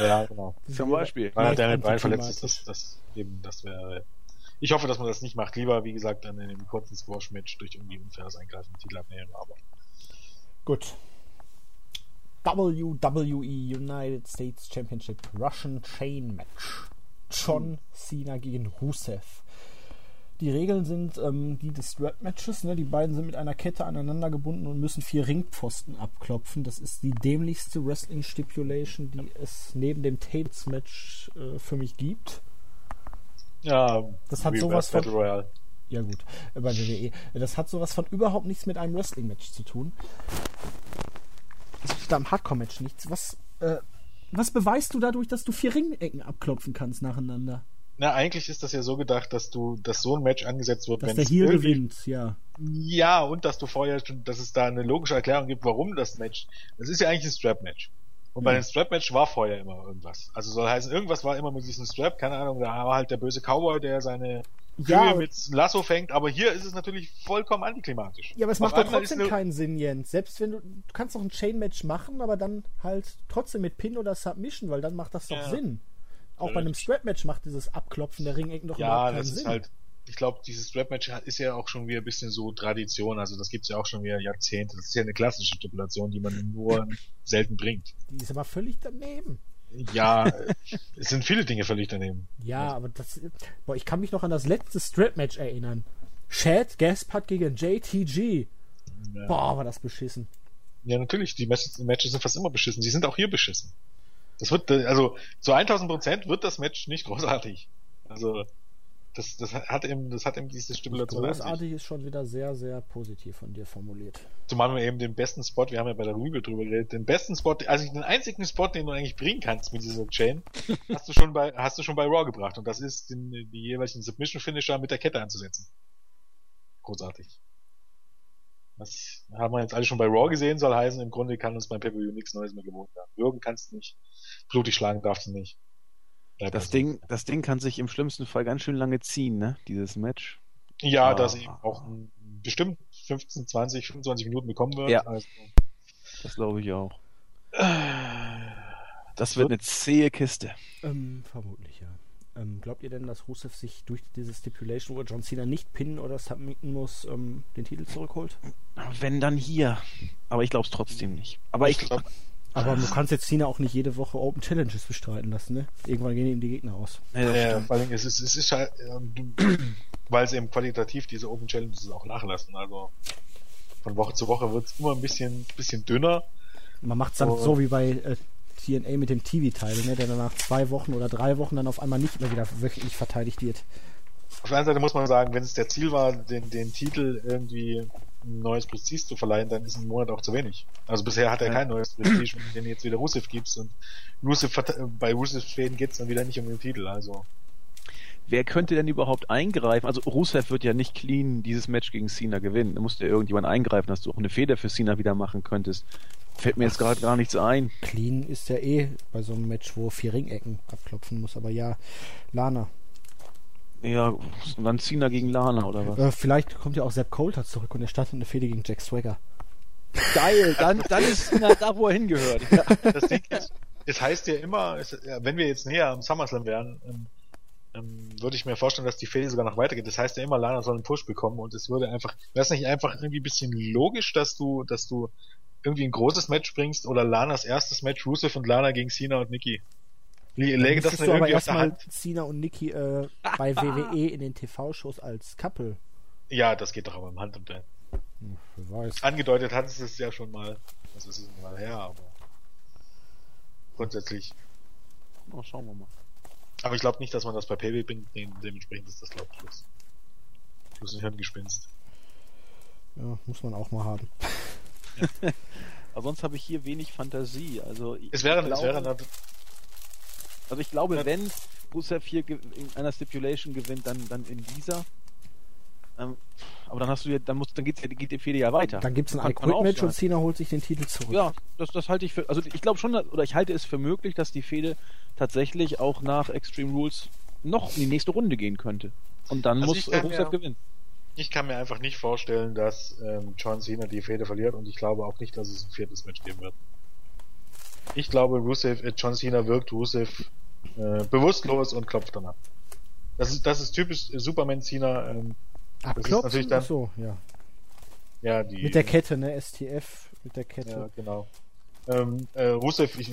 Ja, genau. Zum Beispiel. Weil der Bein verletzt ist, das, das, eben, das wäre. Ich hoffe, dass man das nicht macht. Lieber, wie gesagt, dann in einem kurzen Squash-Match durch irgendwie unfaires Eingreifen Titel abnehmen, aber. Gut. WWE United States Championship Russian Chain Match. John Cena gegen Rusev. Die Regeln sind ähm, die des Strap-Matches. Ne? Die beiden sind mit einer Kette aneinander gebunden und müssen vier Ringpfosten abklopfen. Das ist die dämlichste Wrestling-Stipulation, die es neben dem Tables-Match äh, für mich gibt. Ja, das hat sowas von. Royale. Ja gut, äh, bei WWE. Das hat sowas von überhaupt nichts mit einem Wrestling-Match zu tun. Das ist da im Hardcore-Match nichts. Was, äh, was beweist du dadurch, dass du vier Ringecken abklopfen kannst nacheinander? Na, eigentlich ist das ja so gedacht, dass du, dass so ein Match angesetzt wird, dass wenn der Heel gewinnt, ja. Ja, und dass du vorher schon, dass es da eine logische Erklärung gibt, warum das Match. Das ist ja eigentlich ein Strap-Match. Und bei hm. dem Strap-Match war vorher immer irgendwas. Also soll heißen, irgendwas war immer mit diesem Strap, keine Ahnung, da war halt der böse Cowboy, der seine ja, mit Lasso fängt, aber hier ist es natürlich vollkommen antiklimatisch. Ja, aber es macht doch trotzdem keinen Sinn, Jens. Selbst wenn du, du kannst doch ein Chain-Match machen, aber dann halt trotzdem mit Pin oder Submission, weil dann macht das doch ja. Sinn. Auch bei einem Strap-Match macht dieses Abklopfen der Ringecken doch ja, überhaupt keinen Sinn. Ja, das ist halt, ich glaube, dieses Strap-Match ist ja auch schon wieder ein bisschen so Tradition, also das gibt's ja auch schon wieder Jahrzehnte. Das ist ja eine klassische Stipulation, die man nur selten bringt. Die ist aber völlig daneben. Ja, es sind viele Dinge völlig daneben. Ja, aber das, boah, ich kann mich noch an das letzte Strap-Match erinnern. Chad Gaspard gegen JTG. Ja. Boah, war das beschissen. Ja, natürlich, die Matches, Matches sind fast immer beschissen. Die sind auch hier beschissen. Das wird, also zu 1000 Prozent wird das Match nicht großartig. Also das, das hat eben, das hat eben diese Stimulation. Großartig ist schon wieder sehr, sehr positiv von dir formuliert. Zumal wir eben den besten Spot, wir haben ja bei der Rübe drüber geredet, den besten Spot, also den einzigen Spot, den du eigentlich bringen kannst mit dieser Chain, hast du schon bei, hast du schon bei Raw gebracht. Und das ist den, die jeweiligen Submission Finisher mit der Kette anzusetzen. Großartig. Das haben wir jetzt alle schon bei Raw gesehen, soll heißen, im Grunde kann uns beim Pay-Per-View nichts Neues mehr gewohnt werden. Würgen kannst du nicht, blutig schlagen darfst du nicht. Bleib das Ding, das Ding kann sich im schlimmsten Fall ganz schön lange ziehen, ne? Dieses Match. Ja, ah. dass eben auch bestimmt 15, 20, 25 Minuten bekommen wird. Ja. Also. Das glaube ich auch. Das wird eine zähe Kiste. Ähm, vermutlich, ja. Ähm, glaubt ihr denn, dass Rusev sich durch diese Stipulation, wo John Cena nicht pinnen oder submitten muss, ähm, den Titel zurückholt? Wenn dann hier. Aber ich glaube es trotzdem nicht. Aber ich, ich glaube. Aber du kannst jetzt Cena auch nicht jede Woche Open Challenges bestreiten lassen, ne? Irgendwann gehen ihm die Gegner aus. Ja, ja vor allem, es ist, es ist halt, ähm, weil es eben qualitativ diese Open Challenges auch nachlassen, also. von Woche zu Woche wird es immer ein bisschen, bisschen dünner. Man macht es dann so wie bei äh, TNA mit dem TV-Teil, ne, der dann nach zwei Wochen oder drei Wochen dann auf einmal nicht mehr wieder wöchentlich verteidigt wird. Auf der anderen Seite muss man sagen, wenn es der Ziel war, den, den Titel irgendwie ein neues Prestige zu verleihen, dann ist ein Monat auch zu wenig. Also bisher hat er ja. kein neues Prestige, wenn du jetzt wieder Rusev gibst und Rusev, bei Rusev Schweden geht es dann wieder nicht um den Titel, also. Wer könnte denn überhaupt eingreifen? Also Rusev wird ja nicht clean dieses Match gegen Cena gewinnen. Da musste ja irgendjemand eingreifen, dass du auch eine Feder für Cena wieder machen könntest. Fällt mir jetzt gerade gar nichts ein. Clean ist ja eh bei so einem Match, wo vier Ringecken abklopfen muss. Aber ja, Lana. Ja, und dann Cena gegen Lana oder was? Äh, vielleicht kommt ja auch Sepp Coulter zurück und er startet eine Fehde gegen Jack Swagger. Geil, dann, dann ist Cena da, wo er hingehört. Ja. Das Ding ist, es heißt ja immer, es, wenn wir jetzt näher am SummerSlam wären, ähm, ähm, würde ich mir vorstellen, dass die Fehde sogar noch weitergeht. Das heißt ja immer, Lana soll einen Push bekommen und es würde einfach, wäre es nicht einfach irgendwie ein bisschen logisch, dass du, dass du irgendwie ein großes Match bringst oder Lanas erstes Match, Rusev und Lana gegen Cena und Nikki. Lege das du aber erstmal Cena und Nikki äh, bei WWE in den TV-Shows als Couple. Ja, das geht doch aber im Hand und Bein. Hm, weiß. Angedeutet hat es ja schon mal. Das ist es mal her, aber grundsätzlich. Oh, schauen wir mal. Aber ich glaube nicht, dass man das bei PW bringt. Dementsprechend ist das, glaube ich, Schluss. Schluss ein Hirngespinst. Ja, muss man auch mal haben. Ja. Aber sonst habe ich hier wenig Fantasie. Also es wäre, glaube, es wäre eine, also ich glaube, ja. wenn Rusev hier in einer Stipulation gewinnt, dann, dann in dieser. Ähm, aber dann hast du ja, dann muss, dann geht's, geht die Fehde ja weiter. Dann gibt es ein I-Quit-Match und Cena holt sich den Titel zurück. Ja, das, das halte ich für, also ich glaube schon, oder ich halte es für möglich, dass die Fehde tatsächlich auch nach Extreme Rules noch in die nächste Runde gehen könnte. Und dann also muss Rusev gewinnen. Ich kann mir einfach nicht vorstellen, dass ähm, John Cena die Fehde verliert und ich glaube auch nicht, dass es ein viertes Match geben wird. Ich glaube, Rusev, äh, John Cena wirkt Rusev äh, bewusstlos und klopft dann ab. Das ist, das ist typisch Superman Cena. Ähm, Abklopfen? Das ist natürlich dann, so, ja. Ja, die. Mit der Kette, ne? STF mit der Kette. Ja, genau. Ähm, äh, Rusev, ich,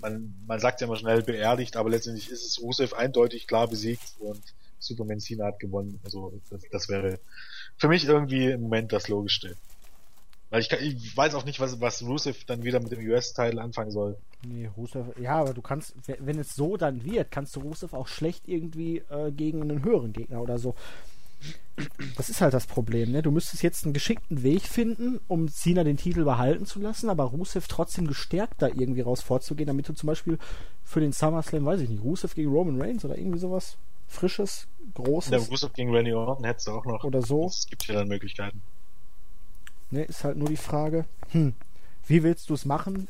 man, man sagt ja immer schnell beerdigt, aber letztendlich ist es Rusev eindeutig klar besiegt und Superman Cena hat gewonnen. Also das, das wäre für mich irgendwie im Moment das Logischste. Weil ich, kann, ich weiß auch nicht, was, was Rusev dann wieder mit dem US-Title anfangen soll. Nee, Rusev, ja, aber du kannst, wenn es so dann wird, kannst du Rusev auch schlecht irgendwie äh, gegen einen höheren Gegner oder so. Das ist halt das Problem, ne? Du müsstest jetzt einen geschickten Weg finden, um Cena den Titel behalten zu lassen, aber Rusev trotzdem gestärkt da irgendwie raus vorzugehen, damit du zum Beispiel für den SummerSlam, weiß ich nicht, Rusev gegen Roman Reigns oder irgendwie sowas Frisches, Großes. Ja, Rusev gegen Randy Orton hättest du auch noch. Oder so. Es gibt ja dann Möglichkeiten. Ne, ist halt nur die Frage, hm, wie willst du es machen?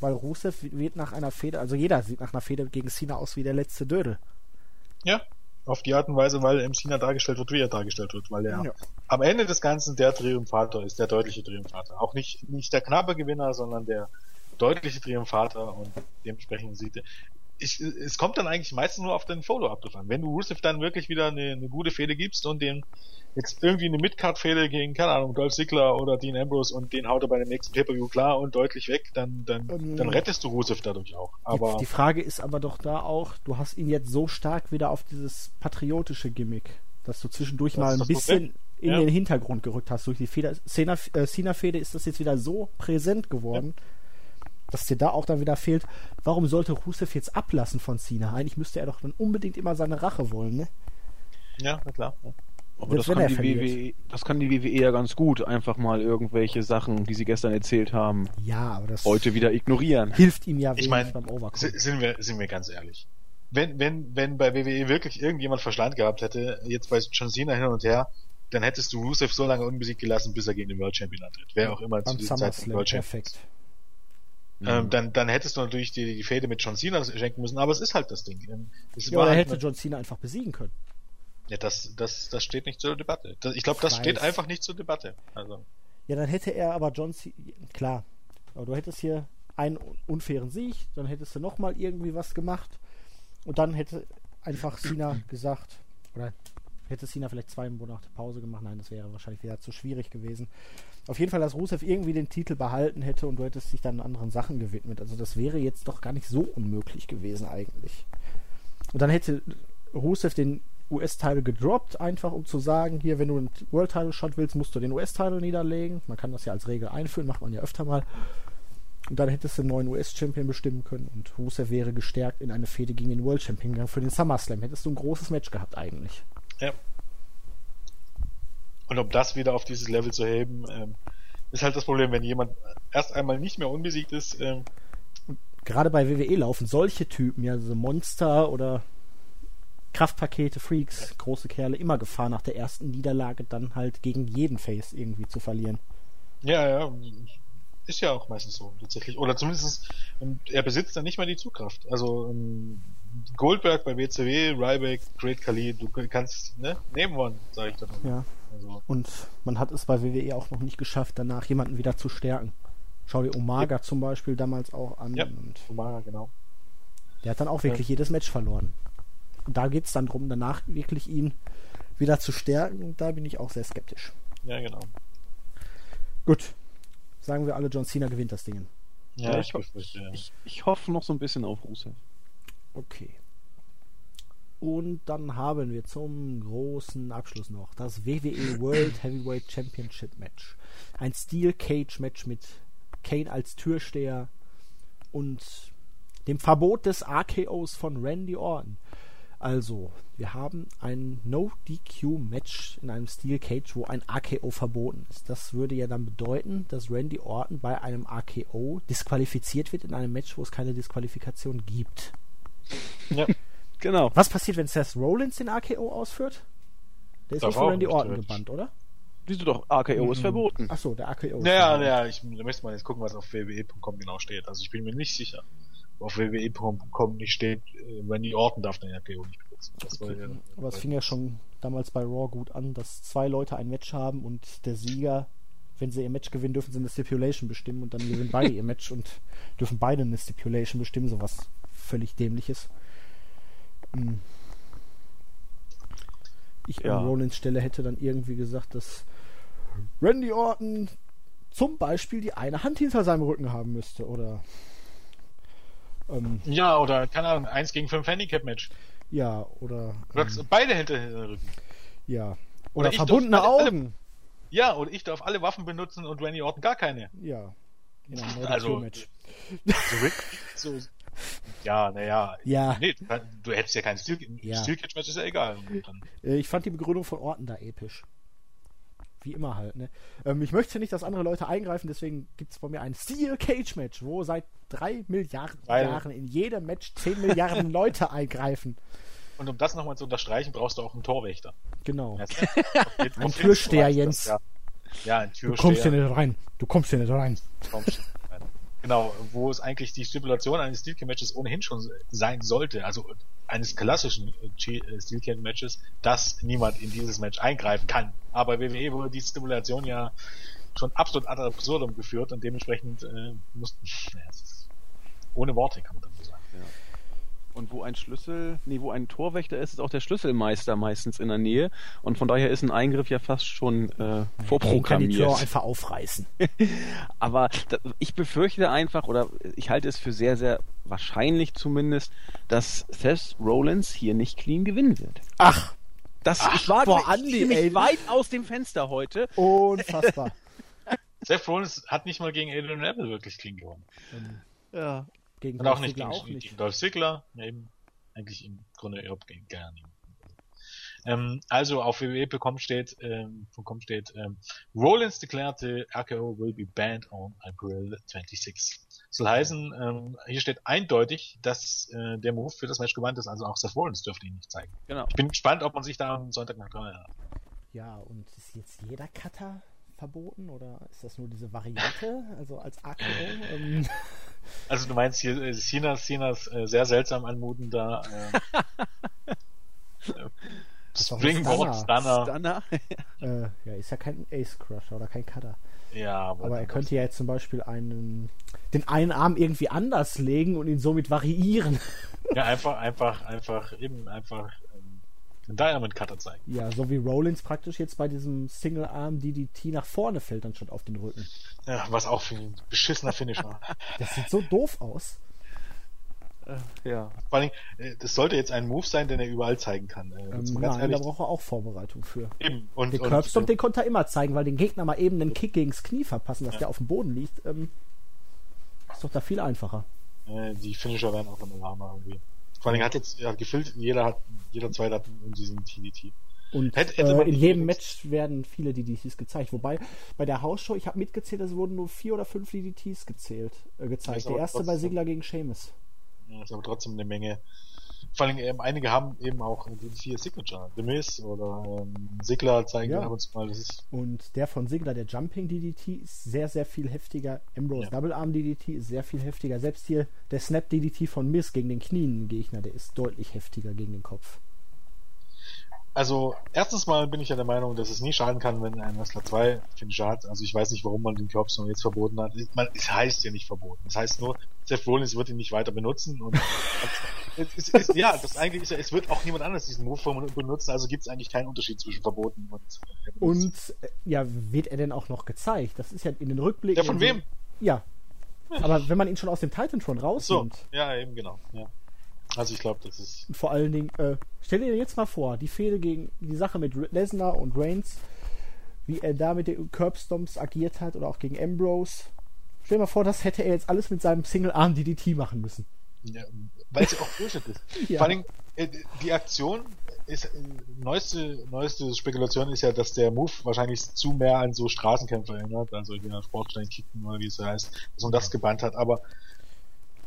Weil Rusev wird nach einer Feder, also jeder sieht nach einer Feder gegen Cena aus wie der letzte Dödel. Ja, auf die Art und Weise, weil M. Cena dargestellt wird, wie er dargestellt wird, weil er ja. am Ende des Ganzen der Triumphator ist, der deutliche Triumphator. Auch nicht, nicht der knappe Gewinner, sondern der deutliche Triumphator und dementsprechend sieht er, ich, es kommt dann eigentlich meistens nur auf den Follow-up drauf an. Wenn du Rusev dann wirklich wieder eine, eine gute Fehde gibst und den jetzt irgendwie eine Midcard-Fehde gegen, keine Ahnung, Dolph Ziggler oder Dean Ambrose und den haut er bei dem nächsten Pay-Per-View klar und deutlich weg, dann, dann, ähm, dann rettest du Rusev dadurch auch. Aber die, Frage ist aber doch da auch, du hast ihn jetzt so stark wieder auf dieses patriotische Gimmick, dass du zwischendurch mal ein bisschen in ja. den Hintergrund gerückt hast. Durch die Feder, Cena-Fehde äh, ist das jetzt wieder so präsent geworden. Ja dass dir da auch dann wieder fehlt, warum sollte Rusev jetzt ablassen von Cena? Eigentlich müsste er doch dann unbedingt immer seine Rache wollen, ne? Ja, na klar. Ja. Aber das kann, WWE, das kann, die WWE, ja ganz gut, einfach mal irgendwelche Sachen, die sie gestern erzählt haben, ja, aber das heute wieder ignorieren. Hilft ihm ja ich mein, beim Overcome. Sind wir, sind wir ganz ehrlich. Wenn, wenn, wenn bei WWE wirklich irgendjemand Verstand gehabt hätte, jetzt bei John Cena hin und her, dann hättest du Rusev so lange unbesiegt gelassen, bis er gegen den World Champion antritt. Wer auch immer zu dieser Zeit World Champion Ähm, dann, dann hättest du natürlich die, die Fäde mit John Cena schenken müssen, aber es ist halt das Ding. Ähm, es ja, oder halt hätte John Cena einfach besiegen können. Ja, das, das, das steht nicht zur Debatte. Das, ich glaube, das steht einfach nicht zur Debatte. Also. Ja, dann hätte er aber John Cena, klar, aber du hättest hier einen unfairen Sieg, dann hättest du nochmal irgendwie was gemacht und dann hätte einfach Cena gesagt, oder hätte Cena vielleicht zwei Monate Pause gemacht, nein, das wäre wahrscheinlich wieder zu schwierig gewesen. Auf jeden Fall, dass Rusev irgendwie den Titel behalten hätte und du hättest dich dann anderen Sachen gewidmet. Also das wäre jetzt doch gar nicht so unmöglich gewesen eigentlich. Und dann hätte Rusev den US-Title gedroppt, einfach um zu sagen, hier, wenn du einen World-Title-Shot willst, musst du den US-Title niederlegen. Man kann das ja als Regel einführen, macht man ja öfter mal. Und dann hättest du einen neuen US-Champion bestimmen können und Rusev wäre gestärkt in eine Fehde gegen den World Champion gegangen für den SummerSlam. Hättest du ein großes Match gehabt eigentlich. Ja. Und um das wieder auf dieses Level zu heben, ähm, ist halt das Problem, wenn jemand erst einmal nicht mehr unbesiegt ist. Ähm, Gerade bei WWE laufen solche Typen, ja, so Monster oder Kraftpakete, Freaks, ja. große Kerle, immer Gefahr nach der ersten Niederlage dann halt gegen jeden Face irgendwie zu verlieren. Ja, ja, ist ja auch meistens so, tatsächlich. Oder zumindest, er besitzt dann nicht mal die Zugkraft. Also, ähm, Goldberg bei WCW, Ryback, Great Khali, du kannst, ne, nehmen wollen, sage ich dann. Ja. Also. Und man hat es bei WWE auch noch nicht geschafft, danach jemanden wieder zu stärken. Schau dir Umaga ja. zum Beispiel damals auch an. Ja, Umaga, genau. Der hat dann auch wirklich ja. jedes Match verloren. Und da geht es dann darum, danach wirklich ihn wieder zu stärken. Und da bin ich auch sehr skeptisch. Ja, genau. Gut. Sagen wir alle, John Cena gewinnt das Ding. Ja, ich, ich, ich, ich hoffe noch so ein bisschen auf Rusev. Okay. Und dann haben wir zum großen Abschluss noch das WWE World Heavyweight Championship Match. Ein Steel Cage Match mit Kane als Türsteher und dem Verbot des RKOs von Randy Orton. Also, wir haben ein No-DQ-Match in einem Steel Cage, wo ein RKO verboten ist. Das würde ja dann bedeuten, dass Randy Orton bei einem RKO disqualifiziert wird in einem Match, wo es keine Disqualifikation gibt. Ja, genau. Was passiert, wenn Seth Rollins den RKO ausführt? Der ist nicht von Randy Orton gebannt, oder? Wieso doch? RKO mhm. ist verboten. Achso, der RKO ist Naja, naja, ich, da müsste man jetzt gucken, was auf wwe.com genau steht. Also ich bin mir nicht sicher, auf wwe.com nicht steht, äh, Randy Orton darf den RKO nicht benutzen. Okay. Ja, Aber es fing ja schon damals bei Raw gut an, dass zwei Leute ein Match haben und der Sieger, wenn sie ihr Match gewinnen, dürfen sie eine Stipulation bestimmen und dann gewinnen beide ihr Match und dürfen beide eine Stipulation bestimmen, sowas völlig dämliches. Hm. Ich ja. an Rollins Stelle hätte dann irgendwie gesagt, dass Randy Orton zum Beispiel die eine Hand hinter seinem Rücken haben müsste, oder? Ähm, ja, oder, keine Ahnung, 1 gegen 5 Handicap-Match. Ja, oder. Ähm, beide hinter den Rücken. Ja. Oder, oder verbundene alle, Augen. Alle, ja, oder ich darf alle Waffen benutzen und Randy Orton gar keine. Ja. In einem also, Match. So, so, ja, naja. Ja. Nee, du, du hättest ja kein Steel, ja. Steel Catch Match, ist ja egal. Äh, ich fand die Begründung von Orton da episch. Wie immer halt, ne? Ähm, ich möchte nicht, dass andere Leute eingreifen, deswegen gibt es bei mir ein Steel Cage Match, wo seit drei Milliarden Weil Jahren in jedem Match zehn Milliarden Leute eingreifen. Und um das nochmal zu unterstreichen, brauchst du auch einen Torwächter. Genau. ein Türsteher, Jens. Ja. ja, ein Türsteher. Du kommst hier nicht rein. Du kommst hier nicht rein. Du kommst Genau, wo es eigentlich die Stipulation eines Steel Cage Matches ohnehin schon sein sollte, also eines klassischen äh, äh, Steel Cage Matches, dass niemand in dieses Match eingreifen kann. Aber WWE wurde die Stipulation ja schon absolut ad absurdum geführt und dementsprechend äh, mussten, naja, ohne Worte kann man. Ja. Und wo ein Schlüssel, nee, wo ein Torwächter ist, ist auch der Schlüsselmeister meistens in der Nähe. Und von daher ist ein Eingriff ja fast schon äh, vorprogrammiert. Kann die Tür einfach aufreißen. Aber da, ich befürchte einfach, oder ich halte es für sehr, sehr wahrscheinlich zumindest, dass Seth Rollins hier nicht clean gewinnen wird. Ach! Das, Ach, ich war boah, Andi, ey. weit aus dem Fenster heute. Unfassbar. Seth Rollins hat nicht mal gegen Adrian Neville wirklich clean gewonnen. Ja. Gegen Und auch nicht gegen, auch nicht. gegen Dolph Ziggler, eben eigentlich im Grunde überhaupt gegen gar nicht. Ähm, also auf www.com steht, ähm, steht ähm, Rollins declared RKO will be banned on April 26. Soll heißen, ähm, hier steht eindeutig, dass äh, der Move für das Match gewandt ist, also auch Seth Rollins dürfte ihn nicht zeigen. Genau. Ich bin gespannt, ob man sich da am Sonntag noch erinnert. Ja, und ist jetzt jeder Cutter verboten oder ist das nur diese Variante, also als AKO? Also du meinst hier äh, Sinas, Sinas äh, sehr seltsam anmutender äh, äh Springboard Stunner. Stunner. äh, ja, ist ja kein Ace Crusher oder kein Cutter. Ja, aber, aber er könnte ja jetzt zum Beispiel einen den einen Arm irgendwie anders legen und ihn somit variieren. Ja, einfach, einfach, einfach, eben einfach den Diamond Cutter zeigen. Ja, so wie Rollins praktisch jetzt bei diesem Single Arm DDT nach vorne fällt, anstatt auf den Rücken. Ja, was auch für ein beschissener Finish war. Das sieht so doof aus. Äh, ja. Vor allem, äh, das sollte jetzt ein Move sein, den er überall zeigen kann. Äh, ähm, nein, ehrlich, da braucht er auch Vorbereitung für. Eben. Und, den Curbstomp, den konnte er immer zeigen, weil den Gegner mal eben einen Kick gegens Knie verpassen, dass ja. der auf dem Boden liegt. Ähm, ist doch da viel einfacher. Äh, die Finisher werden auch immer lahmer irgendwie. Vor allem hat jetzt, ja, gefüllt, jeder hat, jeder zweite hat diesen TDT. Und hätte, hätte äh, in jedem Match werden viele DDTs gezeigt. Wobei bei der Hausshow, ich habe mitgezählt, es wurden nur vier oder fünf DDTs gezählt, äh, gezeigt. Der erste bei Sigler gegen Seamus. Ja, ist aber trotzdem eine Menge. Vor allem ähm, einige haben eben auch die vier Signature. The Miz oder ähm, Sigler zeigen ja. zu mal. Das ist und der von Sigler, der Jumping DDT, ist sehr, sehr viel heftiger. Ambrose ja. Double Arm DDT ist sehr viel heftiger. Selbst hier der Snap DDT von Miz gegen den Knien Gegner, der ist deutlich heftiger gegen den Kopf. Also, erstens mal bin ich ja der Meinung, dass es nie schaden kann, wenn ein Wrestler zwei Finisher hat. Also, ich weiß nicht, warum man den Curbstone jetzt verboten hat. es heißt ja nicht verboten. Es heißt nur, Seth Rollins wird ihn nicht weiter benutzen und es, es, ja, das eigentlich ist ja, es wird auch niemand anders diesen Move benutzen, also gibt es eigentlich keinen Unterschied zwischen verboten und Und äh, ja, wird er denn auch noch gezeigt? Das ist ja in den Rückblicken. Ja, von wem? Ja. Aber wenn man ihn schon aus dem Titan schon rausnimmt. So, ja, eben genau. Ja. Also ich glaube, das ist. Vor allen Dingen, äh, stell dir jetzt mal vor, die Fehde gegen die Sache mit Lesnar und Reigns, wie er da mit den Curbstomps agiert hat oder auch gegen Ambrose. Stell dir mal vor, das hätte er jetzt alles mit seinem Single-Arm DDT machen müssen. Ja, weil es ja auch Bullshit ist. ja. Vor allem, äh, die Aktion ist, äh, neueste, neueste Spekulation ist ja, dass der Move wahrscheinlich zu mehr an so Straßenkämpfer erinnert, also wie Sportstein Kicken oder wie es heißt, dass man das gebannt hat, aber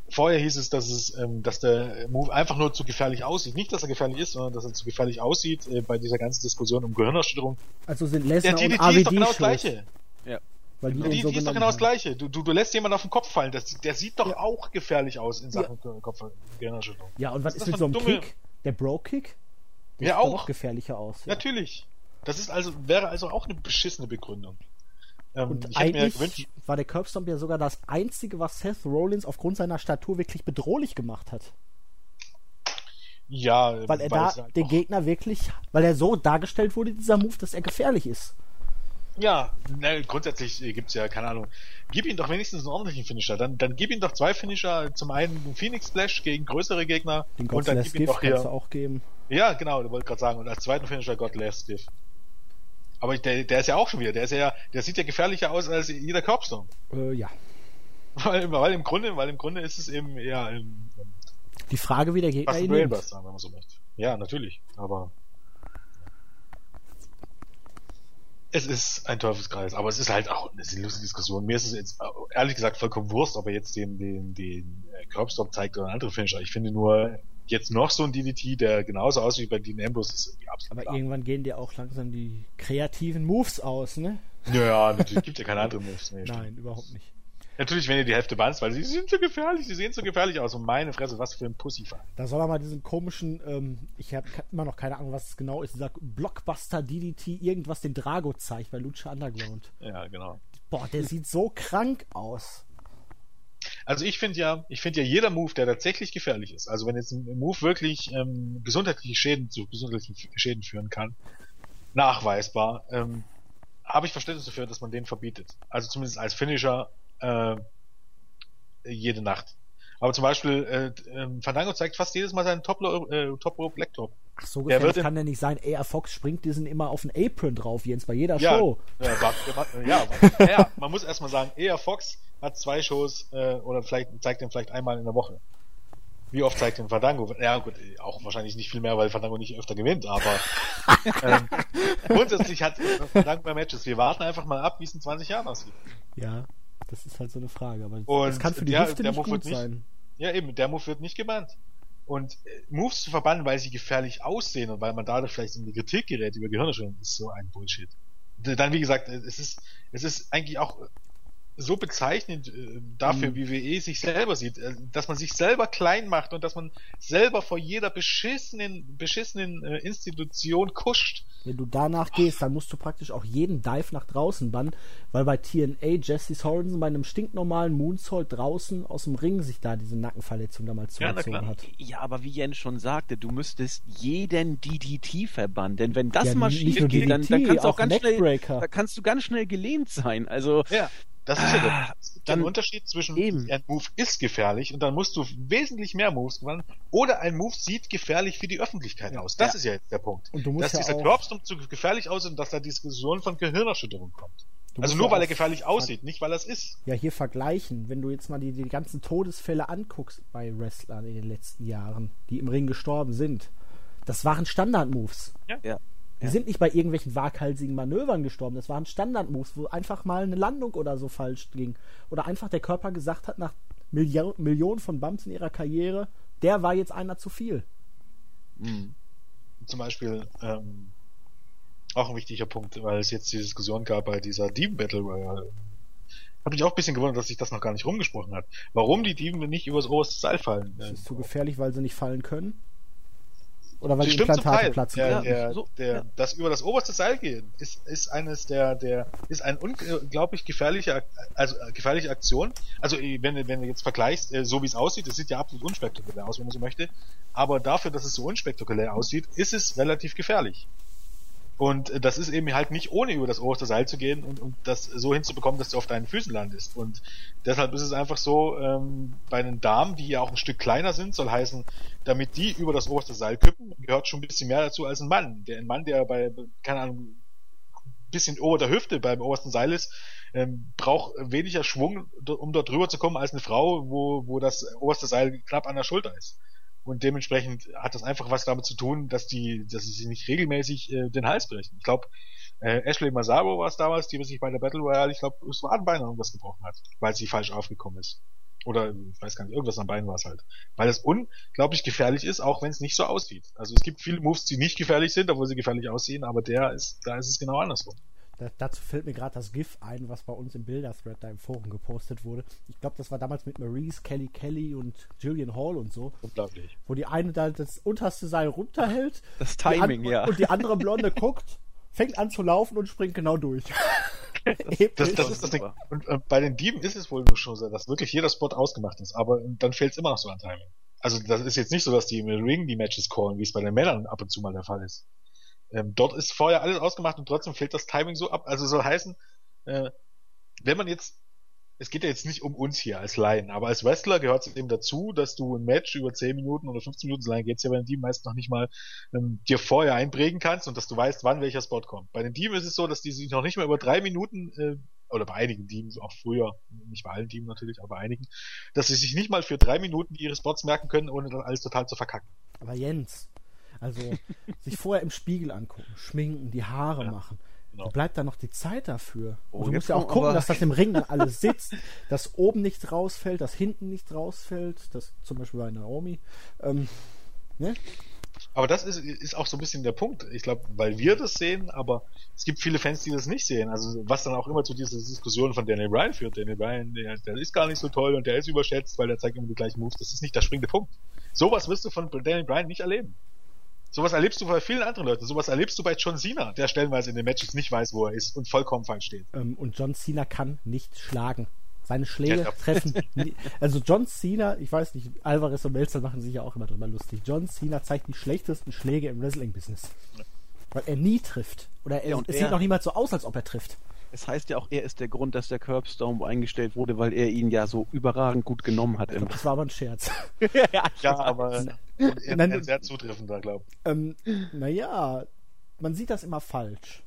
vorher hieß es, dass es, ähm, dass der Move einfach nur zu gefährlich aussieht. Nicht, dass er gefährlich ist, sondern dass er zu gefährlich aussieht äh, bei dieser ganzen Diskussion um Gehirnerschütterung. Also sind Lesnar der DDT und ist doch genau das gleiche. Ja. Weil die, die, die ist doch genau das gleiche. Du, du, du lässt jemanden auf den Kopf fallen. Das, der sieht doch ja. auch gefährlich aus in Sachen ja. Kopf Gehirnerschütterung. Ja, und was ist, ist mit so einem dumme... Kick? Der Bro-Kick? Der ja, auch. gefährlicher aus. Ja. Natürlich. Das ist also, wäre also auch eine beschissene Begründung. Ähm, und eigentlich war der Curbstomp ja sogar das einzige, was Seth Rollins aufgrund seiner Statur wirklich bedrohlich gemacht hat. Ja, weil er da halt den Gegner wirklich, weil er so dargestellt wurde, dieser Move, dass er gefährlich ist. Ja, ne, grundsätzlich gibt's ja, keine Ahnung. Gib ihm doch wenigstens einen ordentlichen Finisher. Dann, dann gib ihm doch zwei Finisher. Zum einen den Phoenix Splash gegen größere Gegner. Den und dann gib ihm doch hier. auch geben. Ja, genau, du wollte gerade sagen. Und als zweiten Finisher God Last Gift. Aber der, der ist ja auch schon wieder, der ist ja, der sieht ja gefährlicher aus als jeder Curbstone. Äh, ja. Weil, weil im Grunde, weil im Grunde ist es eben eher im, die Frage, wie der Gegner ihn nimmt. wenn man so möchte. Ja, natürlich, aber es ist ein Teufelskreis, aber es ist halt auch eine lustige Diskussion. Mir ist es jetzt ehrlich gesagt vollkommen Wurst, ob er jetzt den, den, den Curbstop zeigt oder ein anderer Finisher. Ich finde nur, jetzt noch so ein DDT, der genauso aussieht wie bei Dean Ambrose, ist irgendwie absolut Aber klar. irgendwann gehen dir auch langsam die kreativen Moves aus, ne? Ja, natürlich gibt ja keine anderen Moves mehr. Nein, stimmt. überhaupt nicht. Natürlich, wenn ihr die Hälfte bannst, weil sie sind so gefährlich, sie sehen so gefährlich aus. Und meine Fresse, was für ein Pussyfall. Da soll er mal diesen komischen, ähm, ich habe immer noch keine Ahnung, was es genau ist, dieser Blockbuster DDT, irgendwas den Drago zeigt bei Lucha Underground. Ja, genau. Boah, der sieht so krank aus. Also ich finde ja, ich finde ja jeder Move, der tatsächlich gefährlich ist, also wenn jetzt ein Move wirklich ähm, gesundheitliche Schäden zu gesundheitlichen Schäden führen kann, nachweisbar, ähm, habe ich Verständnis dafür, dass man den verbietet. Also zumindest als Finisher äh, jede Nacht. Aber zum Beispiel, äh, äh, Fandango zeigt fast jedes Mal seinen Top, äh, Top. Ach so, der wird kann ja nicht sein. AR Fox springt diesen immer auf den Apron drauf, Jens, bei jeder ja, Show. Ja, ja, ja, ja, man muss erstmal sagen, AR Fox hat zwei Shows äh, oder vielleicht zeigt den vielleicht einmal in der Woche. Wie oft zeigt den Fandango? Ja gut, auch wahrscheinlich nicht viel mehr, weil Fandango nicht öfter gewinnt, aber ähm, grundsätzlich hat Fandango mehr Matches. Wir warten einfach mal ab, wie es in 20 Jahren aussieht. Ja, das ist halt so eine Frage. Aber Und das kann für die der, Hüfte der nicht gut wird sein. Nicht, ja eben, der Move wird nicht gebannt. Und äh, Moves zu verbannen, weil sie gefährlich aussehen und weil man dadurch vielleicht in die Kritik gerät über Gehirnerschütterung, ist so ein Bullshit. Dann, wie gesagt, es ist, es ist eigentlich auch so bezeichnend äh, dafür, mhm. wie WWE sich selber sieht, äh, dass man sich selber klein macht und dass man selber vor jeder beschissenen, beschissenen äh, Institution kuscht. Wenn du danach gehst, dann musst du praktisch auch jeden Dive nach draußen bannen, weil bei TNA Jesse Sorensen bei einem stinknormalen Moonsault draußen aus dem Ring sich da diese Nackenverletzung damals zugezogen ja, hat. Ja, aber wie Jens schon sagte, du müsstest jeden DDT verbannen, denn wenn das ja, mal schief geht, dann, dann kannst du auch, auch ganz schnell, da kannst du ganz schnell gelähmt sein. Also ja Das ist ja der, es gibt dann, Unterschied zwischen eben. ein Move ist gefährlich und dann musst du wesentlich mehr Moves gewinnen oder ein Move sieht gefährlich für die Öffentlichkeit ja. aus. Das ja. ist ja jetzt der Punkt. Und du musst dass ja dieser zu gefährlich aussieht und dass da Diskussion von Gehirnerschütterung kommt. Du also nur weil er gefährlich aussieht, nicht weil er es ist. Ja, hier vergleichen, wenn du jetzt mal die, die ganzen Todesfälle anguckst bei Wrestlern in den letzten Jahren, die im Ring gestorben sind. Das waren Standard-Moves. Ja. ja. Die ja. sind nicht bei irgendwelchen waghalsigen Manövern gestorben. Das waren Standard-Moves, wo einfach mal eine Landung oder so falsch ging. Oder einfach der Körper gesagt hat, nach Milli Millionen von Bumps in ihrer Karriere, der war jetzt einer zu viel. Mhm. Zum Beispiel, ähm, auch ein wichtiger Punkt, weil es jetzt die Diskussion gab bei dieser Demon Battle Royale. Habe mich auch ein bisschen gewundert, dass sich das noch gar nicht rumgesprochen hat. Warum die Demon nicht übers oberste Seil fallen? Das ist zu gefährlich, weil sie nicht fallen können? Oder weil die Implantate platzen. Der, der, so, der, ja. Das über das oberste Seil gehen ist, ist eines der, der, ist ein unglaublich gefährlicher, also äh, gefährliche Aktion. Also äh, wenn, wenn du jetzt vergleichst, äh, so wie es aussieht, es sieht ja absolut unspektakulär aus, wenn man so möchte. Aber dafür, dass es so unspektakulär aussieht, ist es relativ gefährlich. Und äh, das ist eben halt nicht ohne über das oberste Seil zu gehen und, und das so hinzubekommen, dass du auf deinen Füßen landest. Und deshalb ist es einfach so, ähm, bei den Damen, die ja auch ein Stück kleiner sind, soll heißen, damit die über das oberste Seil kippen, gehört schon ein bisschen mehr dazu als ein Mann. Der ein Mann, der bei, keine Ahnung, bisschen ober der Hüfte beim obersten Seil ist, ähm, braucht weniger Schwung, um dort drüber zu kommen, als eine Frau, wo, wo das oberste Seil knapp an der Schulter ist. Und dementsprechend hat das einfach was damit zu tun, dass die, dass sie sich nicht regelmäßig äh, den Hals brechen. Ich glaube, äh, Ashley Masabo war es damals, die sich bei der Battle Royale, ich glaube, das Wadenbein irgendwas gebrochen hat, weil sie falsch aufgekommen ist. Oder ich weiß gar nicht, irgendwas am Bein war es halt. Weil es unglaublich gefährlich ist, auch wenn es nicht so aussieht. Also es gibt viele Moves, die nicht gefährlich sind, obwohl sie gefährlich aussehen, aber der ist, da ist es genau andersrum. Da, dazu fällt mir gerade das GIF ein, was bei uns im Bilder-Thread da im Forum gepostet wurde. Ich glaube, das war damals mit Maurice, Kelly Kelly und Julian Hall und so. Unglaublich. Wo die eine da das unterste Seil runterhält. Das Timing, ja. Und die andere Blonde guckt, fängt an zu laufen und springt genau durch. das, das ist das Ding. Und äh, bei den Dieben ist es wohl schon so, dass wirklich jeder Spot ausgemacht ist, aber dann fehlt es immer noch so an Timing. Also das ist jetzt nicht so, dass die im Ring die Matches callen, wie es bei den Männern ab und zu mal der Fall ist. Ähm, dort ist vorher alles ausgemacht und trotzdem fehlt das Timing so ab. Also soll heißen, äh, wenn man jetzt, es geht ja jetzt nicht um uns hier als Laien, aber als Wrestler gehört es eben dazu, dass du ein Match über 10 Minuten oder 15 Minuten, so lange geht's ja bei den Team meist noch nicht mal, ähm, dir vorher einprägen kannst und dass du weißt, wann welcher Spot kommt. Bei den Team ist es so, dass die sich noch nicht mal über drei Minuten äh, oder bei einigen Teams, auch früher, nicht bei allen Teams natürlich, aber bei einigen, dass sie sich nicht mal für drei Minuten ihre Spots merken können, ohne dann alles total zu verkacken. Aber Jens, also sich vorher im Spiegel angucken, schminken, die Haare ja, machen. Genau. Da bleibt da noch die Zeit dafür. Oh, du musst ja auch gucken, dass das im Ring dann alles sitzt, dass oben nichts rausfällt, dass hinten nichts rausfällt, das zum Beispiel bei Naomi. Ähm, ne? Aber das ist, ist auch so ein bisschen der Punkt. Ich glaube, weil wir das sehen, aber es gibt viele Fans, die das nicht sehen. Also was dann auch immer zu dieser Diskussion von Daniel Bryan führt. Daniel Bryan, der, der ist gar nicht so toll und der ist überschätzt, weil der zeigt immer die gleichen Moves. Das ist nicht der springende Punkt. Sowas wirst du von Daniel Bryan nicht erleben. Sowas erlebst du bei vielen anderen Leuten. Sowas erlebst du bei John Cena, der stellenweise in den Matches nicht weiß, wo er ist und vollkommen falsch steht. Ähm, und John Cena kann nicht schlagen. Seine Schläge ja, treffen. Also John Cena, ich weiß nicht, Alvarez und Melzer machen sich ja auch immer drüber lustig. John Cena zeigt die schlechtesten Schläge im Wrestling-Business. Ja. Weil er nie trifft. Oder er, ja, es er, sieht noch niemals so aus, als ob er trifft. Es heißt ja auch, er ist der Grund, dass der Curbstone eingestellt wurde, weil er ihn ja so überragend gut genommen hat. das war aber ein Scherz. ja, ja, aber er, er sehr zutreffender, glaube ich. Ähm, naja, man sieht das immer falsch.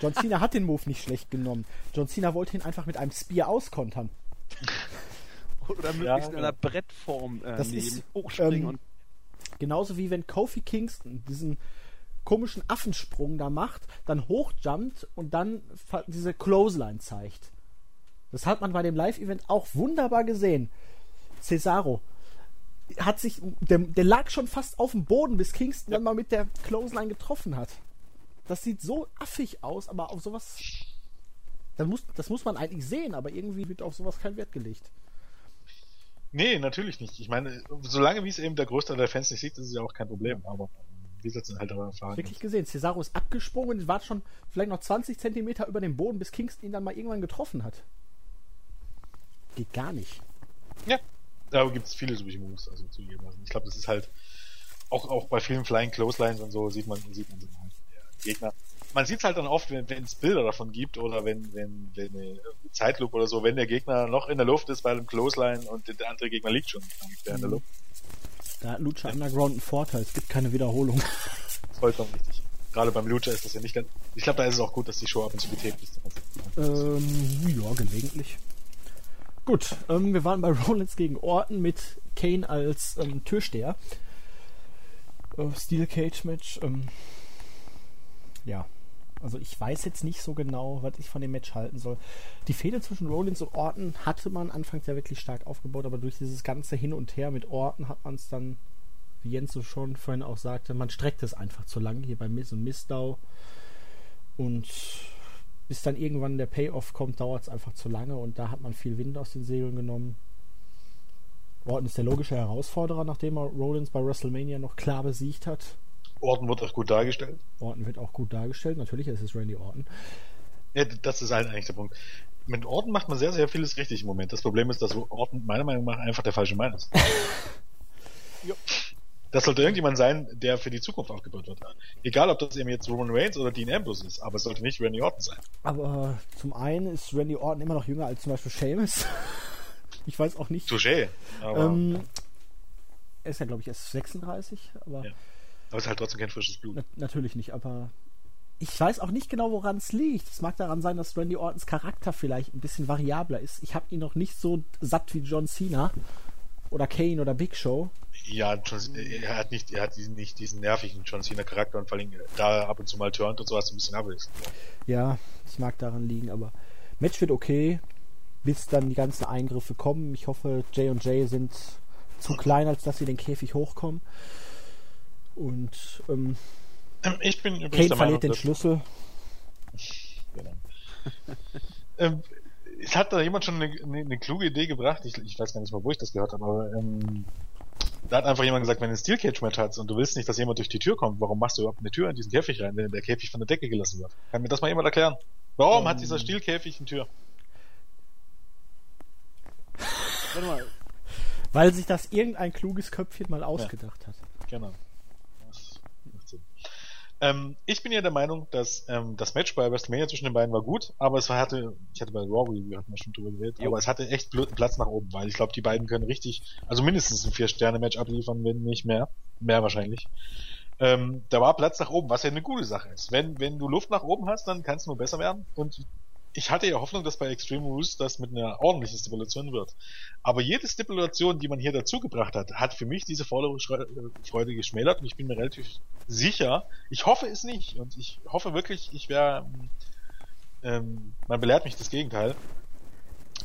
John Cena hat den Move nicht schlecht genommen. John Cena wollte ihn einfach mit einem Spear auskontern. Oder möglichst ja, in einer Brettform äh, das nehmen, ist, hochspringen ähm, und genauso wie wenn Kofi Kingston diesen komischen Affensprung da macht, dann hochjumpt und dann diese Clothesline zeigt. Das hat man bei dem Live-Event auch wunderbar gesehen. Cesaro hat sich, der, der, lag schon fast auf dem Boden, bis Kingston ja. dann mal mit der Clothesline getroffen hat. Das sieht so affig aus, aber auf sowas, das muss, das muss man eigentlich sehen, aber irgendwie wird auf sowas kein Wert gelegt. Nee, natürlich nicht. Ich meine, solange wie es eben der Größte der Fans nicht sieht, ist es ja auch kein Problem, aber halt aber Erfahrung. Wirklich gesehen. Cesaro ist abgesprungen und war schon vielleicht noch 20 Zentimeter über dem Boden, bis Kingston ihn dann mal irgendwann getroffen hat. Geht gar nicht. Ja. Da gibt es viele solche Moves, also zugeben. Also ich glaube, das ist halt auch, auch bei vielen Flying Clotheslines und so sieht man, sieht man so halt der Gegner man sieht es halt dann oft, wenn es Bilder davon gibt oder wenn, wenn, wenn eine Zeitlupe oder so, wenn der Gegner noch in der Luft ist bei einem Clothesline und der andere Gegner liegt schon in der Luft. Da hat Lucha Underground einen Vorteil, es gibt keine Wiederholung. Vollkommen richtig. Gerade beim Lucha ist das ja nicht ganz. Ich glaube, da ist es auch gut, dass die Show ab und zu betätigt ist. Ähm, ja, gelegentlich. Gut, ähm, wir waren bei Rollins gegen Orton mit Kane als ähm, Türsteher. Äh, Steel Cage Match. Ähm, ja, also ich weiß jetzt nicht so genau, was ich von dem Match halten soll. Die Fehde zwischen Rollins und Orton hatte man anfangs ja wirklich stark aufgebaut, aber durch dieses ganze Hin und Her mit Orton hat man es dann, wie Jens so schon vorhin auch sagte, man streckt es einfach zu lang hier bei Miss und Missdau. Und bis dann irgendwann der Payoff kommt, dauert es einfach zu lange und da hat man viel Wind aus den Segeln genommen. Orton ist der logische Herausforderer, nachdem er Rollins bei WrestleMania noch klar besiegt hat. Orton wird auch gut dargestellt. Orton wird auch gut dargestellt, natürlich ist es Randy Orton. Ja, das ist halt eigentlich der Punkt. Mit Orton macht man sehr, sehr vieles richtig im Moment. Das Problem ist, dass Orton meiner Meinung nach einfach der falsche Mann ist. Das sollte irgendjemand sein, der für die Zukunft aufgebaut wird. Egal, ob das eben jetzt Roman Reigns oder Dean Ambrose ist, aber es sollte nicht Randy Orton sein. Aber zum einen ist Randy Orton immer noch jünger als zum Beispiel Sheamus. ich weiß auch nicht. Touché. Ähm, er ist ja, glaube ich, erst 36, aber. Ja. Aber es ist halt trotzdem kein frisches Blut. Na, natürlich nicht, aber ich weiß auch nicht genau, woran es liegt. Es mag daran sein, dass Randy Ortons Charakter vielleicht ein bisschen variabler ist. Ich habe ihn noch nicht so satt wie John Cena oder Kane oder Big Show. Ja, er hat nicht, er hat nicht diesen nervigen John Cena Charakter und vor allem da ab und zu mal turnt und so hast du ein bisschen abwechselnd. Ja, es mag daran liegen, aber Match wird okay, bis dann die ganzen Eingriffe kommen. Ich hoffe, J und J sind zu klein, als dass sie den Käfig hochkommen. Und ähm, ähm ich bin Kane verliert Meinung, den Schlüssel. Genau. ähm, es hat da jemand schon eine, eine, eine kluge Idee gebracht. Ich, ich, weiß gar nicht mal, wo ich das gehört habe, aber ähm, da hat einfach jemand gesagt, wenn du ein Steel Cage Match hast und du willst nicht, dass jemand durch die Tür kommt, warum machst du überhaupt eine Tür in diesen Käfig rein, wenn der Käfig von der Decke gelassen wird? Kann mir das mal jemand erklären? Warum um, hat dieser ähm. Steel Käfig eine Tür? Warte mal. Weil sich das irgendein kluges Köpfchen mal ausgedacht ja. hat. Genau. Ähm, ich bin ja der Meinung, dass ähm, das Match bei WrestleMania zwischen den beiden war gut, aber es hatte, ich hatte bei Raw Review hatten wir schon drüber geredet, jo. aber es hatte echt Platz nach oben, weil ich glaube, die beiden können richtig, also mindestens ein Vier-Sterne-Match abliefern, wenn nicht mehr, mehr wahrscheinlich. Ähm, da war Platz nach oben, was ja eine gute Sache ist. Wenn, wenn du Luft nach oben hast, dann kann es nur besser werden und ich hatte ja Hoffnung, dass bei Extreme Rules das mit einer ordentlichen Stipulation wird. Aber jede Stipulation, die man hier dazu gebracht hat, hat für mich diese Freude geschmälert und ich bin mir relativ sicher, ich hoffe es nicht und ich hoffe wirklich, ich wäre, ähm, man belehrt mich das Gegenteil,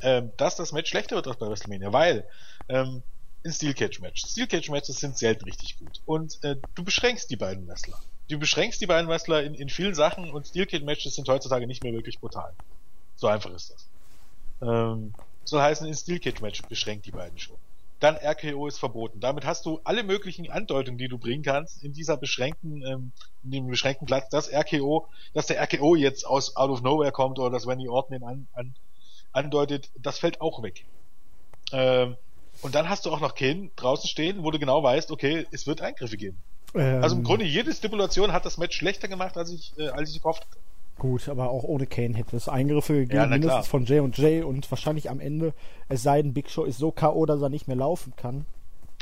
ähm, dass das Match schlechter wird als bei WrestleMania, weil ähm, ein Steel Cage Match. Steel Cage Matches sind selten richtig gut und äh, du beschränkst die beiden Wrestler. Du beschränkst die beiden Wrestler in, in vielen Sachen und Steel Cage Matches sind heutzutage nicht mehr wirklich brutal. So einfach ist das. Ähm, soll heißen, in Steel Cage Match beschränkt die beiden schon. Dann RKO ist verboten. Damit hast du alle möglichen Andeutungen, die du bringen kannst, in dieser beschränkten, ähm, in dem beschränkten Platz, dass RKO, dass der RKO jetzt aus Out of Nowhere kommt oder dass Randy Orton ihn an, an, andeutet, das fällt auch weg. Ähm, und dann hast du auch noch Kane draußen stehen, wo du genau weißt, okay, es wird Eingriffe geben. Ähm, also im Grunde jede Stipulation hat das Match schlechter gemacht, als ich, äh, als ich gehofft hatte. Gut, aber auch ohne Kane hätte es Eingriffe gegeben, ja, mindestens von J und J und wahrscheinlich am Ende, es sei denn, Big Show ist so K.O., dass er nicht mehr laufen kann.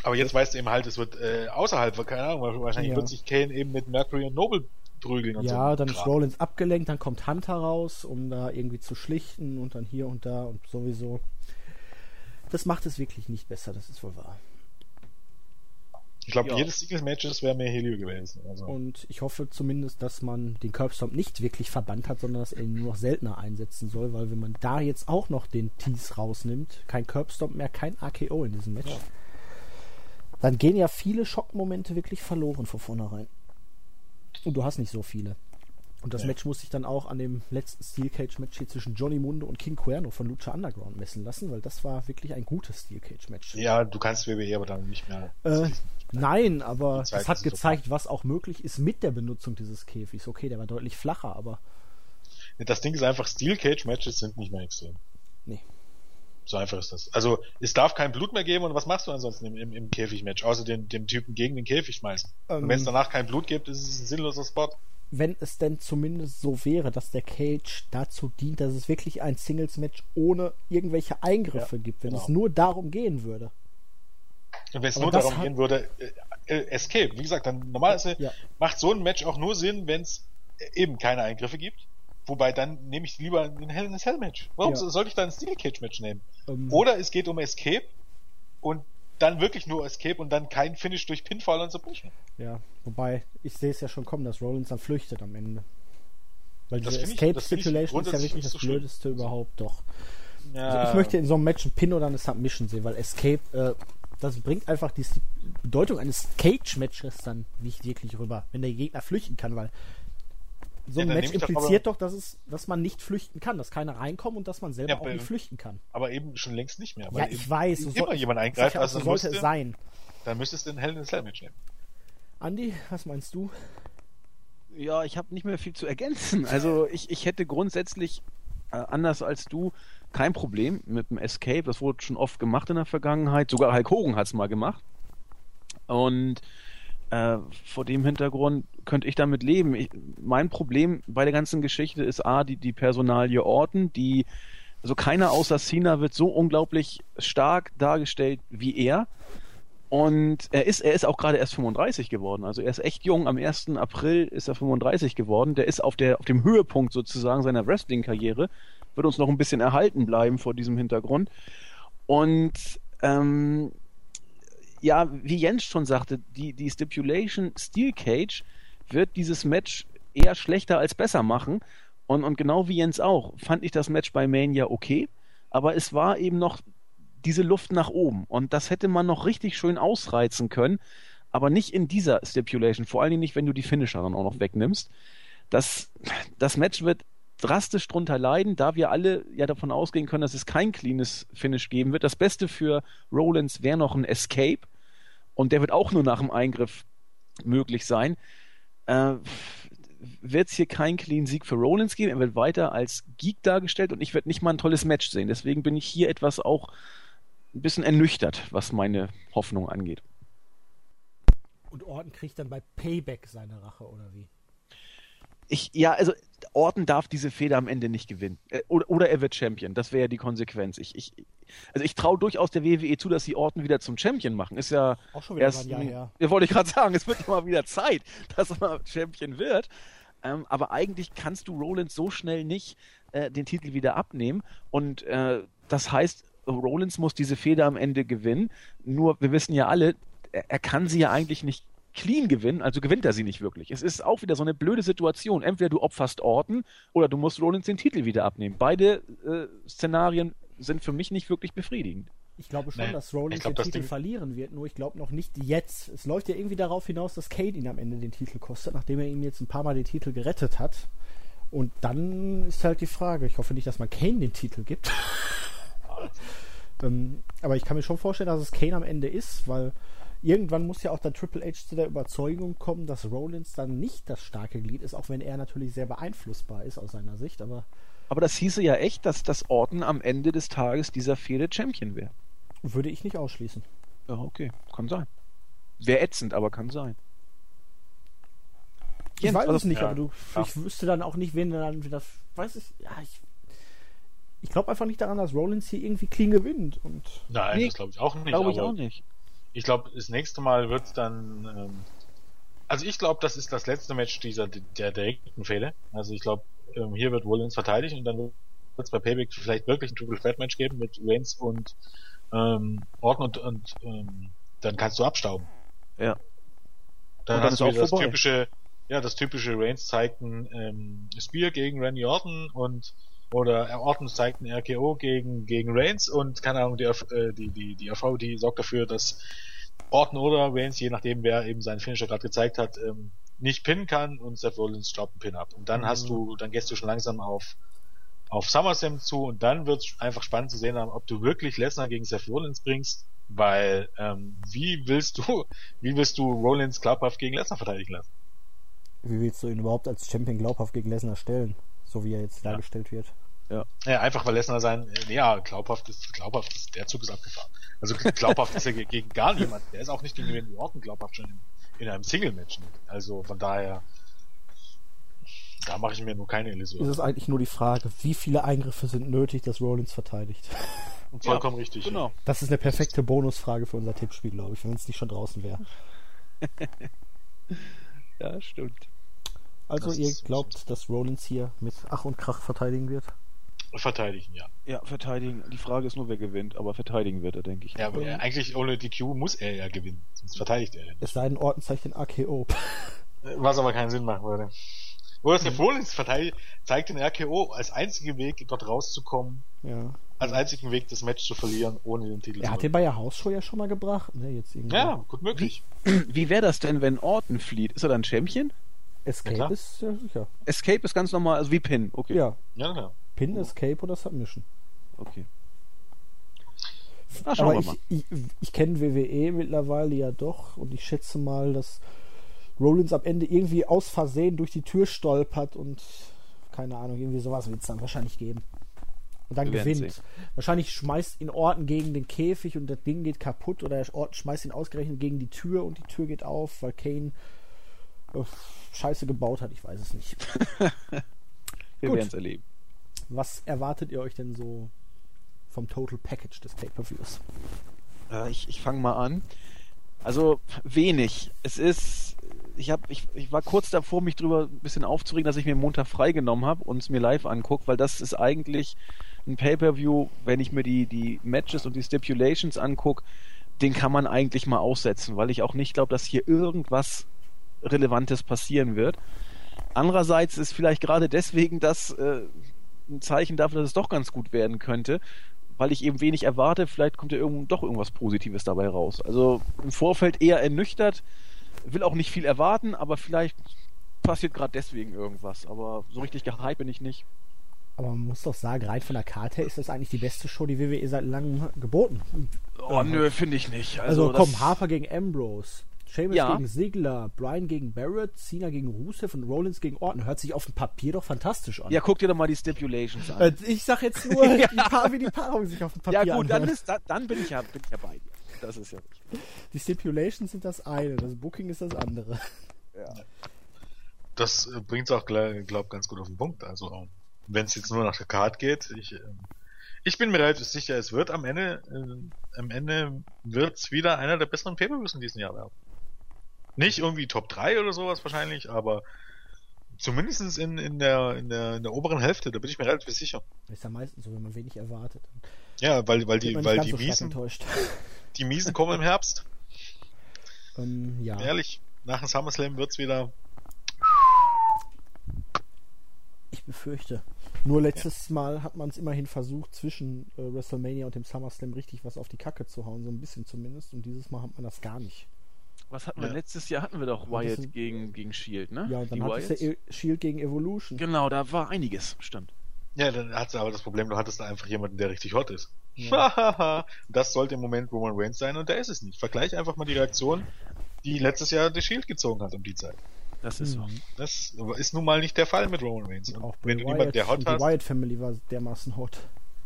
Aber jetzt weißt du eben halt, es wird äh, außerhalb, keine Ahnung, wahrscheinlich ja. wird sich Kane eben mit Mercury und Noble prügeln und ja, so. Ja, dann ist Rollins abgelenkt, dann kommt Hunter raus, um da irgendwie zu schlichten und dann hier und da und sowieso. Das macht es wirklich nicht besser, das ist wohl wahr. Ich glaube, ja. jedes Singles-Matches wäre mehr Helio gewesen. Also. Und ich hoffe zumindest, dass man den Curbstomp nicht wirklich verbannt hat, sondern dass er ihn nur noch seltener einsetzen soll, weil wenn man da jetzt auch noch den Tease rausnimmt, kein Curbstomp mehr, kein AKO in diesem Match, ja. dann gehen ja viele Schockmomente wirklich verloren von vornherein. Und du hast nicht so viele. Und das ja. Match muss sich dann auch an dem letzten Steel Cage Match hier zwischen Johnny Mundo und King Cuerno von Lucha Underground messen lassen, weil das war wirklich ein gutes Steel Cage Match. Ja, du kannst WWE aber dann nicht mehr. Äh, nein, aber es hat gezeigt, was auch möglich ist mit der Benutzung dieses Käfigs. Okay, der war deutlich flacher, aber. Das Ding ist einfach, Steel Cage Matches sind nicht mehr extrem. Nee. So einfach ist das. Also es darf kein Blut mehr geben und was machst du ansonsten im, im, im Käfigmatch, außer den, dem Typen gegen den Käfig schmeißen? Ähm, und wenn es danach kein Blut gibt, ist es ein sinnloser Spot wenn es denn zumindest so wäre, dass der Cage dazu dient, dass es wirklich ein Singles-Match ohne irgendwelche Eingriffe ja, gibt, wenn genau. es nur darum gehen würde. Und wenn es nur darum gehen würde, äh, äh, Escape, wie gesagt, dann normalerweise ja. macht so ein Match auch nur Sinn, wenn es eben keine Eingriffe gibt. Wobei dann nehme ich lieber ein Hell in a Cell Match. Warum ja. sollte ich dann ein Steel Cage Match nehmen? Um, ähm. Oder es geht um Escape und dann wirklich nur Escape und dann kein Finish durch Pinfall und Submission. Ja, wobei ich sehe es ja schon kommen, dass Rollins dann flüchtet am Ende. Weil diese Escape ich, Stipulation ist ja wirklich das so Blödeste schlimm. überhaupt, doch. Ja. Also ich möchte in so einem Match einen Pin oder eine Submission sehen, weil Escape, äh, das bringt einfach die Bedeutung eines Cage-Matches dann nicht wirklich rüber, wenn der Gegner flüchten kann, weil so ein ja, Match impliziert doch, dass, es, dass man nicht flüchten kann, dass keiner reinkommt und dass man selber ja, auch nicht flüchten kann. Aber eben schon längst nicht mehr. ja, ich weiß. So immer jemand eingreift, also so sollte es sein. Dann müsstest du den Hell in Cell Match nehmen. Andi, was meinst du? Ja, ich habe nicht mehr viel zu ergänzen. Also ich, ich hätte grundsätzlich, anders als du, kein Problem mit dem Escape. Das wurde schon oft gemacht in der Vergangenheit. Sogar Hulk Hogan hat es mal gemacht. Und äh, vor dem Hintergrund könnte ich damit leben. Ich, mein Problem bei der ganzen Geschichte ist A, die, die Personalie Orten, die, also keiner außer Cena wird so unglaublich stark dargestellt wie er. Und er ist, er ist auch gerade erst 35 geworden. Also er ist echt jung. Am 1. April ist er 35 geworden. Der ist auf, der, auf dem Höhepunkt sozusagen seiner Wrestling-Karriere. Wird uns noch ein bisschen erhalten bleiben vor diesem Hintergrund. Und ähm, ja, wie Jens schon sagte, die, die Stipulation Steel Cage wird dieses Match eher schlechter als besser machen. Und, und genau wie Jens auch, fand ich das Match bei Mania okay, aber es war eben noch diese Luft nach oben. Und das hätte man noch richtig schön ausreizen können, aber nicht in dieser Stipulation, vor allen Dingen nicht, wenn du die Finisher dann auch noch wegnimmst. Das, das Match wird drastisch drunter leiden, da wir alle ja davon ausgehen können, dass es kein cleanes Finish geben wird. Das Beste für Rollins wäre noch ein Escape, und der wird auch nur nach dem Eingriff möglich sein, äh, wird es hier keinen clean Sieg für Rollins geben. Er wird weiter als Geek dargestellt und ich werde nicht mal ein tolles Match sehen. Deswegen bin ich hier etwas auch ein bisschen ernüchtert, was meine Hoffnung angeht. Und Orton kriegt dann bei Payback seine Rache, oder wie? Ich, ja, also Orton darf diese Feder am Ende nicht gewinnen. Äh, oder, oder er wird Champion. Das wäre ja die Konsequenz. Ich, ich, also ich traue durchaus der WWE zu, dass sie Orton wieder zum Champion machen. Ist ja auch schon wieder erst, ein Jahr her. Ja, wollte ich gerade sagen, es wird mal wieder Zeit, dass er mal Champion wird. Ähm, aber eigentlich kannst du Rollins so schnell nicht äh, den Titel wieder abnehmen. Und äh, das heißt, Rollins muss diese Feder am Ende gewinnen. Nur wir wissen ja alle, er, er kann sie ja eigentlich nicht clean gewinnen, also gewinnt er sie nicht wirklich. Es ist auch wieder so eine blöde Situation. Entweder du opferst Orton oder du musst Rollins den Titel wieder abnehmen. Beide äh, Szenarien sind für mich nicht wirklich befriedigend. Ich glaube schon, nee, dass Rollins glaub, den Titel Ding... verlieren wird, nur ich glaube noch nicht jetzt. Es läuft ja irgendwie darauf hinaus, dass Kane ihn am Ende den Titel kostet, nachdem er ihm jetzt ein paar Mal den Titel gerettet hat. Und dann ist halt die Frage, ich hoffe nicht, dass man Kane den Titel gibt. ähm, aber ich kann mir schon vorstellen, dass es Kane am Ende ist, weil irgendwann muss ja auch dann Triple H zu der Überzeugung kommen, dass Rollins dann nicht das starke Glied ist, auch wenn er natürlich sehr beeinflussbar ist aus seiner Sicht, aber. Aber das hieße ja echt, dass das Orton am Ende des Tages dieser Fehde Champion wäre. Würde ich nicht ausschließen. Ja, okay. Kann sein. Wäre ätzend, aber kann sein. Ich Jens, weiß es nicht, ja. aber du, ich wüsste dann auch nicht, wen dann wieder. Weiß ich, ja, ich. Ich glaube einfach nicht daran, dass Rollins hier irgendwie clean gewinnt. Und Nein, nee, das glaube ich auch nicht. Glaube ich auch nicht ich glaube, das nächste Mal wird es dann. Ähm, also ich glaube, das ist das letzte Match dieser der direkten Fehde. Also ich glaube, ähm, hier wird Rollins verteidigen und dann wird es bei Payback vielleicht wirklich ein Triple Threat Match geben mit Reigns und ähm, Orton und, und ähm, dann kannst du abstauben. Ja. Dann, dann hast du wieder das typische, ja, das typische Reigns zeigt ein ähm, Spear gegen Randy Orton und oder Orton zeigt ein RKO gegen, gegen Reigns und keine Ahnung, die, äh, die, die, die AV, die sorgt dafür, dass Orton oder Reigns, je nachdem wer eben seinen Finisher gerade gezeigt hat, ähm, nicht pinnen kann und Seth Rollins staubt einen Pin ab. Und dann mhm. hast du, dann gehst du schon langsam auf auf SummerSlam zu und dann wird es einfach spannend zu sehen, ob du wirklich Lesnar gegen Seth Rollins bringst, weil ähm, wie willst du, wie willst du Rollins glaubhaft gegen Lesnar verteidigen lassen? Wie willst du ihn überhaupt als Champion glaubhaft gegen Lesnar stellen? so wie er jetzt ja. dargestellt wird. Ja. ja, einfach weil Lesnar sein, ja, glaubhaft ist, glaubhaft ist, der Zug ist abgefahren. Also glaubhaft ist er gegen gar niemanden. Der ist auch nicht gegen Randy Orton glaubhaft schon in, in einem Single-Match. Also von daher, Da mache ich mir nur keine Illusion. Ist es eigentlich nur die Frage, wie viele Eingriffe sind nötig, dass Rollins verteidigt? Und vollkommen ja, richtig. Genau. Das ist eine perfekte Bonusfrage für unser Tippspiel, glaube ich, wenn es nicht schon draußen wäre. ja, stimmt. Also das ihr glaubt, dass Rollins hier mit Ach und Krach verteidigen wird? Verteidigen, ja. Ja, verteidigen. Die Frage ist nur, wer gewinnt, aber verteidigen wird er, denke ich. Ja, aber ja, eigentlich ohne DQ muss er ja gewinnen, sonst verteidigt er ja nicht. Es sei denn, Orton zeigt den AKO. Was aber keinen Sinn machen würde. Oder der Rollins verteidigt, zeigt den RKO als einzigen Weg, dort rauszukommen. Ja. Als einzigen Weg, das Match zu verlieren, ohne den Titel er Er hat den bei der Hausshow ja schon mal gebracht, ne? Jetzt irgendwie. Ja, gut möglich. Wie, wie wäre das denn, wenn Orton flieht? Ist er dann Champion? Escape ja, ist ja sicher. Escape ist ganz normal, also wie Pin, okay. Ja. Ja, ja. Pin, Escape oder Submission. Okay. Ach, Aber ich, ich, ich kenne WWE mittlerweile ja doch und ich schätze mal, dass Rollins am Ende irgendwie aus Versehen durch die Tür stolpert und keine Ahnung, irgendwie sowas wird es dann wahrscheinlich geben. Und dann gewinnt. Sehen. Wahrscheinlich schmeißt ihn Orten gegen den Käfig und das Ding geht kaputt oder Orten schmeißt ihn ausgerechnet gegen die Tür und die Tür geht auf, weil Kane äh, Scheiße gebaut hat. Ich weiß es nicht. Wir werden es erleben. Was erwartet ihr euch denn so vom Total Package des Pay-Per-Views? Äh, ich ich fange mal an. Also wenig. Es ist, ich habe, ich, ich war kurz davor, mich drüber ein bisschen aufzuregen, dass ich mir Montag freigenommen habe und es mir live angucke, weil das ist eigentlich ein Pay-per-View, wenn ich mir die die Matches und die Stipulations angucke, den kann man eigentlich mal aussetzen, weil ich auch nicht glaube, dass hier irgendwas Relevantes passieren wird. Andererseits ist vielleicht gerade deswegen das äh, ein Zeichen dafür, dass es doch ganz gut werden könnte, weil ich eben wenig erwarte, vielleicht kommt ja irgend, doch irgendwas Positives dabei raus. Also im Vorfeld eher ernüchtert, will auch nicht viel erwarten, aber vielleicht passiert gerade deswegen irgendwas. Aber so richtig gehypt bin ich nicht. Aber man muss doch sagen, rein von der Karte her ist das eigentlich die beste Show, die WWE seit langem geboten. Oh, nö, finde ich nicht. Also, also komm, Harper gegen Ambrose, Sheamus ja. gegen Ziggler, Brian gegen Barrett, Cena gegen Rusev und Rollins gegen Orton. Hört sich auf dem Papier doch fantastisch an. Ja, guck dir doch mal die Stipulations an. Äh, ich sag jetzt nur, ja. die Paar, wie die Paarung sich auf dem Papier Ja gut, dann, ist, dann, dann, bin, ich ja, bin ich ja bei dir. Das ist ja richtig. Die Stipulations sind das eine, das Booking ist das andere. Ja. Das äh, bringt es auch, glaub ganz gut auf den Punkt. Also, wenn es jetzt nur nach der Card geht, ich, ähm, ich bin mir relativ sicher, es wird am Ende, äh, am Ende wird's wieder einer der besseren Pay-Per-Views in diesem Jahr werden. Nicht irgendwie Top 3 oder sowas wahrscheinlich, aber zumindest in, in, der, in, der, in der oberen Hälfte, da bin ich mir relativ sicher. ist ja meistens so, wenn man wenig erwartet. Ja, weil, weil die, weil die so Miesen, die Miesen kommen im Herbst. Ähm, ja. Ehrlich, nach dem SummerSlam wird's wieder. Ich befürchte. Nur letztes ja. Mal hat man es immerhin versucht, zwischen äh, WrestleMania und dem SummerSlam richtig was auf die Kacke zu hauen, so ein bisschen zumindest. Und dieses Mal hat man das gar nicht. Was hatten wir? Ja. Letztes Jahr hatten wir doch Wyatt ist, gegen, gegen Shield, ne? Ja, und dann hattest du e Shield gegen Evolution. Genau, da war einiges, stimmt. Ja, dann hat sie aber das Problem, du hattest da einfach jemanden, der richtig hot ist. Ja. das sollte im Moment Roman Reigns sein und der ist es nicht. Vergleich einfach mal die Reaktion, die letztes Jahr die Shield gezogen hat um die Zeit. Das ist so. Mhm. Das ist nun mal nicht der Fall mit Roman Reigns. Und auch wenn du jemanden, der hot hast. Die Wyatt Family war dermaßen hot.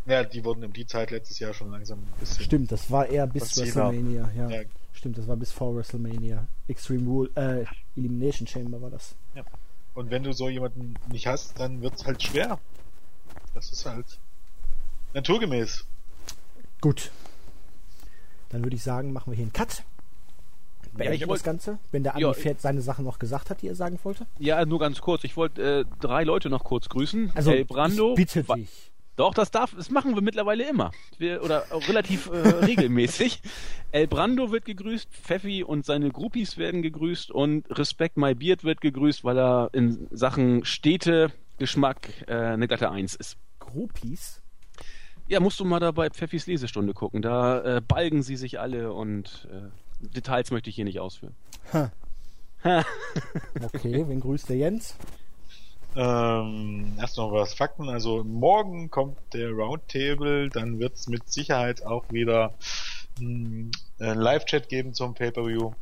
Ja, die wurden um die Zeit letztes Jahr schon langsam ein bisschen. Stimmt, das war eher bis WrestleMania, ja. ja. Stimmt, das war bis vor WrestleMania. Extreme Rule, äh, Elimination Chamber war das. Ja. Und wenn du so jemanden nicht hast, dann wird es halt schwer. Das ist halt naturgemäß. Gut. Dann würde ich sagen, machen wir hier einen Cut. Beende ja, ich das Ganze, wenn der Andi ja, Pferd seine Sachen noch gesagt hat, die er sagen wollte. Ja, nur ganz kurz. Ich wollte äh, drei Leute noch kurz grüßen. Also, El Brando. bitte dich. Doch, das darf, das machen wir mittlerweile immer. Wir, oder relativ äh, regelmäßig. El Brando wird gegrüßt, Pfeffi und seine Groupies werden gegrüßt und Respect My Beard wird gegrüßt, weil er in Sachen Städte, Geschmack äh, eine glatte Eins ist. Groupies? Ja, musst du mal da bei Pfeffis Lesestunde gucken. Da äh, balgen sie sich alle und äh, Details möchte ich hier nicht ausführen. Ha. okay, wen grüßt der Jens? Ähm, erst noch was Fakten. Also morgen kommt der Roundtable, dann wird es mit Sicherheit auch wieder hm, ein Live-Chat geben zum Pay-Per-View.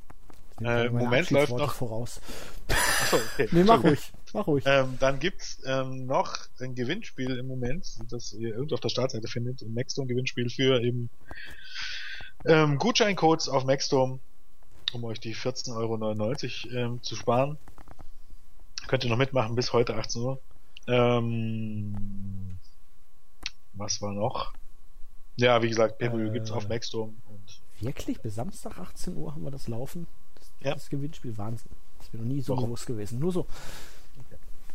Äh, Im Moment läuft noch voraus. Achso, okay. nee, mach ruhig. Mach ruhig. Ähm, dann gibt's ähm, noch ein Gewinnspiel im Moment, das ihr irgendwo auf der Startseite findet. Ein Maxdome-Gewinnspiel für eben ähm, Gutscheincodes auf Maxdome, um euch die 14,99 Euro ähm, zu sparen Könnt ihr noch mitmachen bis heute 18 Uhr. Ähm, was war noch? Ja, wie gesagt, Pay-Per-View äh, gibt's auf Maxdome. Und wirklich? Bis Samstag 18 Uhr haben wir das laufen? Das, ja. das Gewinnspiel, Wahnsinn. Das mir noch nie so Warum? bewusst gewesen. Nur so.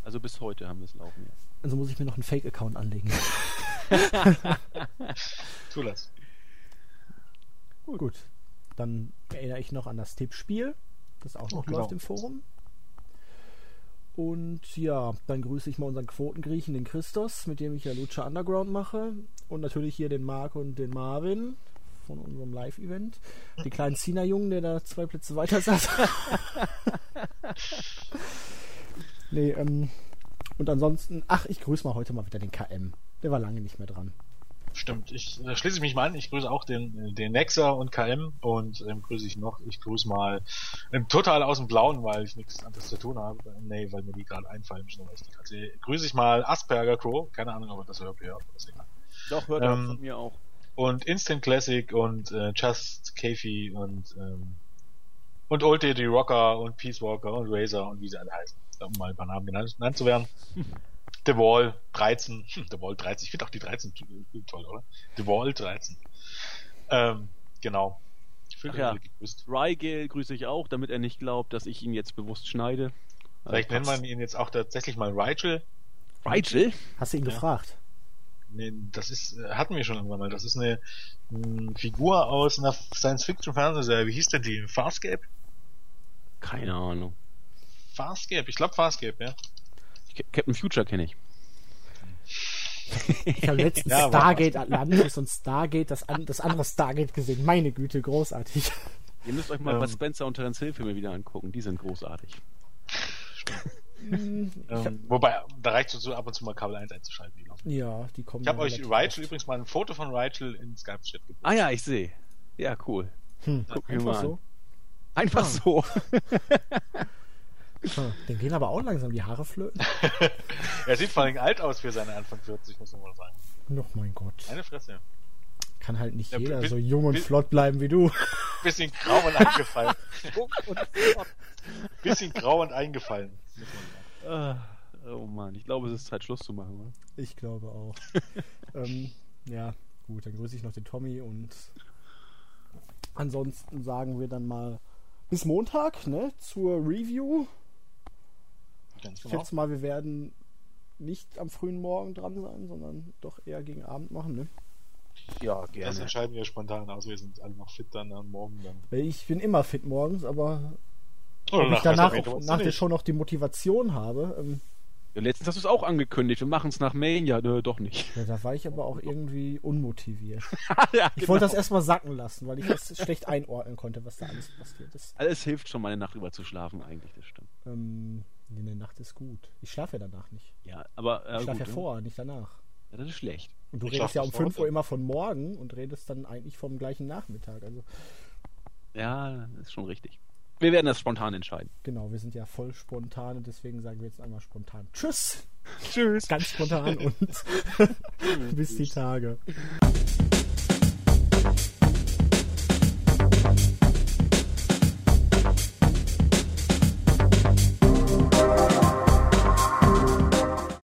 Also bis heute haben wir es laufen, ja. Also muss ich mir noch einen Fake-Account anlegen. tu das. Gut. Gut. Dann erinnere ich noch an das Tippspiel, das auch noch oh, genau. läuft im Forum. Und ja, dann grüße ich mal unseren Quotengriechen, den Christos, mit dem ich ja Lucha Underground mache. Und natürlich hier den Marc und den Marvin von unserem Live-Event. Die kleinen Cena-Jungen, der da zwei Plätze weiter saß. nee, ähm, und ansonsten, ach, ich grüße mal heute mal wieder den KM. Der war lange nicht mehr dran. Stimmt, ich da schließe ich mich mal an. Ich grüße auch den, den Nexa und KM und ähm, grüße ich noch. Ich grüße mal ähm, total aus dem Blauen, weil ich nichts anderes zu tun habe. Nee, weil mir die gerade einfallen. Ich weiß nicht. Also, grüße ich mal Asperger Crow. Keine Ahnung, ob er das hört. Ja, das egal. Doch, hört ähm, von mir auch. Und Instant Classic und äh, Just Kafey und ähm, und Old Daddy Rocker und Peace Walker und Razor und wie sie alle heißen. Um mal ein paar Namen genannt, genannt zu werden. The Wall 13. The Wall 13. Ich finde auch die 13 toll, oder? The Wall 13. Ähm, genau. Ach ja. Rygale grüße ich auch, damit er nicht glaubt, dass ich ihn jetzt bewusst schneide. Vielleicht also, nennt man ihn jetzt auch tatsächlich mal Rigel. Rigel? Hast du ihn ja. gefragt? Nee, das ist, äh, hatten wir schon irgendwann mal. Das ist eine, eine Figur aus einer Science-Fiction-Fernsehserie. Wie hieß denn die? Farscape? Keine Ahnung. Farscape? Ich glaube Farscape, ja. Captain Future kenne ich. Ich habe letztens ja, Stargate Atlantis und Stargate, das, an, das andere Stargate gesehen. Meine Güte, großartig. Ihr müsst euch mal ähm, Spencer und Terence Hill Filme wieder angucken. Die sind großartig. ähm, wobei, da reicht es so ab und zu mal Kabel 1 einzuschalten. Die ja, die kommen. Ich habe euch Rachel übrigens mal ein Foto von Rachel in Skype-Chat gepostet. Ah ja, ich sehe. Ja, cool. Hm, Guck ja, einfach so. Einfach ah. so. Den gehen aber auch langsam die Haare flöten. er sieht vor allem alt aus für seine Anfang 40, muss man mal sagen. Noch mein Gott. Eine Fresse. Kann halt nicht ja, jeder so jung und flott bleiben wie du. Bisschen grau und eingefallen. bisschen grau und eingefallen. Ah, oh Mann, ich glaube, es ist Zeit, Schluss zu machen, oder? Ich glaube auch. ähm, ja, gut, dann grüße ich noch den Tommy und ansonsten sagen wir dann mal bis Montag, ne, zur Review Ganz genau. Ich schätze mal, wir werden nicht am frühen Morgen dran sein, sondern doch eher gegen Abend machen, ne? Ja, gerne. Das entscheiden wir spontan aus. Wir sind alle noch fit dann am Morgen dann. Ich bin immer fit morgens, aber Oder ob ich danach auch, nach der Show noch die Motivation habe. Ähm, ja, letztens hast du es auch angekündigt. Wir machen es nach Main. Ja, doch nicht. Ja, da war ich aber auch irgendwie unmotiviert. ja, ich wollte das erstmal sacken lassen, weil ich das schlecht einordnen konnte, was da alles passiert ist. Alles hilft schon, meine Nacht über zu schlafen, eigentlich, das stimmt. Ähm, in der Nacht ist gut. Ich schlafe ja danach nicht. Ja, aber. Äh, ich schlafe ja vor, nicht danach. Ja, das ist schlecht. Und du ich redest ja um 5 Uhr immer von morgen und redest dann eigentlich vom gleichen Nachmittag. Also. Ja, ist schon richtig. Wir werden das spontan entscheiden. Genau, wir sind ja voll spontan und deswegen sagen wir jetzt einmal spontan Tschüss. Tschüss. Ganz spontan und bis die Tage.